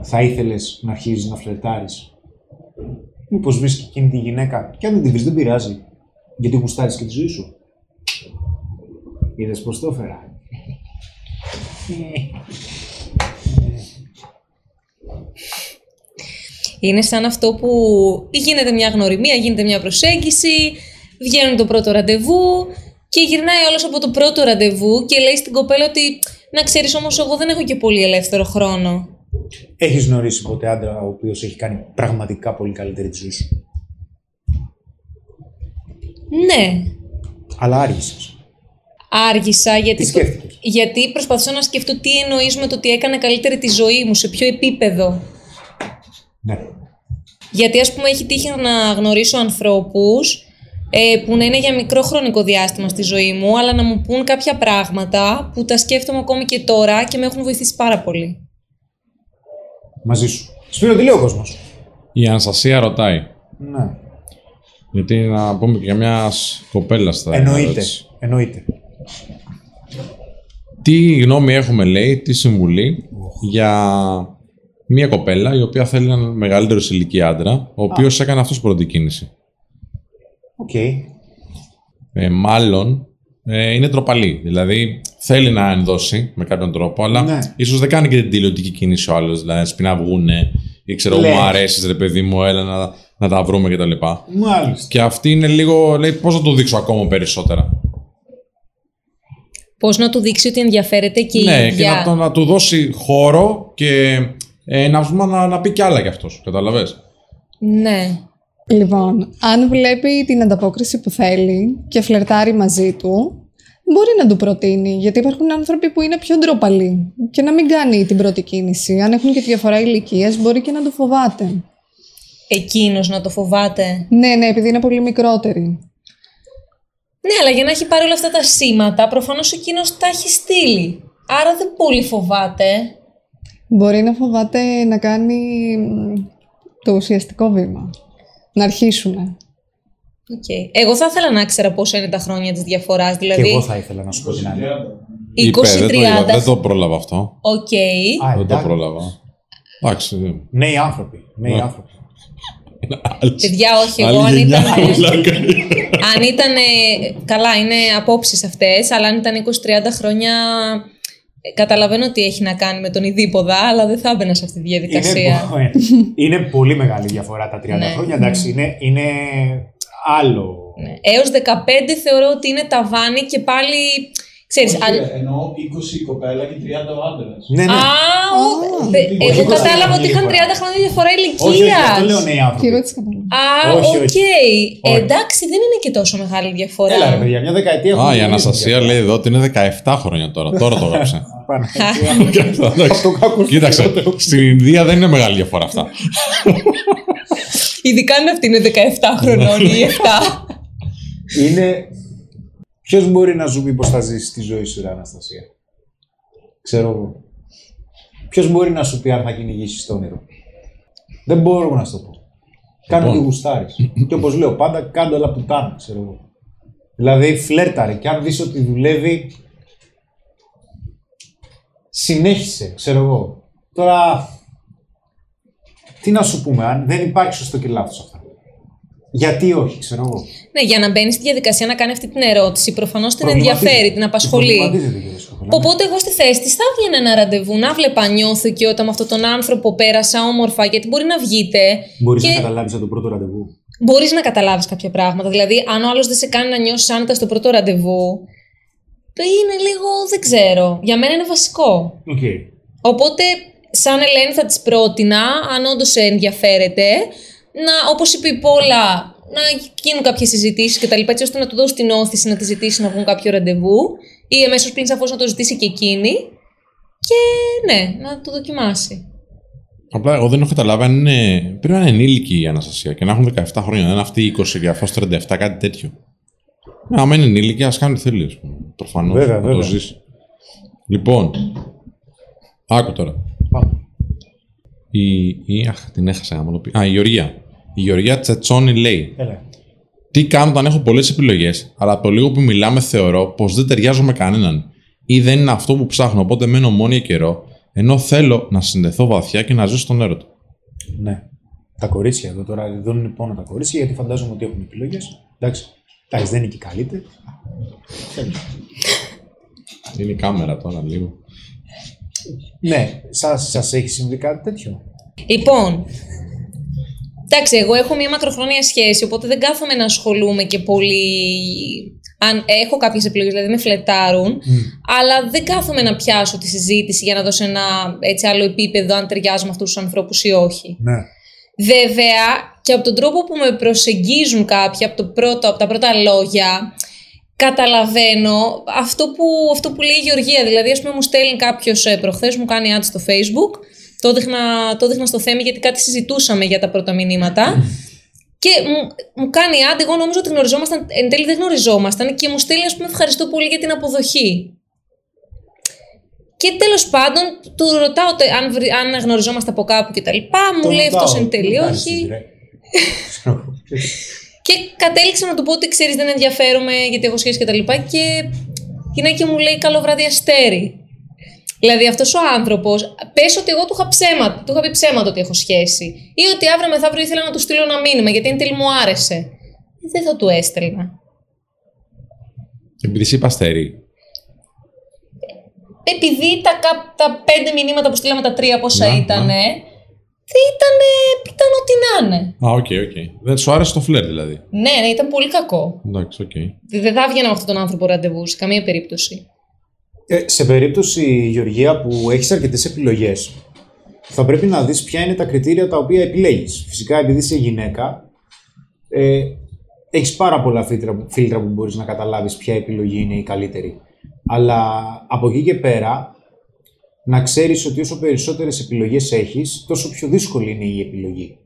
Θα ήθελες να αρχίζεις να φλερτάρεις; Μήπως βρεις και εκείνη τη γυναίκα; Και αν δεν τη βρεις δεν πειράζει. Γιατί γουστάρεις και τη ζωή σου; Είδες πώς το έφερα; Είναι σαν αυτό που γίνεται μια γνωριμία, γίνεται μια προσέγγιση, βγαίνουν το πρώτο ραντεβού και γυρνάει όλος από το πρώτο ραντεβού και λέει στην κοπέλα ότι να ξέρεις όμως εγώ δεν έχω και πολύ ελεύθερο χρόνο. Έχεις γνωρίσει ποτέ άντρα ο οποίος έχει κάνει πραγματικά πολύ καλύτερη τη ζωή σου; Ναι. Αλλά άργησες. Άργησα γιατί, Τι σκέφτηκες; γιατί προσπαθούσα να σκεφτώ τι εννοείς με το ότι έκανα καλύτερη τη ζωή μου, σε ποιο επίπεδο. Ναι. Γιατί ας πούμε έχει τύχει να γνωρίσω ανθρώπους ε, που να είναι για μικρό χρονικό διάστημα στη ζωή μου, αλλά να μου πούν κάποια πράγματα που τα σκέφτομαι ακόμη και τώρα και με έχουν βοηθήσει πάρα πολύ. Μαζί σου. Σπύρο, τι λέει ο κόσμος. Η Αναστασία ρωτάει. Ναι. Γιατί να πούμε και για μια κοπέλα στα Εννοείται. ερώτηση. Εννοείται. Τι γνώμη έχουμε, λέει, τι συμβουλή για μια κοπέλα η οποία θέλει έναν μεγαλύτερο σε ηλικία άντρα, ο οποίος έκανε αυτός πρώτη κίνηση. Οκ. Ε, μάλλον ε, είναι ντροπαλή. Δηλαδή θέλει να ενδώσει με κάποιον τρόπο, αλλά Ναι. ίσως δεν κάνει και την τελειωτική κίνηση ο άλλος. Δηλαδή να σου πει να βγούνε ή ξέρω, Λέει. μου αρέσεις, ρε παιδί μου, έλα να, να τα βρούμε κτλ. Μάλιστα. Και αυτή είναι λίγο, λέει, πώς θα το δείξω ακόμα περισσότερα. Πώς να του δείξει ότι ενδιαφέρεται και η ναι, και ίδια. να, το- να του δώσει χώρο και ε, να, πούμε, να, να πει κι άλλα κι αυτός. Καταλαβες; Ναι. Λοιπόν, αν βλέπει την ανταπόκριση που θέλει και φλερτάρει μαζί του, μπορεί να του προτείνει. Γιατί υπάρχουν άνθρωποι που είναι πιο ντροπαλοί και να μην κάνει την πρώτη κίνηση. Αν έχουν και τη διαφορά ηλικίας, μπορεί και να το φοβάται. Εκείνος να το φοβάται. Ναι, ναι, επειδή είναι πολύ μικρότεροι. Ναι, αλλά για να έχει πάρει όλα αυτά τα σήματα, προφανώς εκείνος τα έχει στείλει. Άρα δεν πολύ φοβάται. Μπορεί να φοβάται να κάνει μ, το ουσιαστικό βήμα. Να αρχίσουνε. Οκ. Εγώ θα ήθελα να ξέρω πόσα είναι τα χρόνια της διαφοράς. Και Δηλαδή, εγώ θα ήθελα να σου πω την άλλη. 20-30. Είπε, δεν, το, είπα, δεν το πρόλαβα αυτό. Οκ. Α, δεν το εντάξει. πρόλαβα. Εντάξει. Νέοι άνθρωποι. Νέοι Ναι. άνθρωποι. Παιδιά, όχι, εγώ Άλλη αν γενιά, ήταν. πλάκα. αν ήταν. Καλά, είναι απόψεις αυτές, αλλά αν ήταν 20-30 χρόνια. Ε, Καταλαβαίνω ότι έχει να κάνει με τον ειδήποδα, αλλά δεν θα έμπαινα σε αυτή τη διαδικασία. Είναι, είναι πολύ μεγάλη διαφορά τα 30 Ναι. χρόνια. Εντάξει, είναι, είναι άλλο. Ναι. Έως 15 θεωρώ ότι είναι ταβάνι και πάλι. Ξέρεις, αν... Εννοώ 20 η κοπέλα και 30 ο άντρας. Ναι, ναι. Α, ο- δε- όχι, εγώ όχι, κατάλαβα όχι, ότι είχαν 30 διαφορά. χρόνια διαφορά όχι, όχι, ηλικίας. αυτό λέω νέοι Και εγώ άνθρωποι. τι κατάλαβα. Α, Όχι, οκ. όχι. Ε, Όχι. εντάξει, δεν είναι και τόσο μεγάλη διαφορά. Έλα ρε παιδιά, μια δεκαετία Α, έχουμε η γίνει Αναστασία διαφορά. λέει εδώ ότι είναι 17 χρόνια τώρα. Τώρα το έγραψε. Παναγία. Αυτό κάκο Κοίταξε, στην Ινδία δεν είναι μεγάλη διαφορά αυτά. Ειδικά αν αυτή είναι 17 χρονών ή 7. Είναι. Ποιος μπορεί να σου πει πώ θα ζήσεις τη ζωή σου, ρε Αναστασία; Ξέρω εγώ. Ποιος μπορεί να σου πει αν θα κυνηγήσεις το όνειρο; Δεν μπορώ να σου το πω. Κάνε Λοιπόν. ό,τι γουστάρεις. και όπως λέω πάντα, κάνε όλα που κάνει, ξέρω εγώ. Δηλαδή, φλέρταρε και αν δεις ότι δουλεύει, συνέχισε, ξέρω εγώ. Τώρα, τι να σου πούμε, αν δεν υπάρχει σωστό και λάθος αυτά. Γιατί όχι, ξέρω εγώ. Ναι, για να μπαίνει στη διαδικασία να κάνει αυτή την ερώτηση, προφανώς την Προβληματίζεται. ενδιαφέρει, την απασχολεί. Προβληματίζεται, κύριε Σκοπελά. Οπότε εγώ στη θέση της θα έβγαινα ένα ραντεβού, να βλέπα νιώθω και όταν με αυτόν τον άνθρωπο πέρασα όμορφα, γιατί μπορεί να βγείτε. Μπορείς και να καταλάβεις από το πρώτο ραντεβού. μπορείς να καταλάβεις κάποια πράγματα. Δηλαδή, αν ο άλλος δεν σε κάνει να νιώσεις άνετα στο πρώτο ραντεβού, είναι λίγο. δεν ξέρω. Για μένα είναι βασικό. Οκ. Οπότε, σαν Ελένη θα της πρότεινα, αν όντως ενδιαφέρεται, να, όπως είπε η Πόλα, να γίνουν κάποιες συζητήσεις και τα λοιπά, έτσι ώστε να του δώσει την ώθηση να τη ζητήσει να βγουν κάποιο ραντεβού ή εμέσως πλην σαφώς να το ζητήσει και εκείνη και ναι, να το δοκιμάσει. Απλά εγώ δεν έχω καταλάβει αν είναι. Πρέπει να είναι ενήλικη η Αναστασία και να έχουν 17 χρόνια. Δεν είναι αυτή η 20 και αυτό 37, κάτι τέτοιο. Ναι, άμα είναι ενήλικη, ας κάνει τι θέλει. ας πούμε. Προφανώς. Βέβαια, να το βέβαια. ζήσει. Λοιπόν. Άκου τώρα. Πάμε. Η, η, αχ, την έχασα να μου το πει. Α, η Γεωργία. Η Γεωργία Τσετσόνη λέει: Έλα. Τι κάνω όταν έχω πολλές επιλογές, αλλά από το λίγο που μιλάμε θεωρώ πως δεν ταιριάζω με κανέναν ή δεν είναι αυτό που ψάχνω, οπότε μένω μόνη για καιρό, ενώ θέλω να συνδεθώ βαθιά και να ζήσω τον έρωτα. Ναι. Τα κορίτσια εδώ τώρα δίνουν πόνο τα κορίτσια γιατί φαντάζομαι ότι έχουν επιλογές. Εντάξει. Εντάξει, δεν είναι και καλύτερη. Είναι η κάμερα τώρα λίγο. Ναι, σας, σας έχει συμβεί κάτι τέτοιο; Λοιπόν, εντάξει, εγώ έχω μια μακροχρόνια σχέση, οπότε δεν κάθομαι να ασχολούμαι και πολύ. Αν έχω κάποιες επιλογές, δηλαδή με φλετάρουν, αλλά δεν κάθομαι να πιάσω τη συζήτηση για να δώσω ένα έτσι, άλλο επίπεδο αν ταιριάζω με αυτούς τους ανθρώπους ή όχι. Ναι. Βέβαια, και από τον τρόπο που με προσεγγίζουν κάποιοι, από, το πρώτο, από τα πρώτα λόγια, καταλαβαίνω αυτό που, αυτό που λέει η Γεωργία. Δηλαδή, ας πούμε, μου στέλνει κάποιος προχθές, μου κάνει ad στο Facebook. Το έδειχνα, το έδειχνα στο θέμα γιατί κάτι συζητούσαμε για τα πρώτα μηνύματα. Και μου, μου κάνει ad, εγώ νόμιζα ότι γνωριζόμασταν. Εν τέλει δεν γνωριζόμασταν και μου στέλνει, ας πούμε, ευχαριστώ πολύ για την αποδοχή. Και τέλος πάντων, του ρωτάω τε- αν, βρει- αν γνωριζόμαστε από κάπου και τα λοιπά. Μου Το λέει ρωτάω. αυτό εν τέλει Τι κάνεις όχι. εσύ, ρε. Ξέρω. Και κατέληξα να του πω ότι ξέρεις, δεν ενδιαφέρομαι γιατί έχω σχέση και τα λοιπά. Και η γυναίκα μου λέει καλό βράδυ αστέρι. Δηλαδή αυτός ο άνθρωπος, πες ότι εγώ του είχα, ψέματα, του είχα πει ψέματα ότι έχω σχέση. Ή ότι αύριο μεθαύριο ήθελα να του στείλω ένα μήνυμα γιατί εν τέλει μου άρεσε. Δεν θα του έστελνα. Επειδή σε είπα αστέρι. Επειδή τα, κα- τα πέντε μηνύματα που στείλαμε τα τρία πόσα Να, ήταν, να. ήταν, ήταν ό,τι να είναι. Α, OK, OK. Δεν σου άρεσε το φλερτ δηλαδή. Ναι, ναι, ήταν πολύ κακό. Εντάξει, οκ. Δεν θα έβγαινα με αυτόν τον άνθρωπο ραντεβού σε καμία περίπτωση. Ε, σε περίπτωση, Γεωργία, που έχεις αρκετές επιλογές, θα πρέπει να δεις ποια είναι τα κριτήρια τα οποία επιλέγεις. Φυσικά, επειδή είσαι γυναίκα, ε, έχεις πάρα πολλά φίλτρα, φίλτρα που μπορείς να καταλάβεις ποια επιλογή είναι η καλύτερη. Αλλά από εκεί και πέρα, να ξέρεις ότι όσο περισσότερες επιλογές έχεις, τόσο πιο δύσκολη είναι η επιλογή.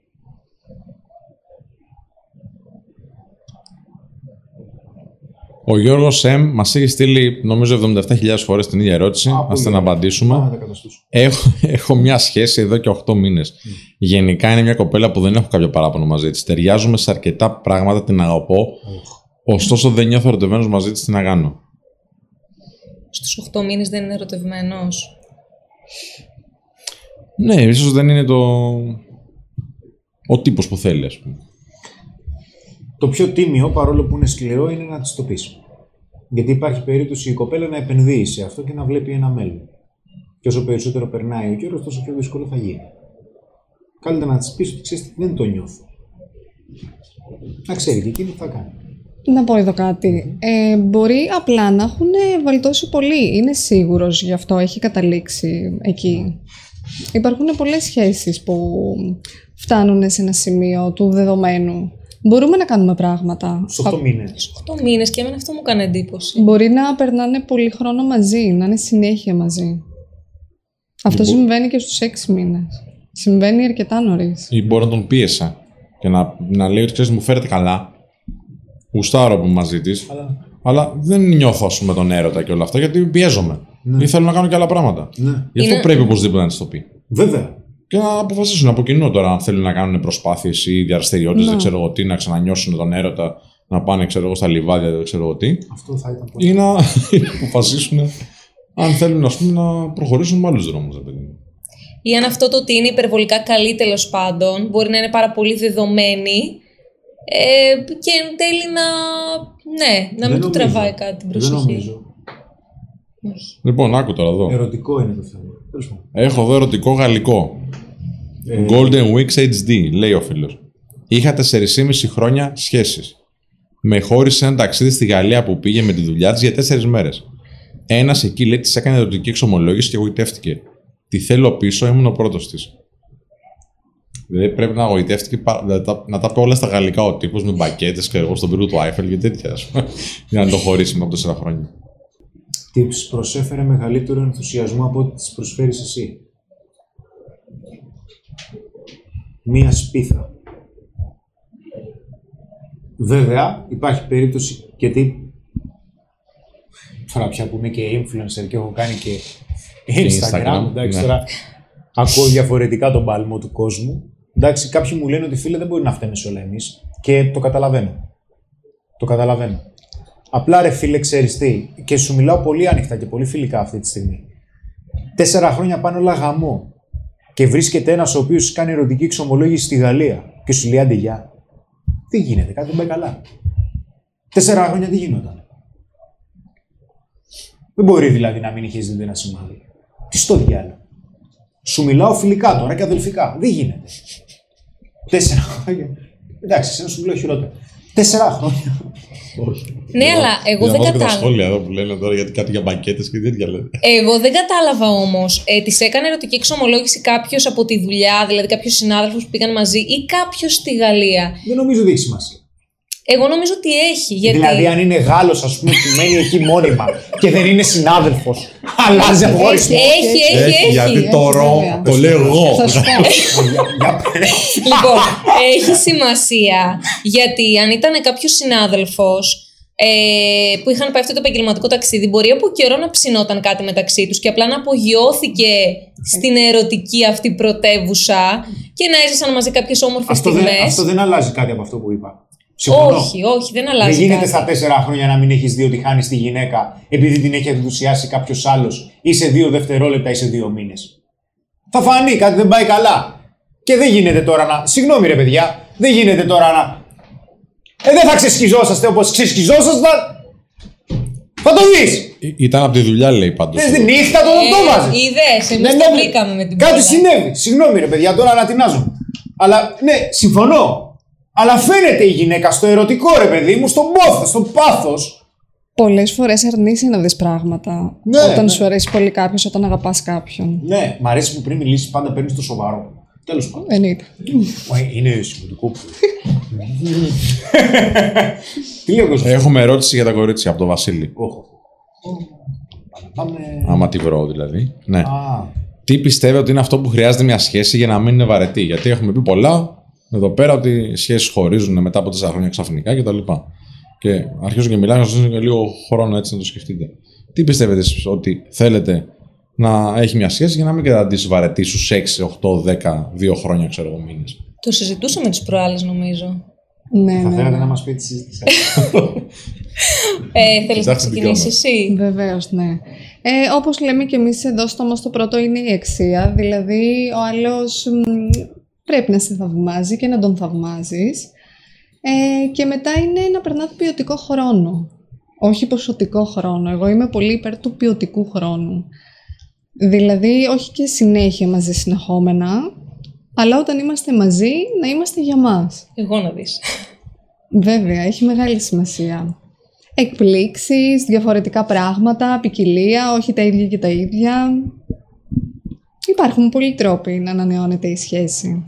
Ο Γιώργος Σεμ μας έχει στείλει νομίζω 77.000 φορές την ίδια ερώτηση. Α, Άστε πολύ να ωραία. απαντήσουμε. Πάμε να τα καταστήσουμε. Έχω, έχω μια σχέση εδώ και 8 μήνες. Γενικά είναι μια κοπέλα που δεν έχω κάποιο παράπονο μαζί της. Ταιριάζουμε σε αρκετά πράγματα, την αγαπώ. Ωστόσο δεν νιώθω ερωτευμένος μαζί της, τι να κάνω. Στους 8 μήνες δεν είναι ερωτευμένος; Ναι, ίσως δεν είναι το. ο τύπος που θέλει, ας πούμε. Το πιο τίμιο, παρόλο που είναι σκληρό, είναι να της το πεις. Γιατί υπάρχει περίπτωση η κοπέλα να επενδύει σε αυτό και να βλέπει ένα μέλλον. Και όσο περισσότερο περνάει ο καιρός, τόσο πιο δύσκολο θα γίνει. Καλύτερα να της πεις ότι ξέρεις δεν το νιώθω. Να ξέρει και εκείνη τι θα κάνει. Να πω εδώ κάτι. Ε, μπορεί απλά να έχουν βαλτώσει πολύ. Είναι σίγουρος γι' αυτό, έχει καταλήξει εκεί. Υπάρχουν πολλές σχέσεις που φτάνουν σε ένα σημείο του δεδομένου. Μπορούμε να κάνουμε πράγματα. Στου 8 μήνες. Στους 8 μήνες και εμένα αυτό μου έκανε εντύπωση. Μπορεί να περνάνε πολύ χρόνο μαζί, να είναι συνέχεια μαζί. Αυτό συμβαίνει και στους 6 μήνες. Συμβαίνει αρκετά νωρίς. Ή μπορώ να τον πίεσα και να, να λέει ότι ξέρεις, μου φέρετε καλά. Γουστάρω που είμαι μαζί της. Αλλά. Αλλά δεν νιώθω ας πούμε, τον έρωτα και όλα αυτά γιατί πιέζομαι. Ναι. Ή θέλω να κάνω και άλλα πράγματα. Ναι. Γι' αυτό Είναι- πρέπει οπωσδήποτε να της το πει. Βέβαια. Και να αποφασίσουν από κοινού τώρα αν θέλουν να κάνουν προσπάθειες ή διαστηριότητε, Ναι. δεν ξέρω εγώ τι, να ξανανιώσουν τον έρωτα, να πάνε ξέρω εγώ, στα λιβάδια, δεν ξέρω εγώ τι. Αυτό θα ήταν πολύ. Ή να αποφασίσουν αν θέλουν ας πούμε, να προχωρήσουν με άλλους δρόμους. Ή αν αυτό το ότι είναι υπερβολικά καλή τέλος πάντων, μπορεί να είναι πάρα πολύ δεδομένη ε, και εν τέλει να, ναι, να μην του τραβάει κάτι την προσοχή. Δεν νομίζω. Λοιπόν, άκου τώρα εδώ. Ερωτικό είναι το θέμα. Έχω εδώ ερωτικό γαλλικό. Ε... Golden Weeks HD, λέει ο φίλος. Είχα 4,5 χρόνια σχέσεις. Με χώρισε ένα ταξίδι στη Γαλλία που πήγε με τη δουλειά της για 4 μέρες. Ένας εκεί λέει της έκανε ερωτική εξομολόγηση και εγωιτεύτηκε. Τη θέλω πίσω, ήμουν ο πρώτος της. Δηλαδή πρέπει να αγωγητεύτηκε να τα, να τα πει όλα στα γαλλικά ο τύπος με μπακέτες και εγώ στον πύργο του Άιφελ και τέτοια. για να το χωρίσει με από τέσσερα χρόνια. Τι προσέφερε μεγαλύτερο ενθουσιασμό από ό,τι τη προσφέρεις εσύ; Μία σπίθα. Βέβαια, υπάρχει περίπτωση γιατί τώρα πια που είμαι και influencer και έχω κάνει και Instagram, Instagram εντάξει ναι. τώρα ακούω διαφορετικά τον πάλμο του κόσμου. Εντάξει, κάποιοι μου λένε ότι φίλε δεν μπορεί να φταίνει όλα εμείς και το καταλαβαίνω. Το καταλαβαίνω. Απλά ρε φίλε, ξέρεις τι, και σου μιλάω πολύ ανοιχτά και πολύ φιλικά αυτή τη στιγμή. Τέσσερα χρόνια πάνω όλα γαμό. Και βρίσκεται ένας ο οποίος κάνει ερωτική εξομολόγηση στη Γαλλία και σου λέει άντε γεια. Τι γίνεται, κάτι δεν πάει καλά. Τέσσερα χρόνια τι γίνονταν. Δεν μπορεί δηλαδή να μην είχες δει ένα σημάδι. Τι στο διάλογο. Σου μιλάω φιλικά τώρα και αδελφικά. Δεν γίνεται. Τέσσερα χρόνια. Εντάξει, να σου μιλάω χειρότερα. Τέσσερα χρόνια. Όχι. Ναι, αλλά εγώ δεν κατάλαβα. τα σχόλια εδώ που λένε τώρα γιατί κάτι για μπακέτες και τέτοια λένε. Εγώ δεν κατάλαβα όμως. Ε, τη έκανε ερωτική εξομολόγηση κάποιος από τη δουλειά, δηλαδή κάποιος συνάδελφος που πήγαν μαζί ή κάποιος στη Γαλλία; Δεν νομίζω ότι έχει σημασία. Εγώ νομίζω ότι έχει. Γιατί... Δηλαδή, αν είναι Γάλλος, ας πούμε, που μένει εκεί μόνιμα και δεν είναι συνάδελφος, αλλάζει από Έχει, έχει, έχει. Γιατί το ρο, το λέω εγώ. λοιπόν, έχει σημασία γιατί αν ήταν κάποιος συνάδελφος ε, που είχαν πάει αυτό το επαγγελματικό ταξίδι, μπορεί από καιρό να ψινόταν κάτι μεταξύ τους και απλά να απογειώθηκε στην ερωτική αυτή πρωτεύουσα και να έζησαν μαζί κάποιες όμορφες στιγμές. Αυτό δεν αλλάζει κάτι από αυτό που είπα. Συμφωνώ. Όχι, όχι, δεν αλλάζει. Δεν γίνεται στα τέσσερα χρόνια να μην έχεις δει ότι χάνεις τη γυναίκα επειδή την έχει ενθουσιάσει κάποιος άλλος ή σε δύο δευτερόλεπτα ή σε δύο μήνες. Θα φανεί κάτι δεν πάει καλά. Και δεν γίνεται τώρα να. Συγγνώμη ρε παιδιά, δεν γίνεται τώρα να. Ε, δεν θα ξεσκιζόσαστε όπως ξεσκιζόσασταν. Θα το δεις! Ήταν από τη δουλειά, λέει πάντως. Δεν νύχτα το δω μαζί. Είδες, εμείς το βρήκαμε με την Κάτι συνέβη. Συγγνώμη, ρε παιδιά, τώρα ανατινάζω. Αλλά ναι, συμφωνώ. Αλλά φαίνεται η γυναίκα στο ερωτικό ρε παιδί μου, στον πόθο, στο πάθος. Πολλές φορές αρνείσαι να δεις πράγματα. Ναι, όταν ναι. σου αρέσει πολύ κάποιος, όταν αγαπάς κάποιον. Ναι, μ' αρέσει που πριν μιλήσεις πάντα παίρνεις το σοβαρό. Τέλος πάντων. Εννοείται. Είναι σημαντικό που. Τι λέω, Έχουμε ερώτηση για τα κορίτσια από τον Βασίλη. Πάμε... Άμα τη βρω δηλαδή. Ναι. Τι πιστεύετε ότι είναι αυτό που χρειάζεται μια σχέση για να μην είναι βαρετή; Γιατί έχουμε πει πολλά, εδώ πέρα ότι οι σχέσεις χωρίζουν μετά από τέσσερα χρόνια ξαφνικά κτλ. Και, και αρχίζω και μιλάω, να σα δώσω λίγο χρόνο έτσι να το σκεφτείτε. Τι πιστεύετε εσείς ότι θέλετε να έχει μια σχέση για να μην κρατήσει βαρετή στους 6, 8, 10, 2 χρόνια, ξέρω εγώ, μήνες; Το συζητούσαμε τις προάλλες, νομίζω. Ναι, Θα ναι, θέλατε ναι. να μας πείτε τη συζήτηση. ε, Θέλεις να ξεκινήσεις εσύ; Βεβαίως, ναι. Ε, Όπως λέμε και εμείς εδώ στο όμω το πρώτο είναι η αξία. Δηλαδή, ο άλλος πρέπει να σε θαυμάζει και να τον θαυμάζεις. Ε, και μετά είναι να περνάτε ποιοτικό χρόνο. Όχι ποσοτικό χρόνο. Εγώ είμαι πολύ υπέρ του ποιοτικού χρόνου. Δηλαδή, όχι και συνέχεια μαζί συνεχόμενα, αλλά όταν είμαστε μαζί, να είμαστε για μας. Εγώ να δεις. Βέβαια, έχει μεγάλη σημασία. Εκπλήξεις, διαφορετικά πράγματα, ποικιλία, όχι τα ίδια και τα ίδια. Υπάρχουν πολλοί τρόποι να ανανεώνεται η σχέση.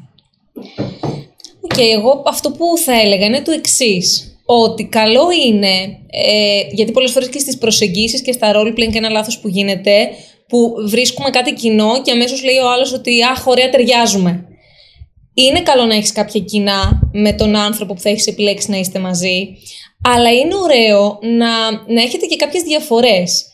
Και εγώ αυτό που θα έλεγα είναι το εξής. Ότι καλό είναι, ε, γιατί πολλές φορές και στις προσεγγίσεις και στα roleplay και ένα λάθος που γίνεται, που βρίσκουμε κάτι κοινό και αμέσως λέει ο άλλος ότι «Αχ, ωραία, ταιριάζουμε». Είναι καλό να έχεις κάποια κοινά με τον άνθρωπο που θα έχεις επιλέξει να είστε μαζί, αλλά είναι ωραίο να, να έχετε και κάποιες διαφορές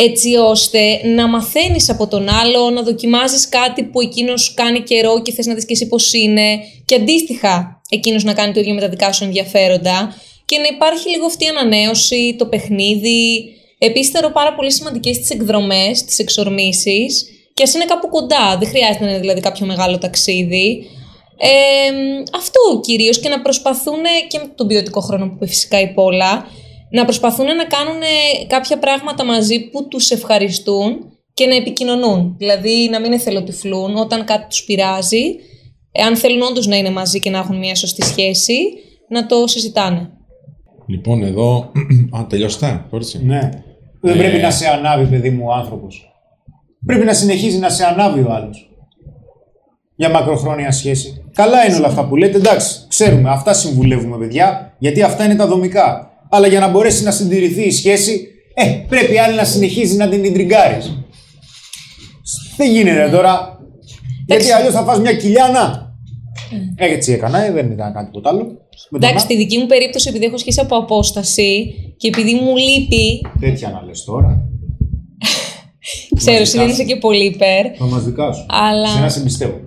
έτσι ώστε να μαθαίνεις από τον άλλο, να δοκιμάζεις κάτι που εκείνος κάνει καιρό και θες να δεις και εσύ πώς είναι και αντίστοιχα εκείνος να κάνει το ίδιο με τα δικά σου ενδιαφέροντα και να υπάρχει λίγο αυτή η ανανέωση, το παιχνίδι Επίσης, θεωρώ πάρα πολύ σημαντικές τις εκδρομές, τις εξορμήσεις και ας είναι κάπου κοντά. Δεν χρειάζεται να είναι δηλαδή κάποιο μεγάλο ταξίδι. Ε, αυτό κυρίως και να προσπαθούν και με τον ποιοτικό χρόνο που είπε φυσικά η Πόλα, να προσπαθούν να κάνουν κάποια πράγματα μαζί που τους ευχαριστούν και να επικοινωνούν. Δηλαδή να μην εθελοτυφλούν όταν κάτι τους πειράζει, αν θέλουν όντως να είναι μαζί και να έχουν μια σωστή σχέση, να το συζητάνε. Λοιπόν, εδώ. Α, τελειώστε, Ναι. Δεν πρέπει ε. να σε ανάβει, παιδί μου, ο άνθρωπος. Πρέπει να συνεχίζει να σε ανάβει ο άλλος. Για μακροχρόνια σχέση. Καλά είναι όλα αυτά που λέτε, εντάξει, ξέρουμε, αυτά συμβουλεύουμε, παιδιά, γιατί αυτά είναι τα δομικά. Αλλά για να μπορέσει να συντηρηθεί η σχέση, ε, πρέπει άλλη να συνεχίζει να την ιντριγκάρει. Δεν γίνεται τώρα; Γιατί αλλιώς θα φας μια κοιλιάνα. Ε, έτσι έκανα, ε, δεν ήταν κάτι τίποτα άλλο. Εντάξει, στη δική μου περίπτωση, επειδή έχω σχέση από απόσταση και επειδή μου λείπει. Τέτοια να λες τώρα. Ξέρω, εσύ δεν είσαι και πολύ υπέρ. Θα μα δικάσω. Αλλά... Σε να σε πιστεύω.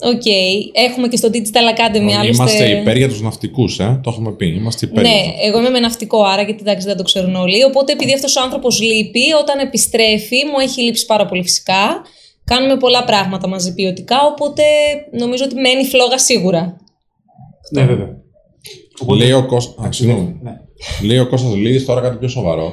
Οκ. Okay. Έχουμε και στο Digital Academy άλλωστε. Είμαστε υπέρ για τους ναυτικούς, ε. Το έχουμε πει. Είμαστε υπέρ. Ναι, εγώ είμαι με ναυτικό, άρα γιατί εντάξει δεν το ξέρουν όλοι. Οπότε επειδή αυτός ο άνθρωπος λείπει, όταν επιστρέφει, μου έχει λείψει πάρα πολύ φυσικά. Κάνουμε πολλά πράγματα μαζί ποιοτικά, οπότε νομίζω ότι μένει φλόγα σίγουρα. Ναι, βέβαια. Λέει ο Κώστα. συγγνώμη. Ναι. Λέει ο Κώστας Λίδης τώρα κάτι πιο σοβαρό.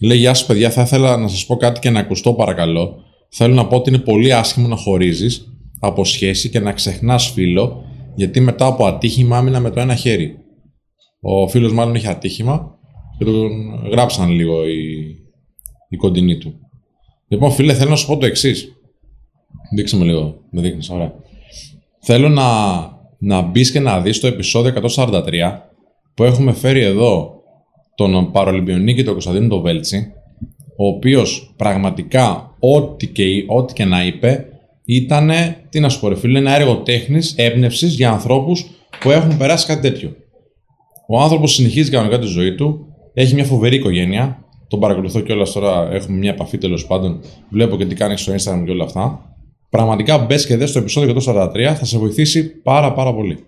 Λέει: Γεια σας, παιδιά, θα ήθελα να σας πω κάτι και να ακουστώ, παρακαλώ. Θέλω να πω ότι είναι πολύ άσχημο να χωρίζεις από σχέση και να ξεχνάς φίλο, γιατί μετά από ατύχημα άμυνα με το ένα χέρι. Ο φίλος μάλλον είχε ατύχημα και τον γράψαν λίγο οι, οι κοντινοί του. Λοιπόν, φίλε, θέλω να σου πω το εξής. Δείξε με λίγο. Με δείχνεις, ωραία. Θέλω να, να μπεις και να δεις το επεισόδιο 143 που έχουμε φέρει εδώ τον Παρολυμπιονίκη τον Κωνσταντίνο τον Βέλτσι, ο οποίος πραγματικά ό,τι και, ό,τι και να είπε ήταν, τι να σου πω, ρε φίλε, ένα έργο τέχνης, έμπνευσης για ανθρώπους που έχουν περάσει κάτι τέτοιο. Ο άνθρωπος συνεχίζει κανονικά τη ζωή του, έχει μια φοβερή οικογένεια. Τον παρακολουθώ κιόλας τώρα, έχουμε μια επαφή τέλος πάντων. Βλέπω και τι κάνει στο Instagram και όλα αυτά. Πραγματικά μπες και δες στο επεισόδιο 143, θα σε βοηθήσει πάρα πάρα πολύ.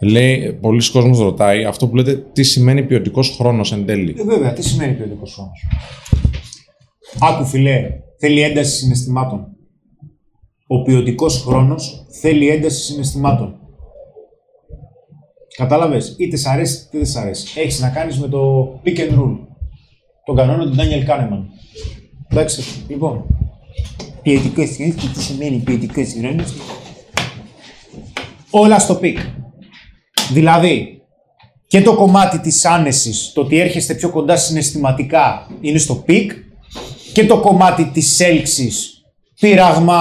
Λέει, πολλοί κόσμος ρωτάει αυτό που λέτε, τι σημαίνει ποιοτικός χρόνος εν τέλει; Ε, βέβαια, τι σημαίνει ποιοτικός χρόνος; Άκου φιλέ, θέλει ένταση συναισθημάτων. Ο ποιοτικός χρόνος θέλει ένταση συναισθημάτων. Κατάλαβες, είτε σ' αρέσει είτε δεν σ' αρέσει. Έχεις να κάνεις με το peak-end rule. Τον κανόνα του Daniel Kahneman. Εντάξει, λοιπόν. Ποιοτικό χρόνο και τι σημαίνει ποιοτικό χρόνο. Όλα στο peak. Δηλαδή, και το κομμάτι της άνεσης, το ότι έρχεστε πιο κοντά συναισθηματικά, είναι στο peak και το κομμάτι της έλξης, πείραγμα,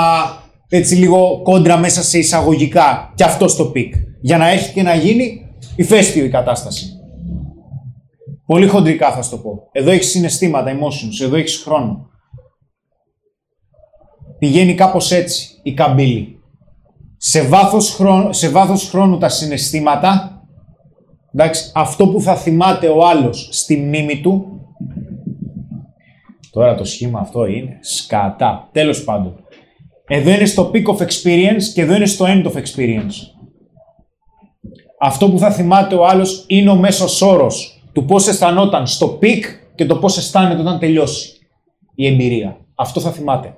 έτσι λίγο κόντρα μέσα σε εισαγωγικά, και αυτό στο peak. Για να έχει και να γίνει ηφαίστειο η κατάσταση. Πολύ χοντρικά θα σου το πω. Εδώ έχεις συναισθήματα, emotions, εδώ έχεις χρόνο. Πηγαίνει κάπως έτσι η καμπύλη σε βάθος, χρόνου, σε βάθος χρόνου τα συναισθήματα, εντάξει, αυτό που θα θυμάται ο άλλος στη μνήμη του, τώρα το σχήμα αυτό είναι σκατά, τέλος πάντων. Εδώ είναι στο peak of experience και εδώ είναι στο end of experience. Αυτό που θα θυμάται ο άλλος είναι ο μέσος όρος του πώς αισθανόταν στο peak και το πώς αισθάνεται όταν τελειώσει η εμπειρία. Αυτό θα θυμάται.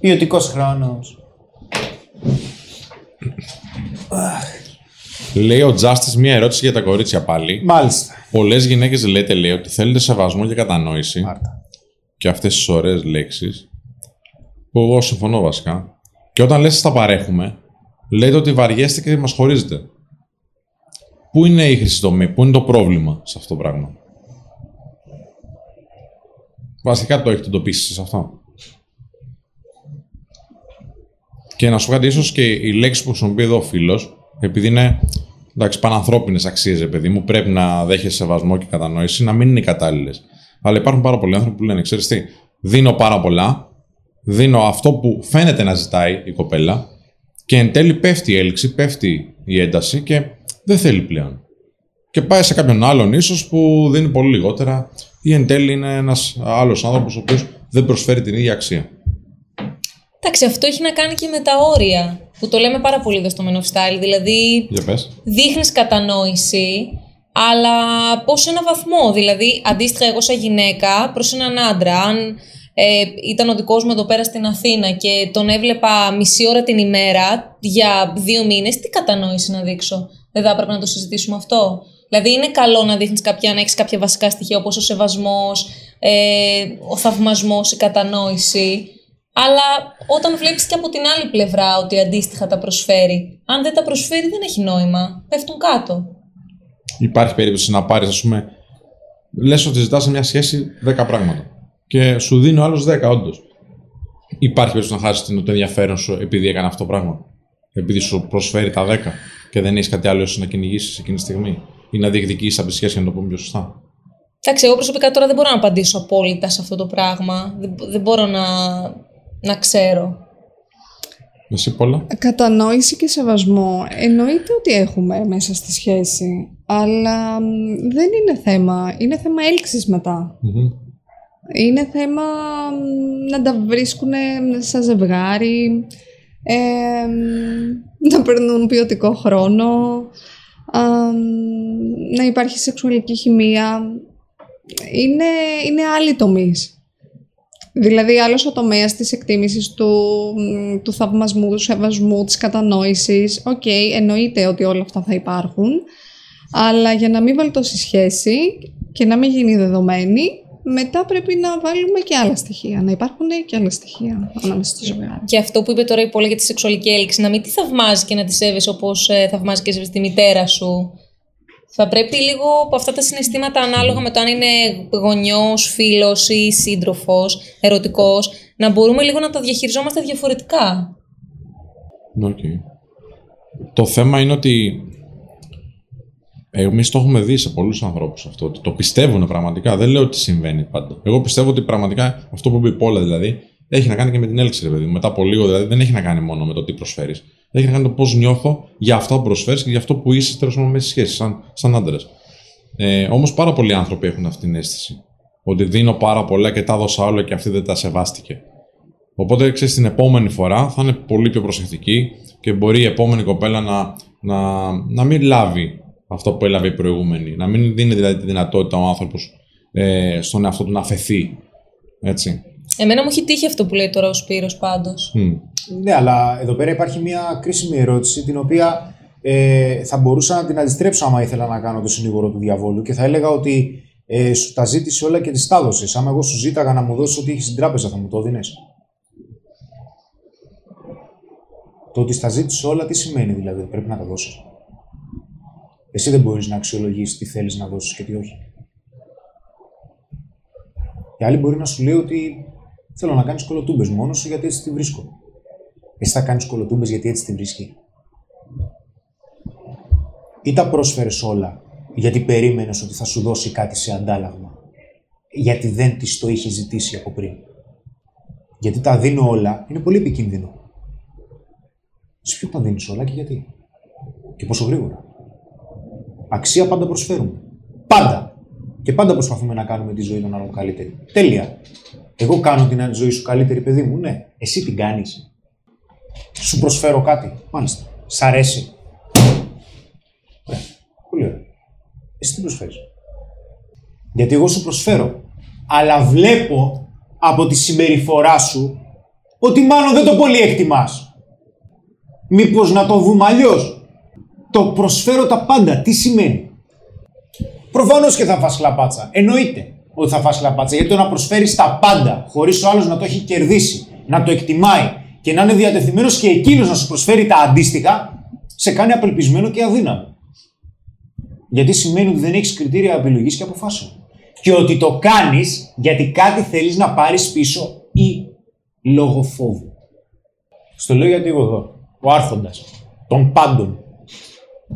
Ποιοτικό χρόνος. Λέει ο Justice μία ερώτηση για τα κορίτσια πάλι. Μάλιστα. Πολλές γυναίκες λέτε, λέει, ότι θέλετε σεβασμό και κατανόηση. Μάλιστα. Και αυτές τις ωραίες λέξεις. Που εγώ συμφωνώ βασικά. Και όταν λες τα παρέχουμε, λέτε ότι βαριέστε και μας χωρίζετε. Πού είναι η χρυσή τομή, πού είναι το πρόβλημα σε αυτό το πράγμα; Βασικά το έχετε εντοπίσει σε αυτό. Και να σου πω ίσως και η λέξη που χρησιμοποιεί εδώ ο φίλος, επειδή είναι εντάξει, πανανθρώπινες αξίες, παιδί μου, πρέπει να δέχεσαι σεβασμό και κατανόηση, να μην είναι κατάλληλες. Αλλά υπάρχουν πάρα πολλοί άνθρωποι που λένε, ξέρεις τι, δίνω πάρα πολλά, δίνω αυτό που φαίνεται να ζητάει η κοπέλα και εν τέλει πέφτει η έλξη, πέφτει η ένταση και δεν θέλει πλέον. Και πάει σε κάποιον άλλον ίσως που δίνει πολύ λιγότερα ή εν τέλει είναι ένας άλλος άνθρωπος ο οποίος δεν προσφέρει την ίδια αξία. Εντάξει, αυτό έχει να κάνει και με τα όρια. Που το λέμε πάρα πολύ εδώ στο Men of Style. Δηλαδή, Για δείχνεις κατανόηση αλλά πώς σε ένα βαθμό. Δηλαδή, αντίστοιχα, εγώ σαν γυναίκα προς έναν άντρα, αν ε, ήταν ο δικός μου εδώ πέρα στην Αθήνα και τον έβλεπα μισή ώρα την ημέρα για δύο μήνες, τι κατανόηση να δείξω; Δεν θα έπρεπε να το συζητήσουμε αυτό; Δηλαδή, είναι καλό να δείχνεις κάποια, να έχεις κάποια βασικά στοιχεία όπως ο σεβασμός, ε, ο θαυμασμός, η κατανόηση. Αλλά όταν βλέπεις και από την άλλη πλευρά ότι αντίστοιχα τα προσφέρει, αν δεν τα προσφέρει, δεν έχει νόημα. Πέφτουν κάτω. Υπάρχει περίπτωση να πάρεις, ας πούμε, λες ότι ζητάς σε μια σχέση 10 πράγματα. Και σου δίνει ο άλλος 10, όντως. Υπάρχει περίπτωση να χάσεις το ενδιαφέρον σου επειδή έκανε αυτό το πράγμα. Επειδή σου προσφέρει τα 10 και δεν έχεις κάτι άλλο να κυνηγήσεις εκείνη τη στιγμή. Ή να διεκδικήσεις από τη σχέση, να το πούμε πιο σωστά. Εντάξει, εγώ προσωπικά τώρα δεν μπορώ να απαντήσω απόλυτα σε αυτό το πράγμα. Δεν, δεν μπορώ να, να ξέρω. Εσύ πολλά. Κατανόηση και σεβασμό εννοείται ότι έχουμε μέσα στη σχέση, αλλά δεν είναι θέμα. Είναι θέμα έλξης Είναι θέμα να τα βρίσκουν σαν ζευγάρι, να περνούν ποιοτικό χρόνο, να υπάρχει σεξουαλική χημεία. Είναι, είναι άλλοι τομείς. Δηλαδή, άλλος ο τομέας της εκτίμησης του, του θαυμασμού, του σεβασμού, της κατανόησης. OK, okay, εννοείται ότι όλα αυτά θα υπάρχουν. Αλλά για να μην βαλτώσει σχέση και να μην γίνει δεδομένη, μετά πρέπει να βάλουμε και άλλα στοιχεία. Να υπάρχουν και άλλα στοιχεία ανάμεσα στο ζευγάρι. Και αυτό που είπε τώρα η Πόλα για τη σεξουαλική έλξη, να μην τη θαυμάζει και να τη σέβεσαι όπως ε, θαυμάζει και σέβεσαι τη μητέρα σου. Θα πρέπει λίγο από αυτά τα συναισθήματα ανάλογα με το αν είναι γονιός, φίλος ή σύντροφος, ερωτικός, να μπορούμε λίγο να τα διαχειριζόμαστε διαφορετικά. Okay. Το θέμα είναι ότι Εμείς το έχουμε δει σε πολλούς ανθρώπους αυτό. Ότι το πιστεύουν πραγματικά. Δεν λέω ότι συμβαίνει πάντα. Εγώ πιστεύω ότι πραγματικά αυτό που είπε η Πόλα δηλαδή έχει να κάνει και με την έλξη, ρε παιδί Μετά από λίγο δηλαδή δεν έχει να κάνει μόνο με το τι προσφέρεις. Έχει να κάνει το πώς νιώθω για αυτά που προσφέρεις και για αυτό που είσαι τέλος πάντων μέσα στη σχέση, σαν, σαν άντρες. Ε, Όμως πάρα πολλοί άνθρωποι έχουν αυτή την αίσθηση. Ότι δίνω πάρα πολλά και τα έδωσα όλα και αυτή δεν τα σεβάστηκε. Οπότε ξέρεις την επόμενη φορά θα είναι πολύ πιο προσεκτική και μπορεί η επόμενη κοπέλα να, να, να μην λάβει αυτό που έλαβε η προηγούμενη. Να μην δίνει δηλαδή τη δυνατότητα ο άνθρωπος ε, στον εαυτό του να αφαιθεί. Έτσι. Εμένα μου έχει τύχει αυτό που λέει τώρα ο Σπύρος πάντως. Ναι, αλλά εδώ πέρα υπάρχει μια κρίσιμη ερώτηση την οποία ε, θα μπορούσα να την αντιστρέψω άμα ήθελα να κάνω το συνήγορο του διαβόλου και θα έλεγα ότι ε, σου τα ζήτησε όλα και τι τα έδωσε. Άμα εγώ σου ζήταγα να μου δώσεις ό,τι έχεις στην τράπεζα, θα μου το δίνει. Το ότι στα ζήτησε όλα, τι σημαίνει δηλαδή, πρέπει να τα δώσεις. Εσύ δεν μπορείς να αξιολογήσει τι θέλεις να δώσεις και τι όχι. Και άλλοι μπορεί να σου λέει ότι θέλω να κάνεις κολοτούμπες μόνος σου γιατί έτσι τη βρίσκω. Εσύ θα κάνεις κολοτούμπες γιατί έτσι τη βρίσκει. Ή τα πρόσφερες όλα γιατί περίμενες ότι θα σου δώσει κάτι σε αντάλλαγμα. Γιατί δεν της το είχε ζητήσει από πριν. Γιατί τα δίνω όλα είναι πολύ επικίνδυνο. Σε ποιο τα δίνεις όλα και γιατί; Και πόσο γρήγορα; Αξία πάντα προσφέρουμε. Πάντα. Και πάντα προσπαθούμε να κάνουμε τη ζωή των άλλων καλύτερη. Τέλεια. Εγώ κάνω την ζωή σου καλύτερη, παιδί μου. Ναι. Εσύ την κάνεις. Σου προσφέρω κάτι. Μάλιστα. Σ' αρέσει. Ωραία. Πολύ ωραία. Εσύ τι προσφέρεις; Γιατί εγώ σου προσφέρω. Αλλά βλέπω από τη συμπεριφορά σου ότι μάλλον δεν το πολύ εκτιμάς. Μήπως να το δούμε αλλιώς; Το προσφέρω τα πάντα. Τι σημαίνει; Προφανώς και θα φας χλαπάτσα. Εννοείται ότι θα φας χλαπάτσα. Γιατί το να προσφέρεις τα πάντα χωρίς ο άλλος να το έχει κερδίσει, να το εκτιμάει και να είναι διατεθειμένος και εκείνος να σου προσφέρει τα αντίστοιχα, σε κάνει απελπισμένο και αδύναμο. Γιατί σημαίνει ότι δεν έχεις κριτήρια επιλογής και αποφάσεων. Και ότι το κάνεις γιατί κάτι θέλεις να πάρεις πίσω ή λόγω φόβου. Στο λέω γιατί εγώ εδώ, ο Άρχοντας των πάντων,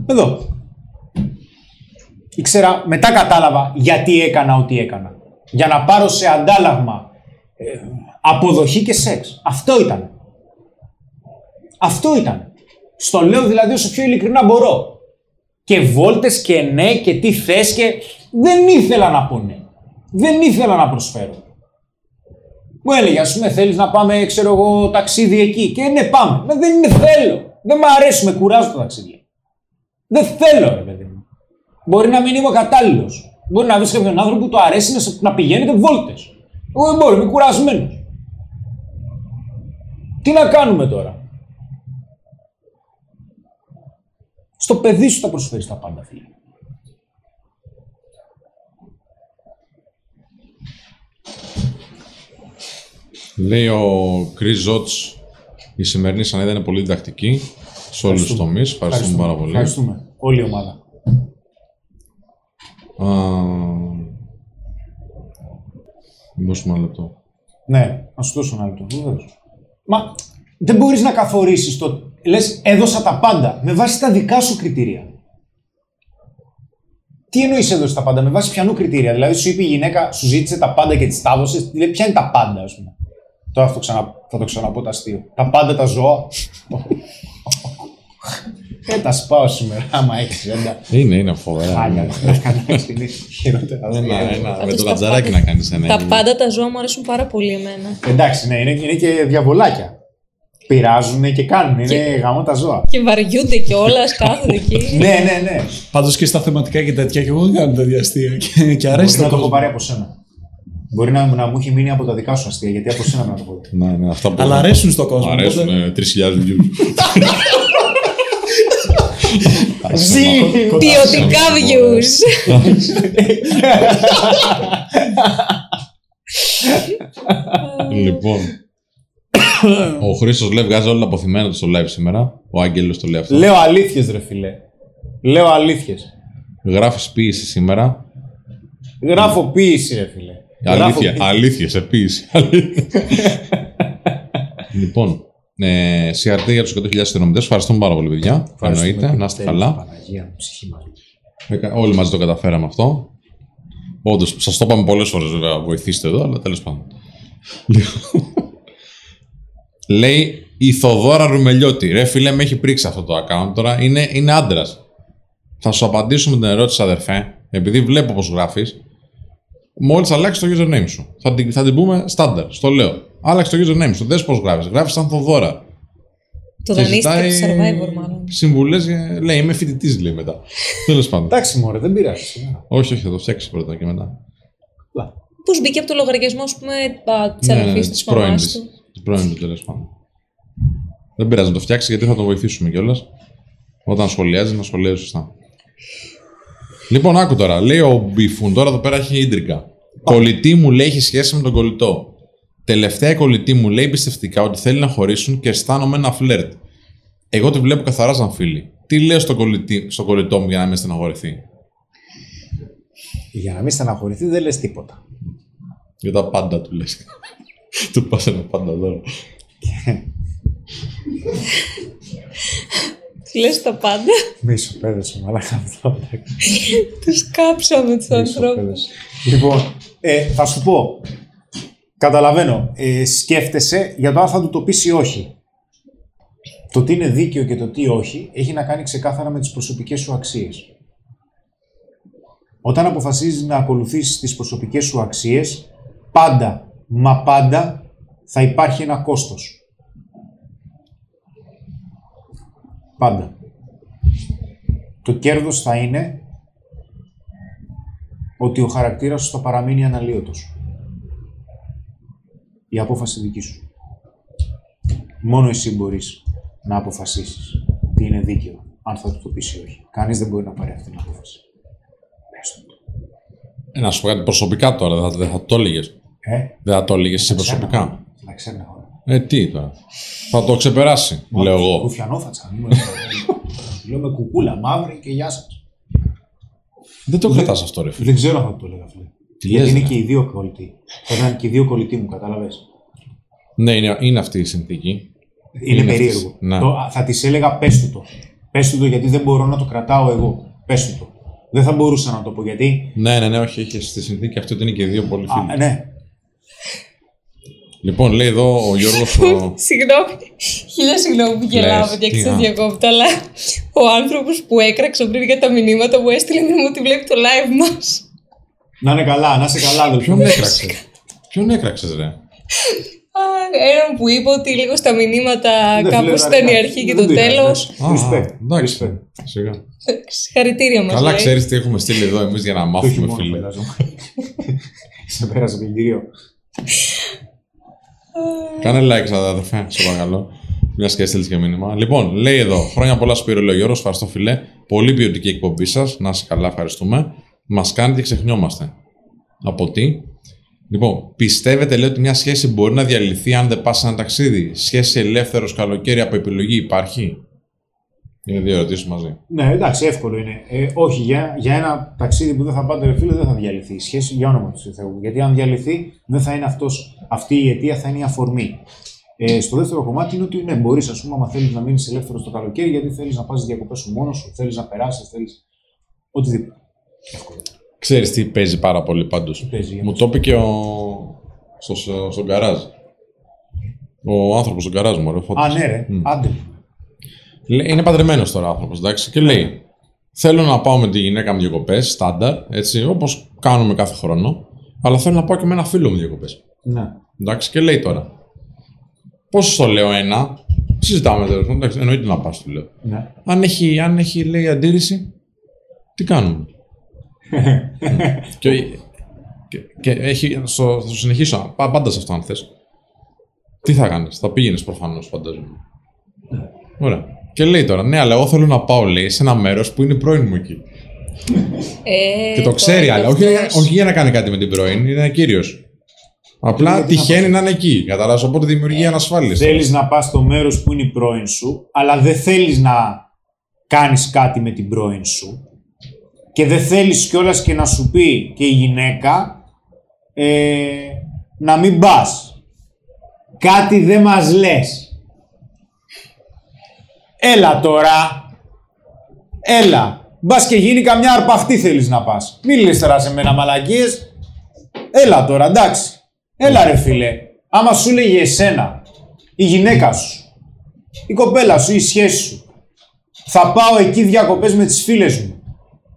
εδώ. Ήξερα, μετά κατάλαβα γιατί έκανα ό,τι έκανα. Για να πάρω σε αντάλλαγμα ε, αποδοχή και σεξ. Αυτό ήταν. Αυτό ήταν. Στο λέω δηλαδή όσο πιο ειλικρινά μπορώ. Και βόλτες και ναι και τι θες και δεν ήθελα να πω ναι. Δεν ήθελα να προσφέρω. Μου έλεγε, ας πούμε, θέλεις να πάμε, ξέρω εγώ, ταξίδι εκεί. Και ναι, πάμε. δεν είναι θέλω. Δεν μου αρέσει, με κουράζω το ταξίδι. Δεν θέλω, ρε παιδί μου. Μπορεί να μην είμαι ο κατάλληλος. Μπορεί να βρεις κάποιον άνθρωπο που του αρέσει να, σε- να πηγαίνετε βόλτες. Εγώ δεν μπορώ, είμαι κουρασμένος. Τι να κάνουμε τώρα; Στο παιδί σου θα προσφέρεις τα πάντα, φίλε. Λέει ο Chris Zotz, η σημερινή σανίδα είναι πολύ διδακτική σε όλους τους τομείς. Ευχαριστούμε πάρα πολύ. Ευχαριστούμε. Όλη η ομάδα. Α, Δώσουμε ένα λεπτό. Ναι, να σου δώσω ένα λεπτό. βεβαίως. Μα δεν μπορείς να καθορίσεις το. Λες, έδωσα τα πάντα με βάση τα δικά σου κριτήρια. Τι εννοείς έδωσε τα πάντα, με βάση ποιανού κριτήρια; Δηλαδή, σου είπε η γυναίκα, σου ζήτησε τα πάντα και τη τα έδωσε. Δηλαδή, ποια είναι τα πάντα, ας πούμε. Τώρα θα το, ξανα, θα το ξαναπώ το αστείο. Τα πάντα τα ζώα. Δεν τα σπάω σήμερα, άμα έχεις έντα. Είναι, είναι φοβερά. Χάλια. είναι. να κάνω στην χειρότερα. Ένα, ένα, με Πάντως το τα λατζαράκι πάντα- να κάνεις ένα. Τα έγινε. πάντα τα ζώα μου αρέσουν πάρα πολύ εμένα. Εντάξει, ναι, είναι, είναι και διαβολάκια. Πειράζουν και κάνουν. Είναι γαμό τα ζώα. Και βαριούνται κιόλας, κάθονται εκεί. ναι, ναι, ναι. Πάντως και στα θεματικά και τέτοια, και εγώ δεν κάνω τέτοια αστεία. Και, και αρέσει Μπορεί να το το έχω κόσμο. πάρει από σένα. Μπορεί να, να μου έχει μείνει από τα δικά σου αστεία, γιατί από σένα να το πω. Ναι, ναι, αυτά που Αλλά αρέσουν στον κόσμο. Μ' αρέσουν οπότε- ε, 3.000 views. Ποιοτικά views. λοιπόν. Ο Χρήστος λέει βγάζει όλα τα αποθυμένα του στο live σήμερα. Ο Άγγελος το λέει αυτό. Λέω αλήθειες, ρε φιλέ. Λέω αλήθειες. Γράφεις ποίηση σήμερα. Γράφω ποίηση, ρε φιλέ. Γράφω Αλήθεια, ποίηση. αλήθεια, σε ποίηση. λοιπόν, ε, συγχαρητήρια για τους 100.000 αστυνομητές. Ευχαριστούμε πάρα πολύ, παιδιά. Ευχαριστούμε Εννοείται, και να είστε τέλεια, καλά. Παναγία μου, ψυχή μας. Έκα- Όλοι μαζί το καταφέραμε αυτό. Όντως, σας το είπαμε πολλές φορές βέβαια, βοηθήστε εδώ, αλλά τέλος πάντων. Λοιπόν. Λέει η Θοδόρα Ρουμελιώτη. Ρε φίλε, με έχει πρίξει αυτό το account τώρα. Είναι, είναι άντρας. Θα σου απαντήσω με την ερώτηση, αδερφέ, επειδή βλέπω πώ γράφεις. Μόλις αλλάξει το username σου. Θα την, θα την πούμε στάνταρ. Στο λέω. Άλλαξε το username σου. Δες πώς γράφεις. Γράφεις σαν Θοδόρα. Το δανείστηκα από το survivor, μάλλον. Συμβουλές. Λέει, είμαι φοιτητής, λέει μετά. Τέλος πάντων. Εντάξει, μωρέ, δεν πειράζει. σιγά. όχι, όχι, θα το φτιάξεις πρώτα και μετά. Πώς μπήκε από το λογαριασμό, ας πούμε, τη Ναι, ναι, αδερφή της της μαμάς πρώην του; της. Της πρώην του τέλος πάντων. Δεν πειράζει να το φτιάξεις γιατί θα το βοηθήσουμε κιόλας. Όταν σχολιάζει, να σχολιάζει σωστά. Λοιπόν, άκου τώρα. Λέει ο Μπιφούν, τώρα εδώ πέρα έχει ίντρικα. Κολλητή μου λέει έχει σχέση με τον κολλητό. Τελευταία η κολλητή μου λέει πιστευτικά ότι θέλει να χωρίσουν και αισθάνομαι ένα φλερτ. Εγώ τη βλέπω καθαρά σαν φίλη. Τι λέω στον κολλητή, στον κολλητό μου για να μην στεναχωρηθεί; Για να μην στεναχωρηθεί, δεν λες τίποτα. Για τα πάντα του λες. του πας ένα πάντα δώρο. Λες τα πάντα; Μη σου πέδεσαι, μαλάκα αυτό. Τους κάψαμε του ανθρώπους. Λοιπόν, ε, θα σου πω. Καταλαβαίνω. Ε, σκέφτεσαι για το αν θα του το πεις ή όχι. Το τι είναι δίκαιο και το τι όχι έχει να κάνει ξεκάθαρα με τις προσωπικές σου αξίες. Όταν αποφασίζεις να ακολουθήσεις τις προσωπικές σου αξίες, πάντα, μα πάντα, θα υπάρχει ένα κόστος. Πάντα. Το κέρδος θα είναι ότι ο χαρακτήρας σου θα παραμείνει αναλύωτος. Η απόφαση δική σου. Μόνο εσύ μπορείς να αποφασίσεις τι είναι δίκαιο, αν θα του το πεις ή όχι. Κανείς δεν μπορεί να πάρει αυτή την απόφαση. Πες του. Ε, να σου πω κάτι προσωπικά τώρα, δεν θα, δεν θα το έλεγες. Ε, Δεν θα το έλεγες εσύ προσωπικά. να ξέρει να χωρά. Ε, τι τώρα. Θα το ξεπεράσει, λέω εγώ. Ρουφιανόφατσα. Λέω με κουκούλα μαύρη και γεια σας. Δεν το κρατάς αυτό, ρε φίλε. Δεν ξέρω αν θα το έλεγα φίλε. Τι Γιατί λες, είναι ρε. και οι δύο κολλητοί. Θα ήταν και οι δύο κολλητοί μου, κατάλαβες. Ναι, είναι, είναι αυτή η συνθήκη. Είναι, Είναι περίεργο. αυτής. Ναι. Το, α, θα της έλεγα πες του το. Πες του το γιατί δεν μπορώ να το κρατάω εγώ. Πες του το. Δεν θα μπορούσα να το πω γιατί. Ναι, ναι, ναι, όχι, έχει στη συνθήκη αυτή ότι είναι και δύο πολύ φίλοι. Α, ναι. Λοιπόν, λέει εδώ ο Γιώργος. ο... Συγγνώμη. Χίλια συγγνώμη που γελάω, Λες, παιδιά, τι, και σα α. διακόπτω, αλλά ο άνθρωπος που έκραξε πριν για τα μηνύματα μου έστειλε μήνυμα ότι βλέπει το live μας. Να είναι καλά, να είσαι καλά, αδελφέ. Ποιον έκραξες; Ποιον έκραξες, ρε; Έναν που είπε ότι λίγο στα μηνύματα Δεν κάπω φιλεραρικά. ήταν η αρχή και Δεν το πειράζει, τέλος. ναι. Respect. Εντάξει. Respect. Σιγά. Συγχαρητήρια μας. Καλά ξέρεις τι έχουμε στείλει εδώ εμείς για να Το μάθουμε, χειμώνα φίλε. φαντάζομαι. Σε πέρασε πλυντήριο. Κάνε like, αδερφέ, σε παρακαλώ. Μια και έστειλες και μήνυμα. Λοιπόν, λέει εδώ, χρόνια πολλά Σπύρο λέει ο Γιώργος, ευχαριστώ φιλέ. Πολύ ποιοτική εκπομπή σας. Να είσαι καλά, ευχαριστούμε. Μας κάνετε και ξεχνιόμαστε. Από τι. Λοιπόν, πιστεύετε λέει ότι μια σχέση μπορεί να διαλυθεί αν δεν πας σε ένα ταξίδι; Σχέση ελεύθερος καλοκαίρι από επιλογή υπάρχει; Είναι δύο ερωτήσεις μαζί. Ναι, εντάξει, εύκολο είναι. Ε, όχι, για, για ένα ταξίδι που δεν θα πάτε, ρε φίλε, δεν θα διαλυθεί η σχέση για όνομα του Θεού. Γιατί αν διαλυθεί, δεν θα είναι αυτός, αυτή η αιτία, θα είναι η αφορμή. Ε, στο δεύτερο κομμάτι είναι ότι ναι, μπορείς, ας πούμε, άμα θέλεις να μείνεις ελεύθερος το καλοκαίρι, γιατί θέλεις να πας διακοπές σου μόνος σου, θέλεις να περάσεις, θέλεις. Οτιδήποτε. Εύκολο. Ξέρεις τι παίζει πάρα πολύ πάντως. παίζει, για Μου πες. το είπε και ο. Στο, στο, στον γκαράζ. Ο άνθρωπος στον γκαράζ μου, ρε, φώτος. Α, ναι, ρε. Μμ. Άντε. Λέει- Είναι παντρεμένος τώρα άνθρωπος, εντάξει, και λέει: Θέλω να πάω με τη γυναίκα μου διακοπές, στάνταρ, έτσι, όπως κάνουμε κάθε χρόνο, αλλά θέλω να πάω και με ένα φίλο μου διακοπές. Ναι. Εντάξει, και λέει τώρα: Πόσο το λέω ένα, συζητάμε τέλο πάντων, εντάξει, εννοείται να πας, του λέω. ναι. Αν έχει, αν έχει, λέει, αντίρρηση, τι κάνουμε. Και, και, και έχει, στο, θα το συνεχίσω, πά- πάντα σε αυτό αν θες. Τι θα κάνεις, θα πήγαινες προφανώς φαντάζομαι. Ωραία. Και λέει τώρα, ναι, αλλά εγώ θέλω να πάω, λέει, σε ένα μέρος που είναι η πρώην μου εκεί. Ε, και το ξέρει, αλλά όχι, όχι για να κάνει κάτι με την πρώην, είναι κύριος. Απλά Γιατί να τυχαίνει να είναι εκεί. Κατάλαβες, οπότε δημιουργεί ανασφάλεια. Θέλεις να πας στο μέρος που είναι η πρώην σου, αλλά δεν θέλεις να κάνεις κάτι με την πρώην σου. Και δεν θέλεις κιόλας και να σου πει και η γυναίκα ε, να μην πας. Κάτι δεν μας λες. Έλα τώρα. Έλα. Μπας και γίνει καμιά αρπαχτή θέλεις να πας. Μην λες τώρα σε μένα μαλακίες. Έλα τώρα, εντάξει. Έλα ρε φίλε. Άμα σου λέγε εσένα, η γυναίκα σου, η κοπέλα σου, η σχέση σου, θα πάω εκεί διακοπές με τις φίλες μου.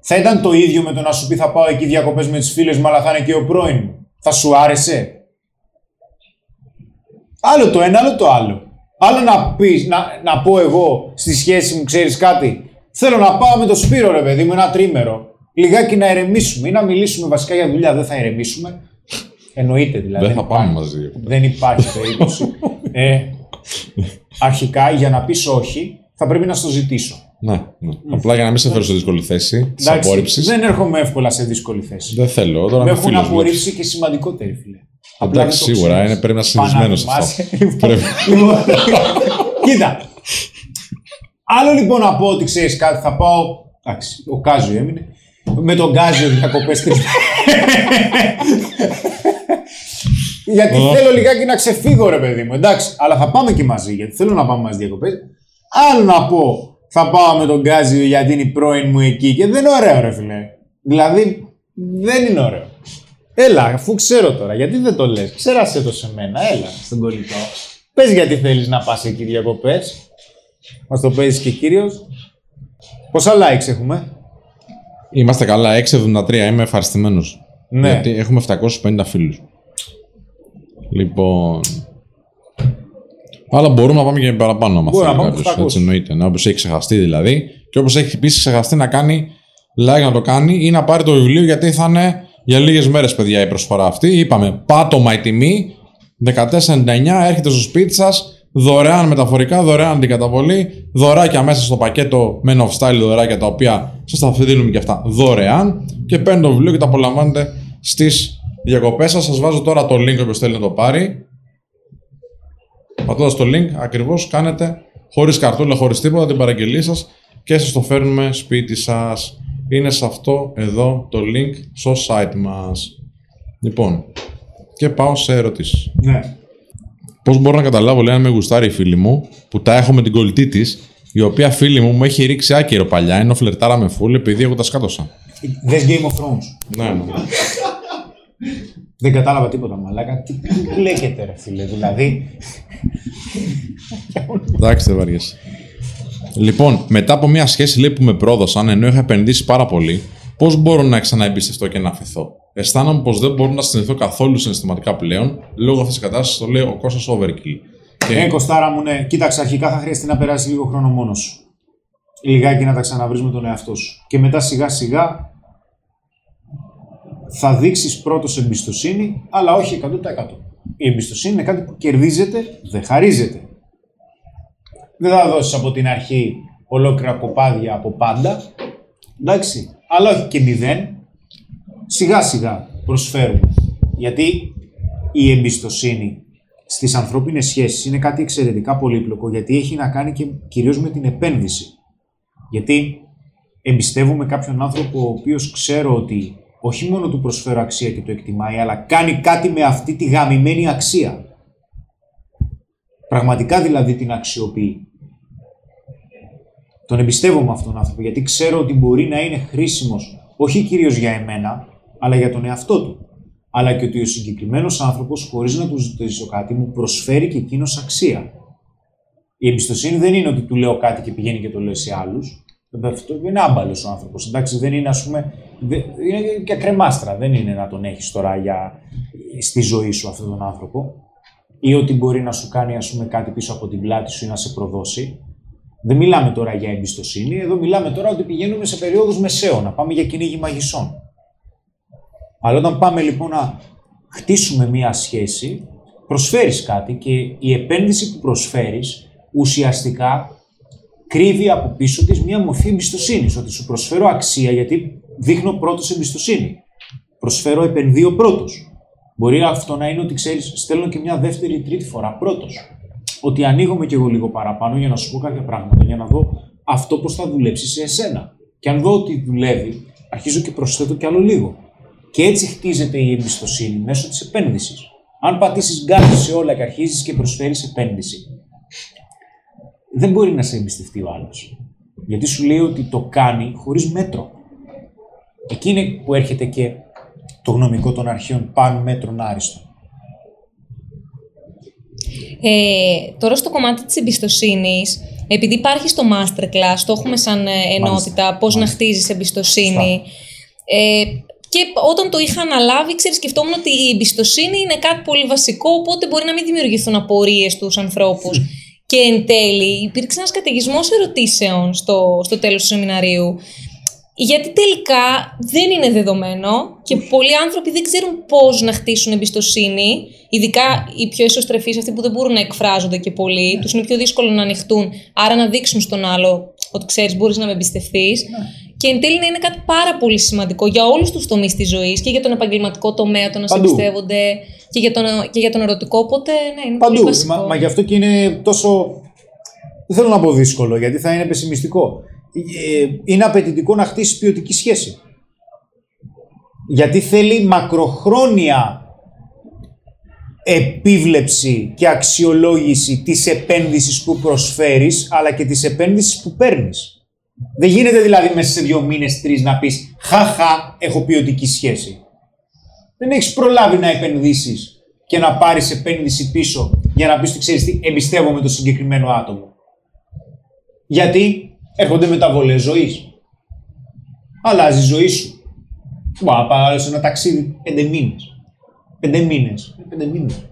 Θα ήταν το ίδιο με το να σου πει θα πάω εκεί διακοπές με τις φίλες μου, αλλά θα είναι και ο πρώην μου. Θα σου άρεσε; Άλλο το ένα, άλλο το άλλο. Άλλο να πεις, να, να πω εγώ στη σχέση μου, ξέρεις κάτι; Θέλω να πάω με το Σπύρο, ρε παιδί μου, ένα τρίμερο. Λιγάκι να ερεμήσουμε ή να μιλήσουμε βασικά για δουλειά. Δεν θα ερεμήσουμε. Εννοείται δηλαδή. Δεν θα πάμε υπάρχει. μαζί. Δεν υπάρχει περίπτωση. ε, αρχικά, για να πεις όχι, θα πρέπει να στο ζητήσω. Ναι, ναι. Απλά για να μην σε φέρω σε δύσκολη θέση της Εντάξει, απόρριψης. δεν έρχομαι εύκολα σε δύσκολη θέση. Δεν θέλω. Τώρα Με είμαι έχουν φίλος μου. απορρίψει και σημαντικότεροι, φίλε. Απλά Εντάξει, δεν το σίγουρα ξέρεις. είναι, πρέπει να είσαι συνηθισμένος σε Παναθυμάσαι. αυτό. Λοιπόν, Πρέπει. λοιπόν, Κοίτα. Άλλο λοιπόν να πω ότι ξέρεις κάτι, θα πάω. Εντάξει, ο Κάζιο έμεινε. Με τον Κάζιο διακοπές γιατί θέλω λιγάκι να ξεφύγω, ρε παιδί μου. Εντάξει, αλλά θα πάμε και μαζί, γιατί θέλω να πάμε μαζί διακοπές. Άλλο να πω, θα πάω με τον Κάζιο γιατί είναι η πρώην μου εκεί και δεν είναι ωραίο, ρε φίλε. Δηλαδή, δεν είναι ωραίο. Έλα, αφού ξέρω τώρα, γιατί δεν το λες. Ξέρασε το σε μένα, έλα, στον κολλητό. Πες γιατί θέλεις να πας εκεί διακοπές. Μας το παίζεις και κύριος. Πόσα likes έχουμε; Είμαστε καλά, 6,73. Είμαι ευχαριστημένος. Ναι. Γιατί έχουμε 750 φίλους. Λοιπόν. Αλλά μπορούμε να πάμε και παραπάνω. άμα Μπορούμε θέλει να πάμε κάποιος, 800. Έτσι εννοείται. Ναι, Όπως έχει ξεχαστεί δηλαδή. Και όπως έχει επίση ξεχαστεί να κάνει like να το κάνει ή να πάρει το βιβλίο γιατί θα είναι για λίγες μέρες, παιδιά, η προσφορά αυτή. Είπαμε πάτωμα η τιμή. 14,99 έρχεται στο σπίτι σας. Δωρεάν μεταφορικά, δωρεάν αντικαταβολή, δωράκια μέσα στο πακέτο Men of Style δωράκια τα οποία σας τα δίνουμε και αυτά δωρεάν και παίρνετε το βιβλίο και τα απολαμβάνετε στις διακοπές σας. Σας βάζω τώρα το link όποιος θέλει να το πάρει. Πατώντα το link, ακριβώς κάνετε χωρίς καρτούλα, χωρίς τίποτα την παραγγελία σας και σας το φέρνουμε σπίτι σας. Είναι σε αυτό εδώ το link στο site μας. Λοιπόν, και πάω σε ερωτήσεις. Ναι. Πώς μπορώ να καταλάβω, λέει, αν με γουστάρει η φίλη μου, που τα έχω με την κολλητή της, η οποία φίλη μου μου έχει ρίξει άκυρο παλιά, ενώ φλερτάρα με φούλη επειδή εγώ τα σκάτωσα. Δες Game of Thrones. Ναι, ναι. Δεν κατάλαβα τίποτα, μαλάκα. Τι, τι λέγεται, ρε φίλε. Δηλαδή, Εντάξει, δεν βαριέσαι. Λοιπόν, μετά από μια σχέση λέει, που με πρόδωσαν, ενώ είχα επενδύσει πάρα πολύ, πώς μπορώ να ξαναεμπιστευτώ και να αφαιθώ; Αισθάνομαι πως δεν μπορώ να συνηθώ καθόλου συναισθηματικά πλέον λόγω αυτής της κατάστασης, το λέει ο Κώστας Overkill. Και... Ναι, Κωστάρα μου, ναι. Κοίταξε, αρχικά θα χρειαστεί να περάσει λίγο χρόνο μόνος σου. Λιγάκι να τα ξαναβρεις με τον εαυτό σου. Και μετά σιγά σιγά θα δείξεις πρώτος εμπιστοσύνη, αλλά όχι 100%. Η εμπιστοσύνη είναι κάτι που κερδίζεται, δεν χαρίζεται. Δεν θα δώσεις από την αρχή ολόκληρα κοπάδια από πάντα. Εντάξει, αλλά όχι και μηδέν. Σιγά σιγά προσφέρουμε. Γιατί η εμπιστοσύνη στις ανθρώπινες σχέσεις είναι κάτι εξαιρετικά πολύπλοκο γιατί έχει να κάνει και κυρίως με την επένδυση. Γιατί εμπιστεύομαι κάποιον άνθρωπο ο οποίος ξέρω ότι όχι μόνο του προσφέρω αξία και το εκτιμάει, αλλά κάνει κάτι με αυτή τη γαμημένη αξία. Πραγματικά δηλαδή την αξιοποιεί. Τον εμπιστεύομαι αυτόν τον άνθρωπο γιατί ξέρω ότι μπορεί να είναι χρήσιμος όχι κυρίως για εμένα, αλλά για τον εαυτό του. Αλλά και ότι ο συγκεκριμένος άνθρωπος, χωρίς να του ζητήσω κάτι, μου προσφέρει και εκείνος αξία. Η εμπιστοσύνη δεν είναι ότι του λέω κάτι και πηγαίνει και το λέω σε άλλους. Αυτό είναι άμπαλος ο άνθρωπος. Εντάξει, δεν είναι, ας πούμε. Είναι και κρεμάστρα. Δεν είναι να τον έχεις τώρα για, στη ζωή σου αυτόν τον άνθρωπο. Ή ότι μπορεί να σου κάνει ας πούμε, κάτι πίσω από την πλάτη σου ή να σε προδώσει. Δεν μιλάμε τώρα για εμπιστοσύνη. Εδώ μιλάμε τώρα ότι πηγαίνουμε σε περίοδου μεσαίων. Να πάμε για κυνήγι μαγισσών. Αλλά όταν πάμε λοιπόν να χτίσουμε μία σχέση, προσφέρεις κάτι και η επένδυση που προσφέρεις ουσιαστικά κρύβει από πίσω της μία μορφή εμπιστοσύνης. Ότι σου προσφέρω αξία γιατί δείχνω πρώτος εμπιστοσύνη. Προσφέρω, επενδύω πρώτος. Μπορεί αυτό να είναι ότι ξέρεις, στέλνω και μια δεύτερη ή τρίτη φορά πρώτος. Ότι ανοίγομαι κι εγώ λίγο παραπάνω για να σου πω κάποια πράγματα, για να δω αυτό πώς θα δουλέψει σε εσένα. Και αν δω ότι δουλεύει, αρχίζω και προσθέτω κι άλλο λίγο. Και έτσι χτίζεται η εμπιστοσύνη μέσω της επένδυσης. Αν πατήσεις γκάτι σε όλα και αρχίζεις και προσφέρεις επένδυση, δεν μπορεί να σε εμπιστευτεί ο άλλος. Γιατί σου λέει ότι το κάνει χωρίς μέτρο. Εκεί είναι που έρχεται και το γνωμικό των αρχαίων πάνω μέτρων άριστο. Ε, τώρα στο κομμάτι της εμπιστοσύνης, επειδή υπάρχει στο masterclass, το έχουμε σαν ε, ενότητα, πώς να χτίζεις εμπιστοσύνη, ε, και όταν το είχα αναλάβει, ξέρεις, σκεφτόμουν ότι η εμπιστοσύνη είναι κάτι πολύ βασικό, οπότε μπορεί να μην δημιουργηθούν απορίες στους ανθρώπους. και εν τέλει, υπήρξε ένας καταιγισμός ερωτήσεων στο, στο τέλος του σεμιναρίου. Γιατί τελικά δεν είναι δεδομένο και πολλοί άνθρωποι δεν ξέρουν πώς να χτίσουν εμπιστοσύνη. Ειδικά οι πιο ισοστρεφείς, αυτοί που δεν μπορούν να εκφράζονται και πολύ, ναι. τους είναι πιο δύσκολο να ανοιχτούν. Άρα να δείξουν στον άλλο ότι ξέρεις, μπορείς να με εμπιστευτείς. Ναι και εν τέλει να είναι κάτι πάρα πολύ σημαντικό για όλους τους τομείς της ζωής και για τον επαγγελματικό τομέα, το να σε εμπιστεύονται και για, τον, και για τον ερωτικό. Οπότε, ναι, είναι Παντού. πολύ βασικό. Μα, μα γι' αυτό και είναι τόσο. Δεν θέλω να πω δύσκολο, γιατί θα είναι πεσημιστικό. Ε, είναι απαιτητικό να χτίσει ποιοτική σχέση. Γιατί θέλει μακροχρόνια επίβλεψη και αξιολόγηση της επένδυσης που προσφέρεις, αλλά και της επένδυσης που παίρνεις. Δεν γίνεται δηλαδή μέσα σε δύο μήνες, τρεις να πεις Χαχά, έχω ποιοτική σχέση. Δεν έχεις προλάβει να επενδύσεις και να πάρεις επένδυση πίσω για να πεις ότι ξέρεις τι, εμπιστεύομαι το συγκεκριμένο άτομο. Γιατί έρχονται μεταβολέ ζωής. Αλλάζει η ζωή σου. Μπορεί να πάρεις ένα ταξίδι πέντε μήνες. Πέντε μήνες. Πέντε μήνες.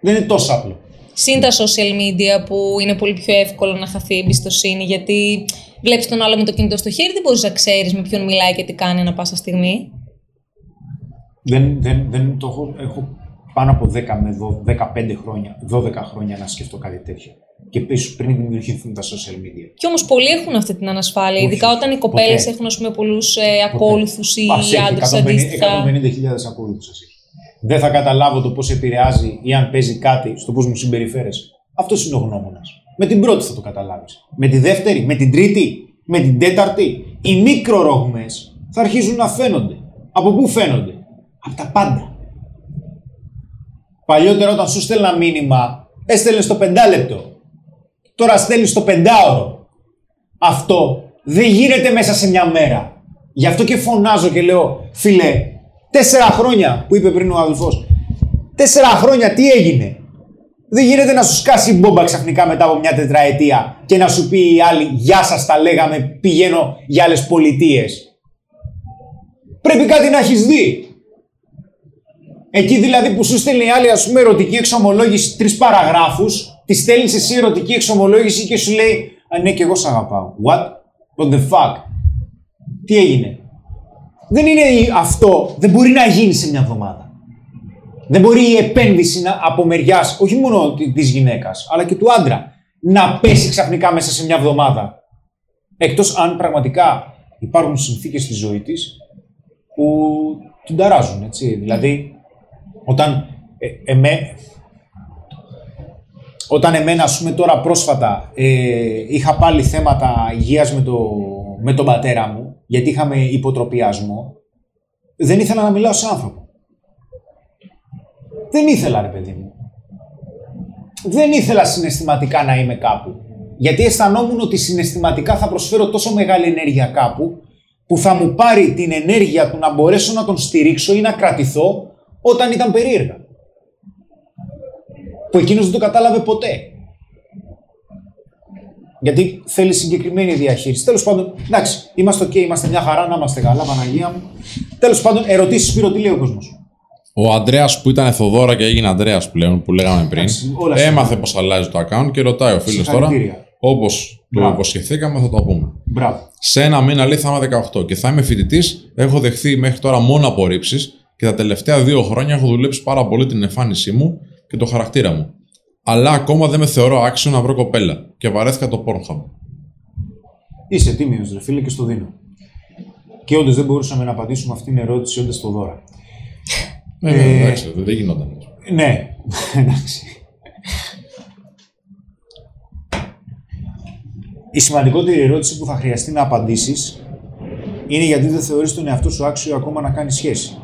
Δεν είναι τόσο απλό. Συν τα social media που είναι πολύ πιο εύκολο να χαθεί η εμπιστοσύνη γιατί βλέπεις τον άλλο με το κινητό στο χέρι, δεν μπορείς να ξέρεις με ποιον μιλάει και τι κάνει ανά πάσα στιγμή. Δεν, δεν, δεν το έχω, έχω πάνω από 10 με 15 χρόνια, 12 χρόνια να σκεφτώ κάτι τέτοιο. Και πίσω πριν δημιουργηθούν τα social media. Κι όμως πολλοί έχουν αυτή την ανασφάλεια. Όχι, ειδικά όταν οι κοπέλες έχουν πολλούς ε, ακόλουθους ή άντρες αντίστοιχα. 150.000 ακόλουθους δεν θα καταλάβω το πώς επηρεάζει ή αν παίζει κάτι στο πώς μου συμπεριφέρεσαι. Αυτός είναι ο γνώμονας. Με την πρώτη θα το καταλάβεις. Με τη δεύτερη, με την τρίτη, με την τέταρτη. Οι μικρορογμές θα αρχίζουν να φαίνονται. Από πού φαίνονται, Από τα πάντα. Παλιότερα, όταν σου στέλνα μήνυμα, έστελνες στο πεντάλεπτο. Τώρα στέλνεις στο πεντάωρο. Αυτό δεν γίνεται μέσα σε μια μέρα. Γι' αυτό και φωνάζω και λέω, φίλε, Τέσσερα χρόνια που είπε πριν ο αδελφός. Τέσσερα χρόνια τι έγινε; Δεν γίνεται να σου σκάσει μπόμπα ξαφνικά μετά από μια τετραετία και να σου πει οι άλλοι Γεια σας, τα λέγαμε, πηγαίνω για άλλες πολιτείες. Πρέπει κάτι να έχεις δει. Εκεί δηλαδή που σου στέλνει η άλλη, ας πούμε, ερωτική εξομολόγηση τρεις παραγράφους, της στέλνεις εσύ ερωτική εξομολόγηση και σου λέει Α, ναι, και εγώ σ' αγαπάω. What? What the fuck? Τι έγινε; Δεν είναι αυτό, δεν μπορεί να γίνει σε μια εβδομάδα. Δεν μπορεί η επένδυση να, από μεριά, όχι μόνο της γυναίκας, αλλά και του άντρα, να πέσει ξαφνικά μέσα σε μια εβδομάδα. Εκτός αν πραγματικά υπάρχουν συνθήκες στη ζωή της που την ταράζουν, έτσι. Δηλαδή, όταν, ε, εμέ, όταν εμένα, ας πούμε, τώρα πρόσφατα ε, είχα πάλι θέματα υγείας με, το, με τον πατέρα μου, γιατί είχαμε υποτροπιασμό, δεν ήθελα να μιλάω σε άνθρωπο. Δεν ήθελα, ρε παιδί μου. Δεν ήθελα συναισθηματικά να είμαι κάπου. Γιατί αισθανόμουν ότι συναισθηματικά θα προσφέρω τόσο μεγάλη ενέργεια κάπου, που θα μου πάρει την ενέργεια του να μπορέσω να τον στηρίξω ή να κρατηθώ όταν ήταν περίεργα. Που εκείνος δεν το κατάλαβε ποτέ. Γιατί θέλει συγκεκριμένη διαχείριση. Τέλος πάντων, εντάξει, είμαστε OK, είμαστε μια χαρά, να είμαστε καλά, Παναγία μου. Τέλος πάντων, ερωτήσεις Σπύρο, τι λέει ο κόσμος; Ο Αντρέα που ήταν Θοδόρα και έγινε Αντρέα πλέον, που λέγαμε πριν, έμαθε πώ αλλάζει το account και ρωτάει ο φίλος τώρα. Όπως το υποσχεθήκαμε, θα το πούμε. Μπράβο. Σε ένα μήνα λέει θα είμαι 18 και θα είμαι φοιτητής. Έχω δεχθεί μέχρι τώρα μόνο απορρίψεις και τα τελευταία δύο χρόνια έχω δουλέψει πάρα πολύ την εμφάνισή μου και το χαρακτήρα μου. Αλλά ακόμα δεν με θεωρώ άξιο να βρω κοπέλα και βαρέθηκα το Pornhub. Είσαι τίμιος, ρε φίλε, και στο δίνω. Και όντως δεν μπορούσαμε να απαντήσουμε αυτήν την ερώτηση όντας το δώρα. Ναι, ε, εντάξει, δεν γινόταν. Ναι, εντάξει. Η σημαντικότερη ερώτηση που θα χρειαστεί να απαντήσεις είναι γιατί δεν θεωρείς τον εαυτό σου άξιο ακόμα να κάνεις σχέση.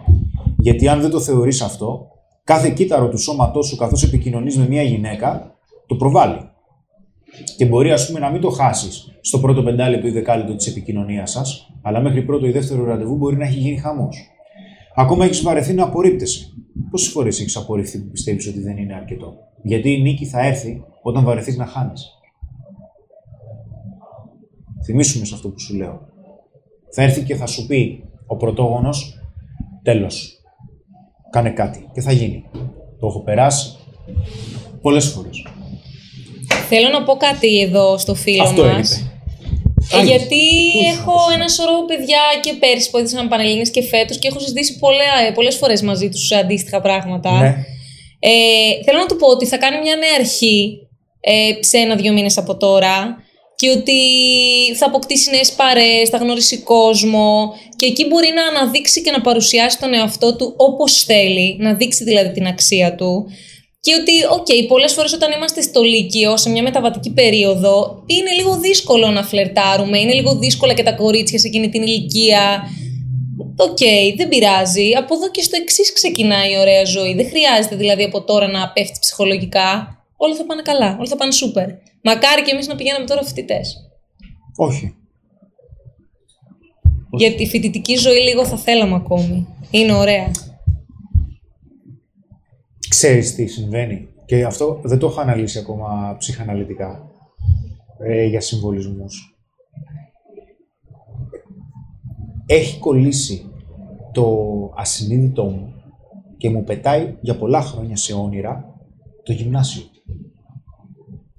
Γιατί αν δεν το θεωρείς αυτό, κάθε κύτταρο του σώματός σου καθώς επικοινωνείς με μια γυναίκα, το προβάλλει. Και μπορεί, ας πούμε, να μην το χάσεις στο πρώτο πεντάλεπτο ή δεκάλεπτο της επικοινωνίας σας, αλλά μέχρι πρώτο ή δεύτερο ραντεβού μπορεί να έχει γίνει χαμός. Ακόμα έχεις βαρεθεί να απορρίπτεσαι. Πόσες φορές έχεις απορριφθεί που πιστεύεις ότι δεν είναι αρκετό; Γιατί η νίκη θα έρθει όταν βαρεθείς να χάνεις. Θυμήσουμε σε αυτό που σου λέω. Θα έρθει και θα σου πει ο πρωτόγονος, τέλος, κάνε κάτι και θα γίνει. Το έχω περάσει πολλές φορές. Θέλω να πω κάτι εδώ στο φίλο Αυτό μας. Ε, γιατί έχω ένα σωρό παιδιά και πέρυσι που έδωσαν Πανελλήνες και φέτος και έχω συζητήσει πολλέ, πολλές φορές μαζί τους αντίστοιχα πράγματα. Ναι. Ε, θέλω να του πω ότι θα κάνει μια νέα αρχή ε, σε ένα-δύο μήνες από τώρα και ότι θα αποκτήσει νέες παρέες, θα γνωρίσει κόσμο και εκεί μπορεί να αναδείξει και να παρουσιάσει τον εαυτό του όπως θέλει, να δείξει δηλαδή την αξία του. Και ότι, OK, okay, πολλές φορές όταν είμαστε στο Λύκειο, σε μια μεταβατική περίοδο, είναι λίγο δύσκολο να φλερτάρουμε, είναι λίγο δύσκολα και τα κορίτσια σε εκείνη την ηλικία. OK, okay, δεν πειράζει. Από εδώ και στο εξής ξεκινάει η ωραία ζωή. Δεν χρειάζεται δηλαδή από τώρα να πέφτει ψυχολογικά. Όλα θα πάνε καλά, όλα θα πάνε σούπερ. Μακάρι και εμείς να πηγαίναμε τώρα φοιτητές. Όχι. Γιατί τη φοιτητική ζωή λίγο θα θέλαμε ακόμη. Είναι ωραία. Ξέρεις τι συμβαίνει. Και αυτό δεν το έχω αναλύσει ακόμα ψυχαναλυτικά ε, για συμβολισμούς. Έχει κολλήσει το ασυνείδητό μου και μου πετάει για πολλά χρόνια σε όνειρα το γυμνάσιο.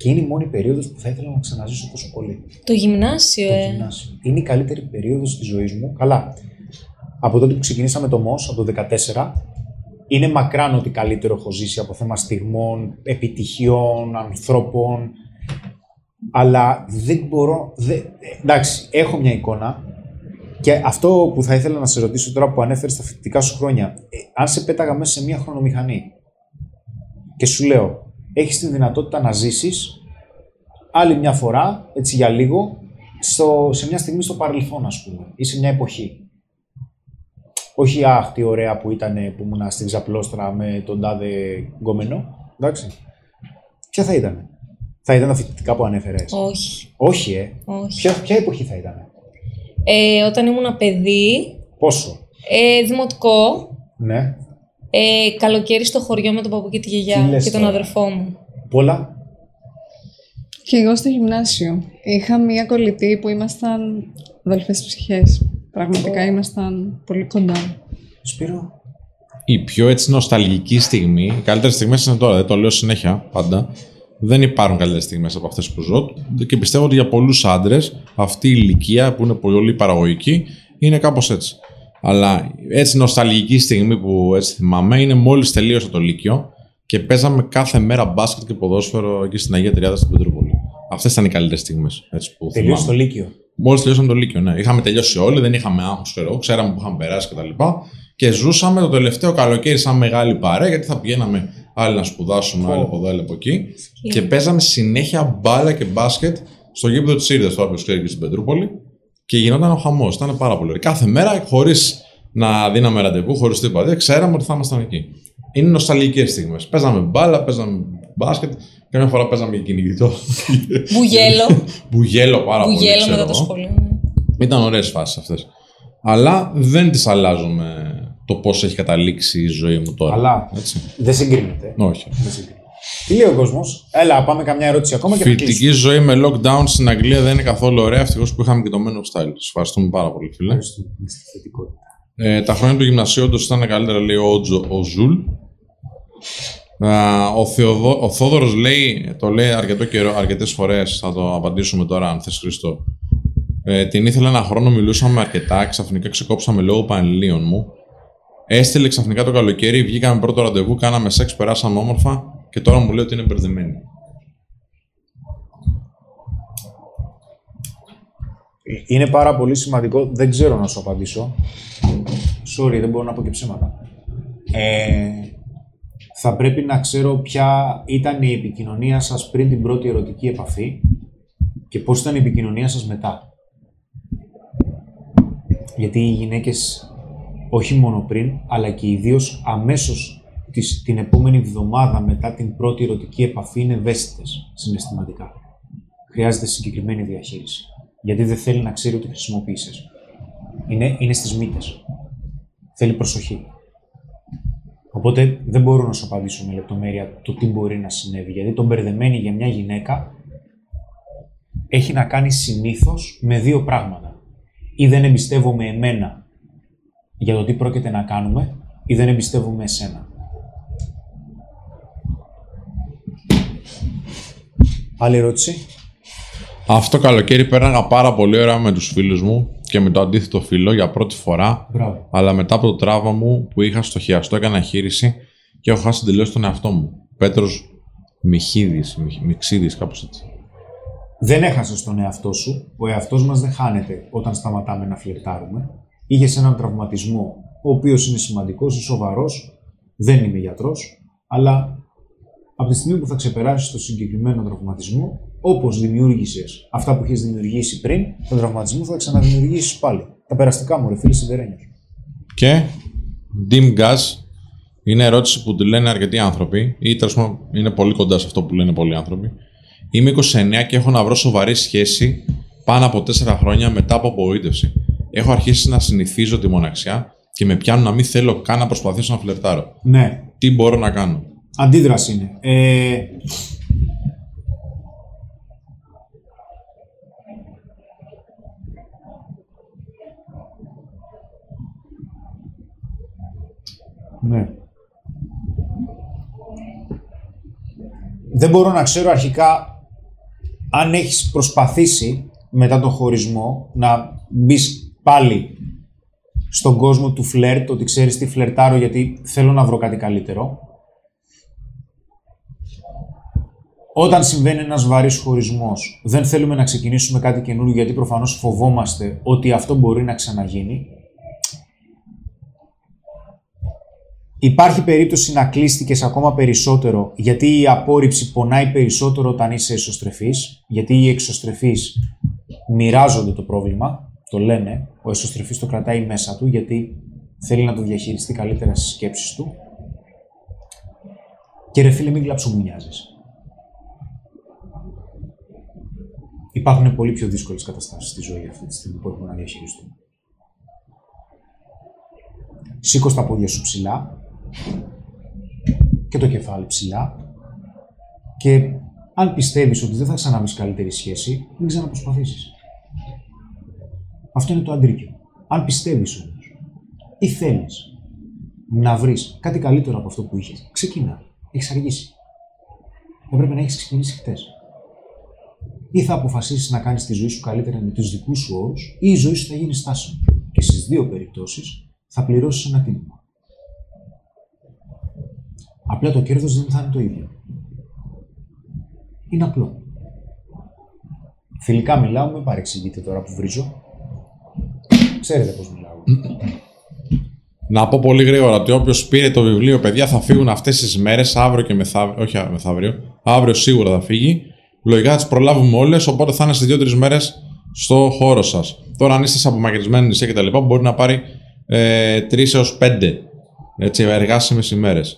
Και είναι η μόνη περίοδος που θα ήθελα να ξαναζήσω τόσο πολύ. Το γυμνάσιο, το ε. Γυμνάσιο. Είναι η καλύτερη περίοδος της ζωής μου. Καλά. Από τότε που ξεκινήσαμε το ΜΟΣ, από το 2014, είναι μακράν ότι καλύτερο έχω ζήσει από θέμα στιγμών, επιτυχιών, ανθρώπων. Αλλά δεν μπορώ. Δεν... Εντάξει, έχω μια εικόνα. Και αυτό που θα ήθελα να σε ρωτήσω τώρα που ανέφερες στα φοιτητικά σου χρόνια, ε, αν σε πέταγα μέσα σε μια χρονομηχανή και σου λέω, έχεις την δυνατότητα να ζήσεις άλλη μια φορά, έτσι για λίγο, στο, σε μια στιγμή στο παρελθόν, ας πούμε, ή σε μια εποχή. Όχι, αχ, τι ωραία που ήταν που ήμουν στην ξαπλώστρα με τον τάδε γκόμενο, εντάξει. Ποια θα ήταν. Θα ήταν τα φοιτητικά που ανέφερες; Όχι. Όχι, ε. Όχι. Ποια, ποια εποχή θα ήταν. Ε, όταν ήμουν παιδί. Πόσο; Ε, δημοτικό. Ναι. Ε, καλοκαίρι στο χωριό με τον παππού και τη γιαγιά και τον αδερφό μου. Πολλά. Και εγώ στο γυμνάσιο. Είχα μία κολλητή που ήμασταν αδελφές ψυχές. Πραγματικά ήμασταν πολύ κοντά. Σπύρο. Η πιο έτσι νοσταλγική στιγμή, οι καλύτερες στιγμές είναι τώρα, δεν το λέω συνέχεια πάντα. Δεν υπάρχουν καλύτερες στιγμές από αυτές που ζω και πιστεύω ότι για πολλούς άντρες αυτή η ηλικία που είναι πολύ παραγωγική είναι κάπως έτσι. Αλλά έτσι νοσταλγική στιγμή που έτσι θυμάμαι είναι μόλις τελείωσε το Λύκειο και παίζαμε κάθε μέρα μπάσκετ και ποδόσφαιρο εκεί στην Αγία Τριάδα στην Πετρούπολη. Αυτές ήταν οι καλύτερες στιγμές. Τελείωσε το Λύκειο. Μόλις τελειώσαμε το Λύκειο, ναι. Είχαμε τελειώσει όλοι, δεν είχαμε άγχος, ξέρω ξέραμε που είχαμε περάσει κτλ. Και, και ζούσαμε το τελευταίο καλοκαίρι σαν μεγάλη παρέα, γιατί θα πηγαίναμε άλλοι να σπουδάσουμε, άλλοι από εδώ, άλλοι από εκεί. Και παίζαμε συνέχεια μπάλα και μπάσκετ στο γήπεδο της Ήρδας, τώρα που ξέρει και στην Πετρούπολη. Και γινόταν ο χαμός. Ήταν πάρα πολύ ωραίο. Κάθε μέρα, χωρίς να δίναμε ραντεβού, χωρίς τίποτα, ξέραμε ότι θα ήμασταν εκεί. Είναι νοσταλγικές στιγμές. Παίζαμε μπάλα, παίζαμε μπάσκετ. Καμιά φορά παίζαμε και κυνηγητό. Μπουγέλο. Μπουγέλο πάρα πολύ. Μπουγέλο μετά το σχολείο. Ναι. Ήταν ωραίες φάσεις αυτές. Αλλά δεν τις αλλάζουμε το πώς έχει καταλήξει η ζωή μου τώρα. Αλλά δεν συγκρίνεται. Όχι. Δεν συγκρίνεται. Τι λέει ο κόσμος, Έλα, πάμε καμιά ερώτηση ακόμα και Φοιτητική ζωή με lockdown στην Αγγλία δεν είναι καθόλου ωραία. Ευτυχώς που είχαμε και το Men of Style. Σας ευχαριστούμε πάρα πολύ, φίλε. Ε, τα χρόνια του γυμνασίου όντως ήταν καλύτερα, λέει ο, ο Ζουλ. Ο, Θεοδο... ο Θόδωρος λέει, το λέει αρκετό καιρό, αρκετές φορές, θα το απαντήσουμε τώρα αν θες Χριστό. Ε, την ήθελα ένα χρόνο, μιλούσαμε αρκετά, ξαφνικά ξεκόψαμε λόγω πανελλήνιων μου. Έστειλε ξαφνικά το καλοκαίρι, βγήκαμε πρώτο ραντεβού, κάναμε σεξ, περάσαμε όμορφα και τώρα μου λέει ότι είναι μπερδεμένη. Είναι πάρα πολύ σημαντικό, δεν ξέρω να σου απαντήσω. Sorry, δεν μπορώ να πω και ψέματα. Ε, θα πρέπει να ξέρω ποια ήταν η επικοινωνία σας πριν την πρώτη ερωτική επαφή και πώς ήταν η επικοινωνία σας μετά. Γιατί οι γυναίκες, όχι μόνο πριν, αλλά και ιδίως αμέσως την επόμενη εβδομάδα μετά την πρώτη ερωτική επαφή είναι ευαίσθητες συναισθηματικά. Χρειάζεται συγκεκριμένη διαχείριση. Γιατί δεν θέλει να ξέρει ότι χρησιμοποίησες. Είναι, είναι στις μύτες. Θέλει προσοχή. Οπότε δεν μπορώ να σου απαντήσω με λεπτομέρεια το τι μπορεί να συνέβη. Γιατί το μπερδεμένη για μια γυναίκα έχει να κάνει συνήθως με δύο πράγματα. Ή δεν εμπιστεύομαι εμένα για το τι πρόκειται να κάνουμε, ή δεν εμπιστεύομαι εσένα. Άλλη ερώτηση. Αυτό καλοκαίρι πέραγα πάρα πολύ ωραία με τους φίλους μου και με το αντίθετο φίλο για πρώτη φορά. Μπράβο. Αλλά μετά από το τράβα μου που είχα στο χειαστό, έκανα χείριση και έχω χάσει τελείως τον εαυτό μου. Πέτρος Μιχίδης, Μιξίδης, κάπως έτσι. Δεν έχασες τον εαυτό σου. Ο εαυτός μας δεν χάνεται όταν σταματάμε να φλερτάρουμε. Είχες έναν τραυματισμό, ο οποίος είναι σημαντικός, σοβαρός. Δεν είμαι γιατρός, αλλά από τη στιγμή που θα ξεπεράσεις το συγκεκριμένο τραυματισμό, όπως δημιούργησες αυτά που έχει δημιουργήσει πριν, τον τραυματισμό θα ξαναδημιουργήσεις πάλι. Τα περαστικά μου, ρε φίλε, σιδερένιο. Και Dim Gas είναι ερώτηση που τη λένε αρκετοί άνθρωποι, ή τέλος είναι πολύ κοντά σε αυτό που λένε πολλοί άνθρωποι. Είμαι 29 και έχω να βρω σοβαρή σχέση πάνω από 4 χρόνια μετά από απογοήτευση. Έχω αρχίσει να συνηθίζω τη μοναξιά και με πιάνουν να μην θέλω καν να προσπαθήσω να φλερτάρω. Ναι. Τι μπορώ να κάνω; Αντίδραση είναι. Ε, Ναι. Δεν μπορώ να ξέρω αρχικά αν έχεις προσπαθήσει μετά τον χωρισμό να μπεις πάλι στον κόσμο του φλερτ, ότι ξέρεις τι φλερτάρω γιατί θέλω να βρω κάτι καλύτερο. Όταν συμβαίνει ένας βαρύς χωρισμός, δεν θέλουμε να ξεκινήσουμε κάτι καινούργιο γιατί προφανώς φοβόμαστε ότι αυτό μπορεί να ξαναγίνει. Υπάρχει περίπτωση να κλείστηκες ακόμα περισσότερο, γιατί η απόρριψη πονάει περισσότερο όταν είσαι εσωστρεφής, γιατί οι εξωστρεφείς μοιράζονται το πρόβλημα, το λένε, ο εσωστρεφής το κρατάει μέσα του, γιατί θέλει να το διαχειριστεί καλύτερα στις σκέψεις του. Και ρε φίλε, μην κλαψομουνιάζεις. Υπάρχουν πολύ πιο δύσκολες καταστάσεις στη ζωή αυτή τη στιγμή που έχουμε να διαχειριστούμε. Σήκω τα πόδια σου ψηλά, και το κεφάλι ψηλά και αν πιστεύεις ότι δεν θα ξαναβείς καλύτερη σχέση, μην ξαναπροσπαθήσεις. Αυτό είναι το αντρίκιο. Αν πιστεύεις όμως ή θέλεις να βρεις κάτι καλύτερο από αυτό που είχες, ξεκινά. Έχεις αργήσει. Έπρεπε να έχεις ξεκινήσει χτες. Ή θα αποφασίσεις να κάνεις τη ζωή σου καλύτερα με τους δικούς σου όρους, ή η ζωή σου θα γίνει στάσιμο. Και στις δύο περιπτώσεις θα πληρώσεις ένα τίμημα. Απλά το κέρδος δεν θα είναι το ίδιο. Είναι απλό. Φιλικά μιλάω, με παρεξηγείτε τώρα που βρίζω. Ξέρετε πώς μιλάω. Να πω πολύ γρήγορα ότι όποιος πήρε το βιβλίο, παιδιά, θα φύγουν αυτές τις μέρες, αύριο και μεθαύριο. Όχι μεθαύριο, αύριο σίγουρα θα φύγει. Λογικά θα τις προλάβουμε όλες, οπότε θα είναι σε δύο-τρεις μέρες στο χώρο σας. Τώρα, αν είστε σε απομακρυσμένη νησιά κτλ., μπορεί να πάρει ε, 3 έως 5 εργάσιμες ημέρες.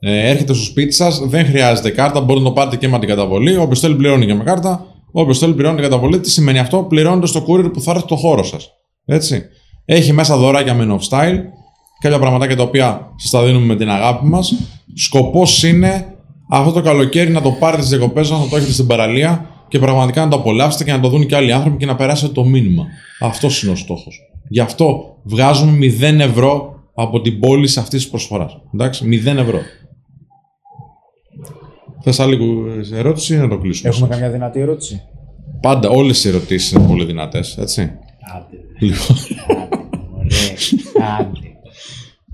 Ε, έρχεται στο σπίτι σας, δεν χρειάζεται κάρτα, μπορείτε να το πάρετε και με την καταβολή. Όποιος θέλει πληρώνει και με κάρτα. Όποιος θέλει πληρώνει την καταβολή. Τι σημαίνει αυτό, πληρώνετε στο courier που θα έρθει στο χώρο σας. Έτσι. Έχει μέσα δωράκια με off style, κάποια πραγματάκια τα οποία σα τα δίνουμε με την αγάπη μας. Σκοπός είναι αυτό το καλοκαίρι να το πάρετε στις διακοπές σας, να το έχετε στην παραλία και πραγματικά να το απολαύσετε και να το δουν και άλλοι άνθρωποι και να περάσετε το μήνυμα. Αυτός είναι ο στόχος. Γι' αυτό βγάζουμε 0 ευρώ από την πόλη σε αυτής της προσφοράς. Εντάξει, 0 ευρώ. Θες άλλη ερώτηση ή να το κλείσουμε. Έχουμε καμιά δυνατή ερώτηση; Πάντα όλες οι ερωτήσεις είναι πολύ δυνατές, έτσι. Άντε. Λοιπόν. Άντε.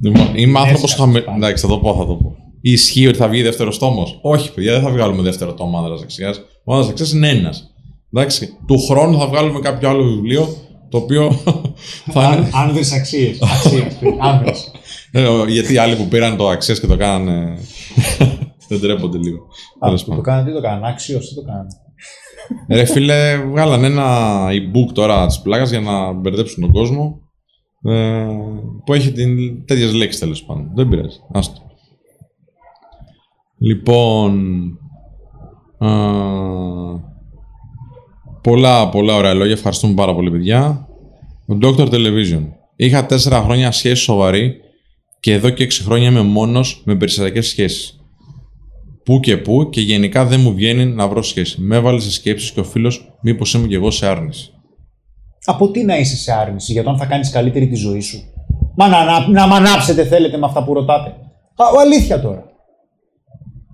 Λοιπόν, είμαι άνθρωπος χαμηλό. Εντάξει, θα το πω, θα το πω. Ισχύει ότι θα βγει δεύτερος τόμος; Όχι, παιδιά, δεν θα βγάλουμε δεύτερο τόμο άντρας δεξιάς. Ο άντρας δεξιάς είναι ένας. Εντάξει, του χρόνου θα βγάλουμε κάποιο άλλο βιβλίο το οποίο θα είναι. Άνδρες αξίες. Άνδρες. Γιατί οι άλλοι που πήραν το αξίες και το κάνανε. Δεν τρέπονται λίγο. Α, το κάνανε, τι το κάνανε, άξιος, τι το κάνανε. Ρε φίλε, βγάλανε ένα e-book τώρα της πλάκας για να μπερδέψουν τον κόσμο. Ε, που έχει την, τέτοιες λέξεις τέλος πάντων. Δεν πειράζει. Άστο. Λοιπόν... Α, πολλά, πολλά ωραία λόγια. Ευχαριστούμε πάρα πολύ, παιδιά. Ο Doctor Television. Είχα τέσσερα χρόνια σχέση σοβαρή και εδώ και έξι χρόνια είμαι μόνος με περιστατικές σχέσεις πού και πού και γενικά δεν μου βγαίνει να βρω σχέση. Με έβαλε σε σκέψεις και ο φίλος, μήπως είμαι και εγώ σε άρνηση. Από τι να είσαι σε άρνηση, για το αν θα κάνεις καλύτερη τη ζωή σου; Μα να, να, να μ' ανάψετε θέλετε με αυτά που ρωτάτε. Α, αλήθεια τώρα.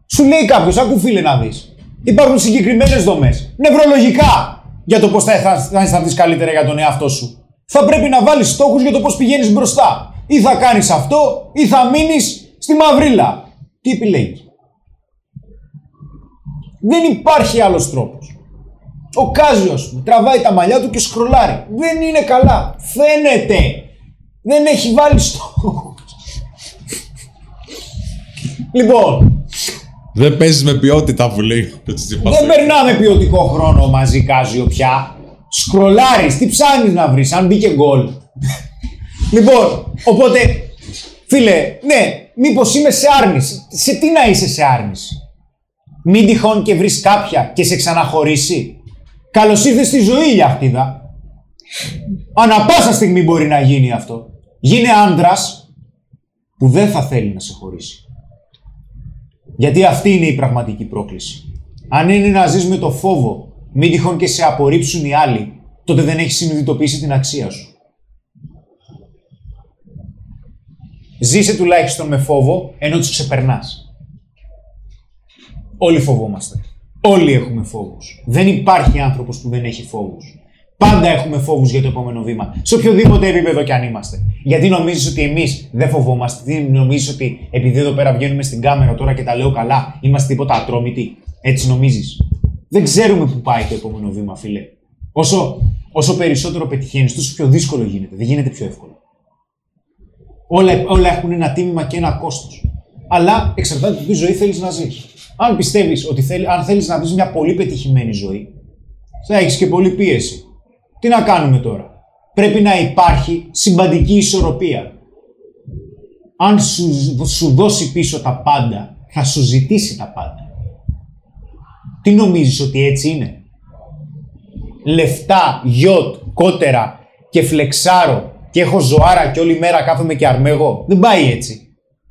Σου λέει κάποιος, άκου φίλε να δεις. Υπάρχουν συγκεκριμένες δομές, νευρολογικά, για το πώς θα, θα, θα αισθανθείς καλύτερα για τον εαυτό σου. Θα πρέπει να βάλεις στόχους για το πώς πηγαίνεις μπροστά. Ή θα κάνεις αυτό, ή θα μείνεις στη μαυρίλα. Τι επιλέγεις. Δεν υπάρχει άλλος τρόπος. Ο Κάζιο, τραβάει τα μαλλιά του και σκρολάρει. Δεν είναι καλά. Φαίνεται. Δεν έχει βάλει στόχο. λοιπόν. Δεν παίζεις με ποιότητα που λέει Δεν περνάμε ποιοτικό χρόνο μαζί, Κάζιο πια. Σκρολάρεις, τι ψάχνεις να βρεις, αν μπήκε γκολ. λοιπόν, οπότε, φίλε, ναι, μήπως είμαι σε άρνηση. Σε τι να είσαι σε άρνηση; Μην τυχόν και βρεις κάποια και σε ξαναχωρήσει. Καλώς ήρθες στη ζωή, Λιάχτιδα. Ανά πάσα στιγμή μπορεί να γίνει αυτό. Γίνε άντρας που δεν θα θέλει να σε χωρίσει. Γιατί αυτή είναι η πραγματική πρόκληση. Αν είναι να ζεις με το φόβο, μην τυχόν και σε απορρίψουν οι άλλοι, τότε δεν έχεις συνειδητοποιήσει την αξία σου. Ζήσε τουλάχιστον με φόβο, ενώ τους ξεπερνάς. Όλοι φοβόμαστε. Όλοι έχουμε φόβους. Δεν υπάρχει άνθρωπος που δεν έχει φόβους. Πάντα έχουμε φόβους για το επόμενο βήμα. Σε οποιοδήποτε επίπεδο κι αν είμαστε. Γιατί νομίζεις ότι εμείς δεν φοβόμαστε. Τι νομίζεις ότι επειδή εδώ πέρα βγαίνουμε στην κάμερα τώρα και τα λέω καλά, είμαστε τίποτα ατρόμητοι. Έτσι νομίζεις. Δεν ξέρουμε πού πάει το επόμενο βήμα, φίλε. Όσο, όσο περισσότερο πετυχαίνεις, τόσο πιο δύσκολο γίνεται. Δεν γίνεται πιο εύκολο. Όλα, όλα έχουν ένα τίμημα και ένα κόστος. Αλλά εξαρτάται από τι ζωή θέλεις να ζεις αν πιστεύεις ότι θέλει, αν θέλεις να δει μια πολύ πετυχημένη ζωή, θα έχεις και πολύ πίεση. Τι να κάνουμε τώρα; Πρέπει να υπάρχει συμπαντική ισορροπία. Αν σου, σου δώσει πίσω τα πάντα, θα σου ζητήσει τα πάντα. Τι νομίζεις ότι έτσι είναι; Λεφτά, γιότ, κότερα και φλεξάρω και έχω ζωάρα και όλη μέρα κάθομαι και αρμέγω. Δεν πάει έτσι.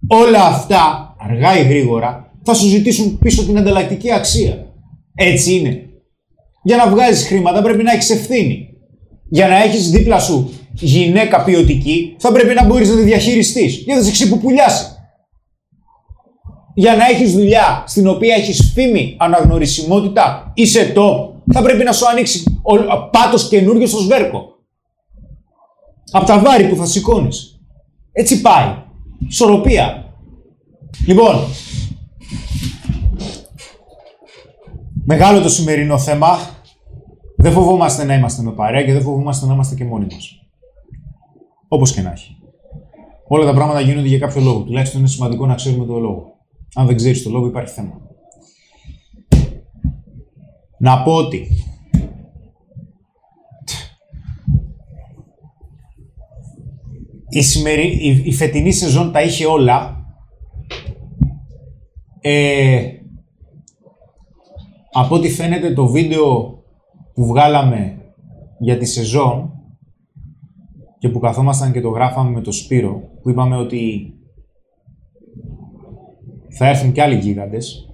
Όλα αυτά, αργά ή γρήγορα, θα σου ζητήσουν πίσω την ανταλλακτική αξία. Έτσι είναι. Για να βγάζεις χρήματα πρέπει να έχεις ευθύνη. Για να έχεις δίπλα σου γυναίκα ποιοτική, θα πρέπει να μπορείς να τη διαχειριστείς. Γιατί θα σε ξυπουπουλιάσει. Για να έχεις δουλειά στην οποία έχεις φήμη, αναγνωρισιμότητα, είσαι top, θα πρέπει να σου ανοίξει πάτος καινούριο στο σβέρκο. Από τα βάρη που θα σηκώνεις. Έτσι πάει. Σοροπία. Λοιπόν, μεγάλο το σημερινό θέμα. Δεν φοβόμαστε να είμαστε με παρέα και δεν φοβόμαστε να είμαστε και μόνοι μας. Όπως και να έχει. Όλα τα πράγματα γίνονται για κάποιο λόγο. Τουλάχιστον είναι σημαντικό να ξέρουμε το λόγο. Αν δεν ξέρεις το λόγο υπάρχει θέμα. Να πω ότι η, σημερι... η, φετινή σεζόν τα είχε όλα. Ε, από ό,τι φαίνεται το βίντεο που βγάλαμε για τη σεζόν και που καθόμασταν και το γράφαμε με το Σπύρο, που είπαμε ότι θα έρθουν και άλλοι γίγαντες.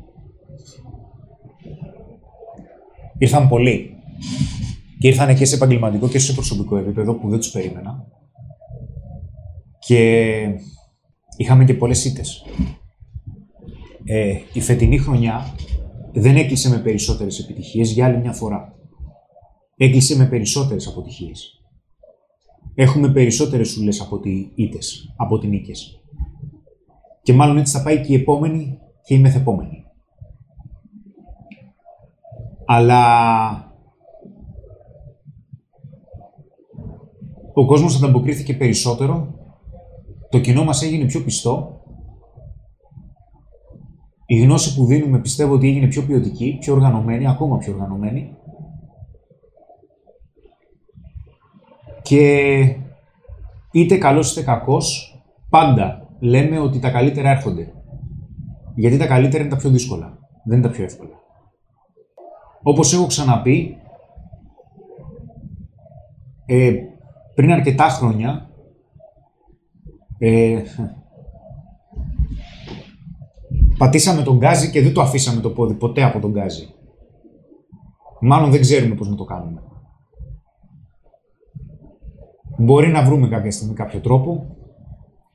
Ήρθαν πολλοί. Και ήρθαν και σε επαγγελματικό και σε προσωπικό επίπεδο που δεν τους περίμενα. Και είχαμε και πολλές ήττες. Ε, η φετινή χρονιά δεν έκλεισε με περισσότερες επιτυχίες για άλλη μια φορά. Έκλεισε με περισσότερες αποτυχίες. Έχουμε περισσότερες σουλές από ότι ήττες, από ότι νίκες. Και μάλλον έτσι θα πάει και η επόμενη και η μεθεπόμενη. Αλλά ο κόσμος ανταποκρίθηκε περισσότερο, το κοινό μας έγινε πιο πιστό, η γνώση που δίνουμε πιστεύω ότι έγινε πιο ποιοτική, πιο οργανωμένη, ακόμα πιο οργανωμένη Και είτε καλός είτε κακός, πάντα λέμε ότι τα καλύτερα έρχονται. Γιατί τα καλύτερα είναι τα πιο δύσκολα, δεν είναι τα πιο εύκολα. Όπως έχω ξαναπεί, ε, πριν αρκετά χρόνια, ε, πατήσαμε τον γκάζι και δεν το αφήσαμε το πόδι ποτέ από τον γκάζι. Μάλλον δεν ξέρουμε πώς να το κάνουμε. Μπορεί να βρούμε κάποια στιγμή κάποιο τρόπο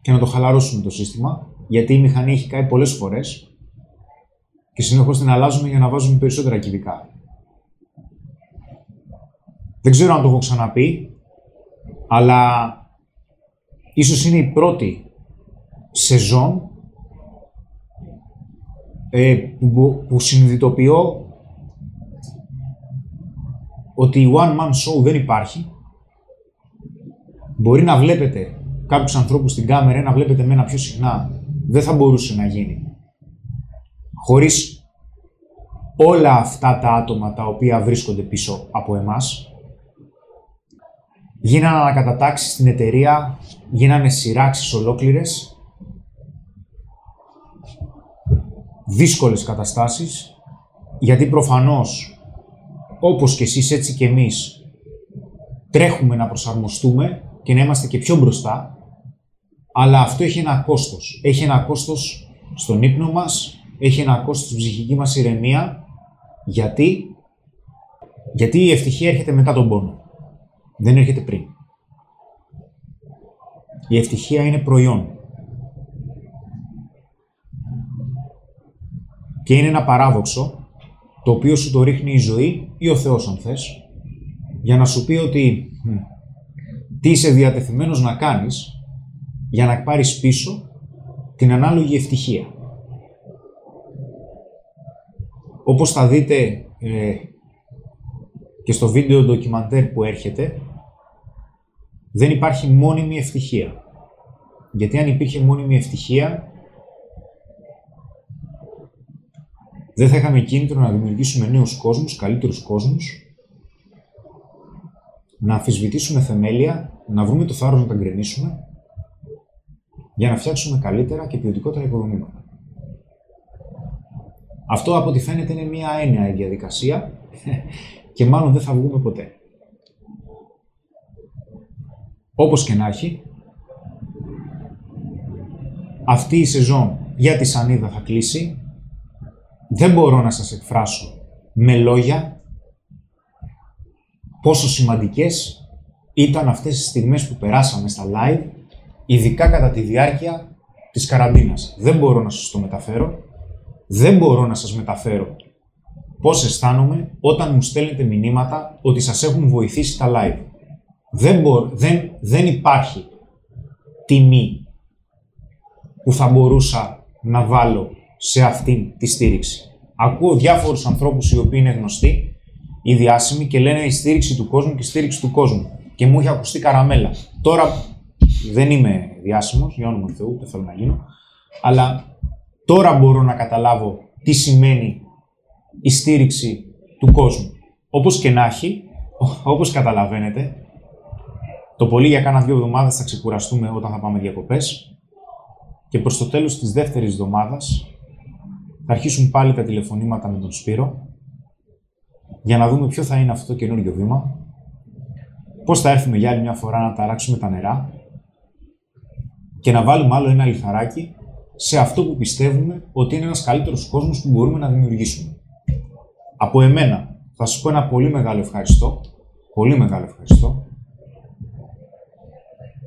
και να το χαλαρώσουμε το σύστημα, γιατί η μηχανή έχει κάει πολλές φορές και συνεχώς την αλλάζουμε για να βάζουμε περισσότερα κυβικά. Δεν ξέρω αν το έχω ξαναπεί, αλλά ίσως είναι η πρώτη σεζόν ε, που, που συνειδητοποιώ ότι η one man show δεν υπάρχει Μπορεί να βλέπετε κάποιους ανθρώπους στην κάμερα, να βλέπετε μένα πιο συχνά. Δεν θα μπορούσε να γίνει. Χωρίς όλα αυτά τα άτομα τα οποία βρίσκονται πίσω από εμάς. Γίνανε ανακατατάξεις στην εταιρεία, γίνανε σειράξεις ολόκληρες. Δύσκολες καταστάσεις, γιατί προφανώς, όπως και εσείς έτσι και εμείς, τρέχουμε να προσαρμοστούμε και να είμαστε και πιο μπροστά, αλλά αυτό έχει ένα κόστος. Έχει ένα κόστος στον ύπνο μας, έχει ένα κόστος στην ψυχική μας ηρεμία. Γιατί; Γιατί η ευτυχία έρχεται μετά τον πόνο. Δεν έρχεται πριν. Η ευτυχία είναι προϊόν. Και είναι ένα παράδοξο, το οποίο σου το ρίχνει η ζωή ή ο Θεός αν θες, για να σου πει ότι τι είσαι διατεθειμένος να κάνεις για να πάρεις πίσω την ανάλογη ευτυχία. Όπως θα δείτε ε, και στο βίντεο ντοκιμαντέρ που έρχεται, δεν υπάρχει μόνιμη ευτυχία. Γιατί αν υπήρχε μόνιμη ευτυχία, δεν θα είχαμε κίνητρο να δημιουργήσουμε νέους κόσμους, καλύτερους κόσμους, να αμφισβητήσουμε θεμέλια, να βρούμε το θάρρος να τα γκρεμίσουμε για να φτιάξουμε καλύτερα και ποιοτικότερα οικοδομήματα. Αυτό από ό,τι φαίνεται είναι μια έννοια διαδικασία και μάλλον δεν θα βγούμε ποτέ. Όπως και να έχει, αυτή η σεζόν για τη Σανίδα θα κλείσει. Δεν μπορώ να σας εκφράσω με λόγια πόσο σημαντικές ήταν αυτές τις στιγμές που περάσαμε στα live, ειδικά κατά τη διάρκεια της καραντίνας. Δεν μπορώ να σας το μεταφέρω. Δεν μπορώ να σας μεταφέρω πώς αισθάνομαι όταν μου στέλνετε μηνύματα ότι σας έχουν βοηθήσει τα live. Δεν, δεν, δεν υπάρχει τιμή που θα μπορούσα να βάλω σε αυτήν τη στήριξη. Ακούω διάφορους ανθρώπους οι οποίοι είναι γνωστοί ή διάσημοι και λένε η στήριξη του κόσμου και η στήριξη του κόσμου. Και μου έχει ακουστεί καραμέλα. Τώρα δεν είμαι διάσημος, για όνομα του Θεού, δεν θέλω να γίνω, αλλά τώρα μπορώ να καταλάβω τι σημαίνει η στήριξη του κόσμου. Όπως και να έχει, όπως καταλαβαίνετε, το πολύ για κάνα δύο εβδομάδες θα ξεκουραστούμε όταν θα πάμε διακοπές και προς το τέλος της δεύτερης εβδομάδας θα αρχίσουν πάλι τα τηλεφωνήματα με τον Σπύρο για να δούμε ποιο θα είναι αυτό το καινούριο βήμα, πώς θα έρθουμε για άλλη μια φορά να ταράξουμε τα νερά και να βάλουμε άλλο ένα λιθαράκι σε αυτό που πιστεύουμε ότι είναι ένας καλύτερος κόσμος που μπορούμε να δημιουργήσουμε. Από εμένα θα σας πω ένα πολύ μεγάλο ευχαριστώ, πολύ μεγάλο ευχαριστώ.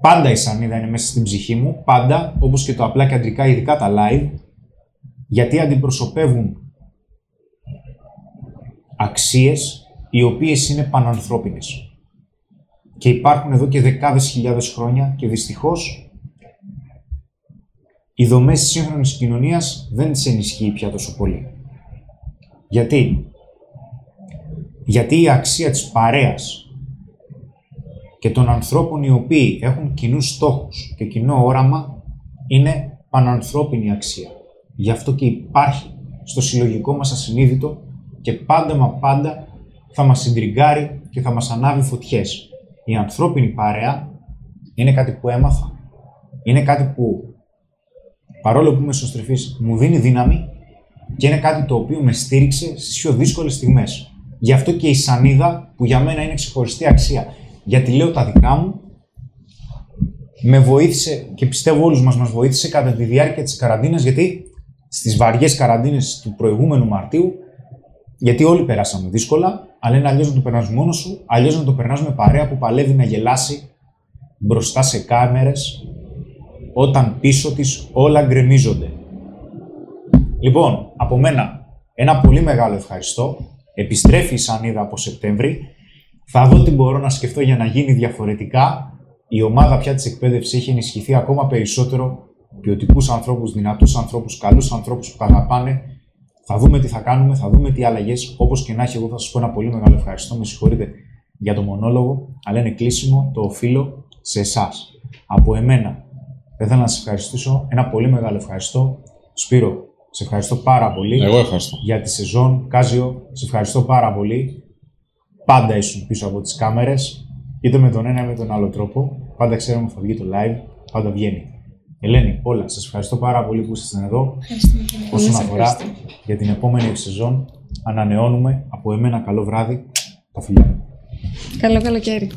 Πάντα η σανίδα είναι μέσα στην ψυχή μου, πάντα, όπως και το απλά και αντρικά, ειδικά τα live, γιατί αντιπροσωπεύουν αξίες οι οποίες είναι πανανθρώπινες. Και υπάρχουν εδώ και δεκάδες χιλιάδες χρόνια και δυστυχώς οι δομές της σύγχρονης κοινωνίας δεν τις ενισχύει πια τόσο πολύ. Γιατί; Γιατί η αξία της παρέας και των ανθρώπων οι οποίοι έχουν κοινούς στόχους και κοινό όραμα είναι πανανθρώπινη αξία. Γι' αυτό και υπάρχει στο συλλογικό μας ασυνείδητο και πάντα μα πάντα θα μας συντριγκάρει και θα μας ανάβει φωτιές. Η ανθρώπινη παρέα είναι κάτι που έμαθα. Είναι κάτι που παρόλο που είμαι σωστρεφής μου δίνει δύναμη και είναι κάτι το οποίο με στήριξε στις πιο δύσκολες στιγμές. Γι' αυτό και η σανίδα που για μένα είναι ξεχωριστή αξία. Γιατί λέω τα δικά μου, με βοήθησε και πιστεύω όλους μας μας βοήθησε κατά τη διάρκεια της καραντίνας γιατί στις βαριές καραντίνες του προηγούμενου Μαρτίου γιατί όλοι περάσαμε δύσκολα, αλλά είναι αλλιώς να το περνάς μόνος σου, αλλιώς να το περνάς με παρέα που παλεύει να γελάσει μπροστά σε κάμερες, όταν πίσω της όλα γκρεμίζονται. Λοιπόν, από μένα ένα πολύ μεγάλο ευχαριστώ. Επιστρέφει η Σανίδα από Σεπτέμβρη. Θα δω τι μπορώ να σκεφτώ για να γίνει διαφορετικά. Η ομάδα πια της εκπαίδευσης έχει ενισχυθεί ακόμα περισσότερο ποιοτικούς ανθρώπους, δυνατούς ανθρώπους, καλούς ανθρώπους που τα αγαπάνε θα δούμε τι θα κάνουμε, θα δούμε τι αλλαγές. Όπως και να έχει, εγώ θα σας πω ένα πολύ μεγάλο ευχαριστώ. Με συγχωρείτε για το μονόλογο, αλλά είναι κλείσιμο, το οφείλω σε εσάς. Από εμένα. Θα ήθελα να σας ευχαριστήσω. Ένα πολύ μεγάλο ευχαριστώ. Σπύρο, σε ευχαριστώ πάρα πολύ. Εγώ ευχαριστώ. Για τη σεζόν. Κάζιο, σε ευχαριστώ πάρα πολύ. Πάντα ήσουν πίσω από τις κάμερες, είτε με τον ένα είτε με τον άλλο τρόπο. Πάντα ξέρουμε ότι θα βγει το live, πάντα βγαίνει. Ελένη, όλα, σας ευχαριστώ πάρα πολύ που ήσασταν εδώ. Όσον αφορά για την επόμενη σεζόν, ανανεώνουμε από εμένα καλό βράδυ, τα φιλιά μου. Καλό καλοκαίρι.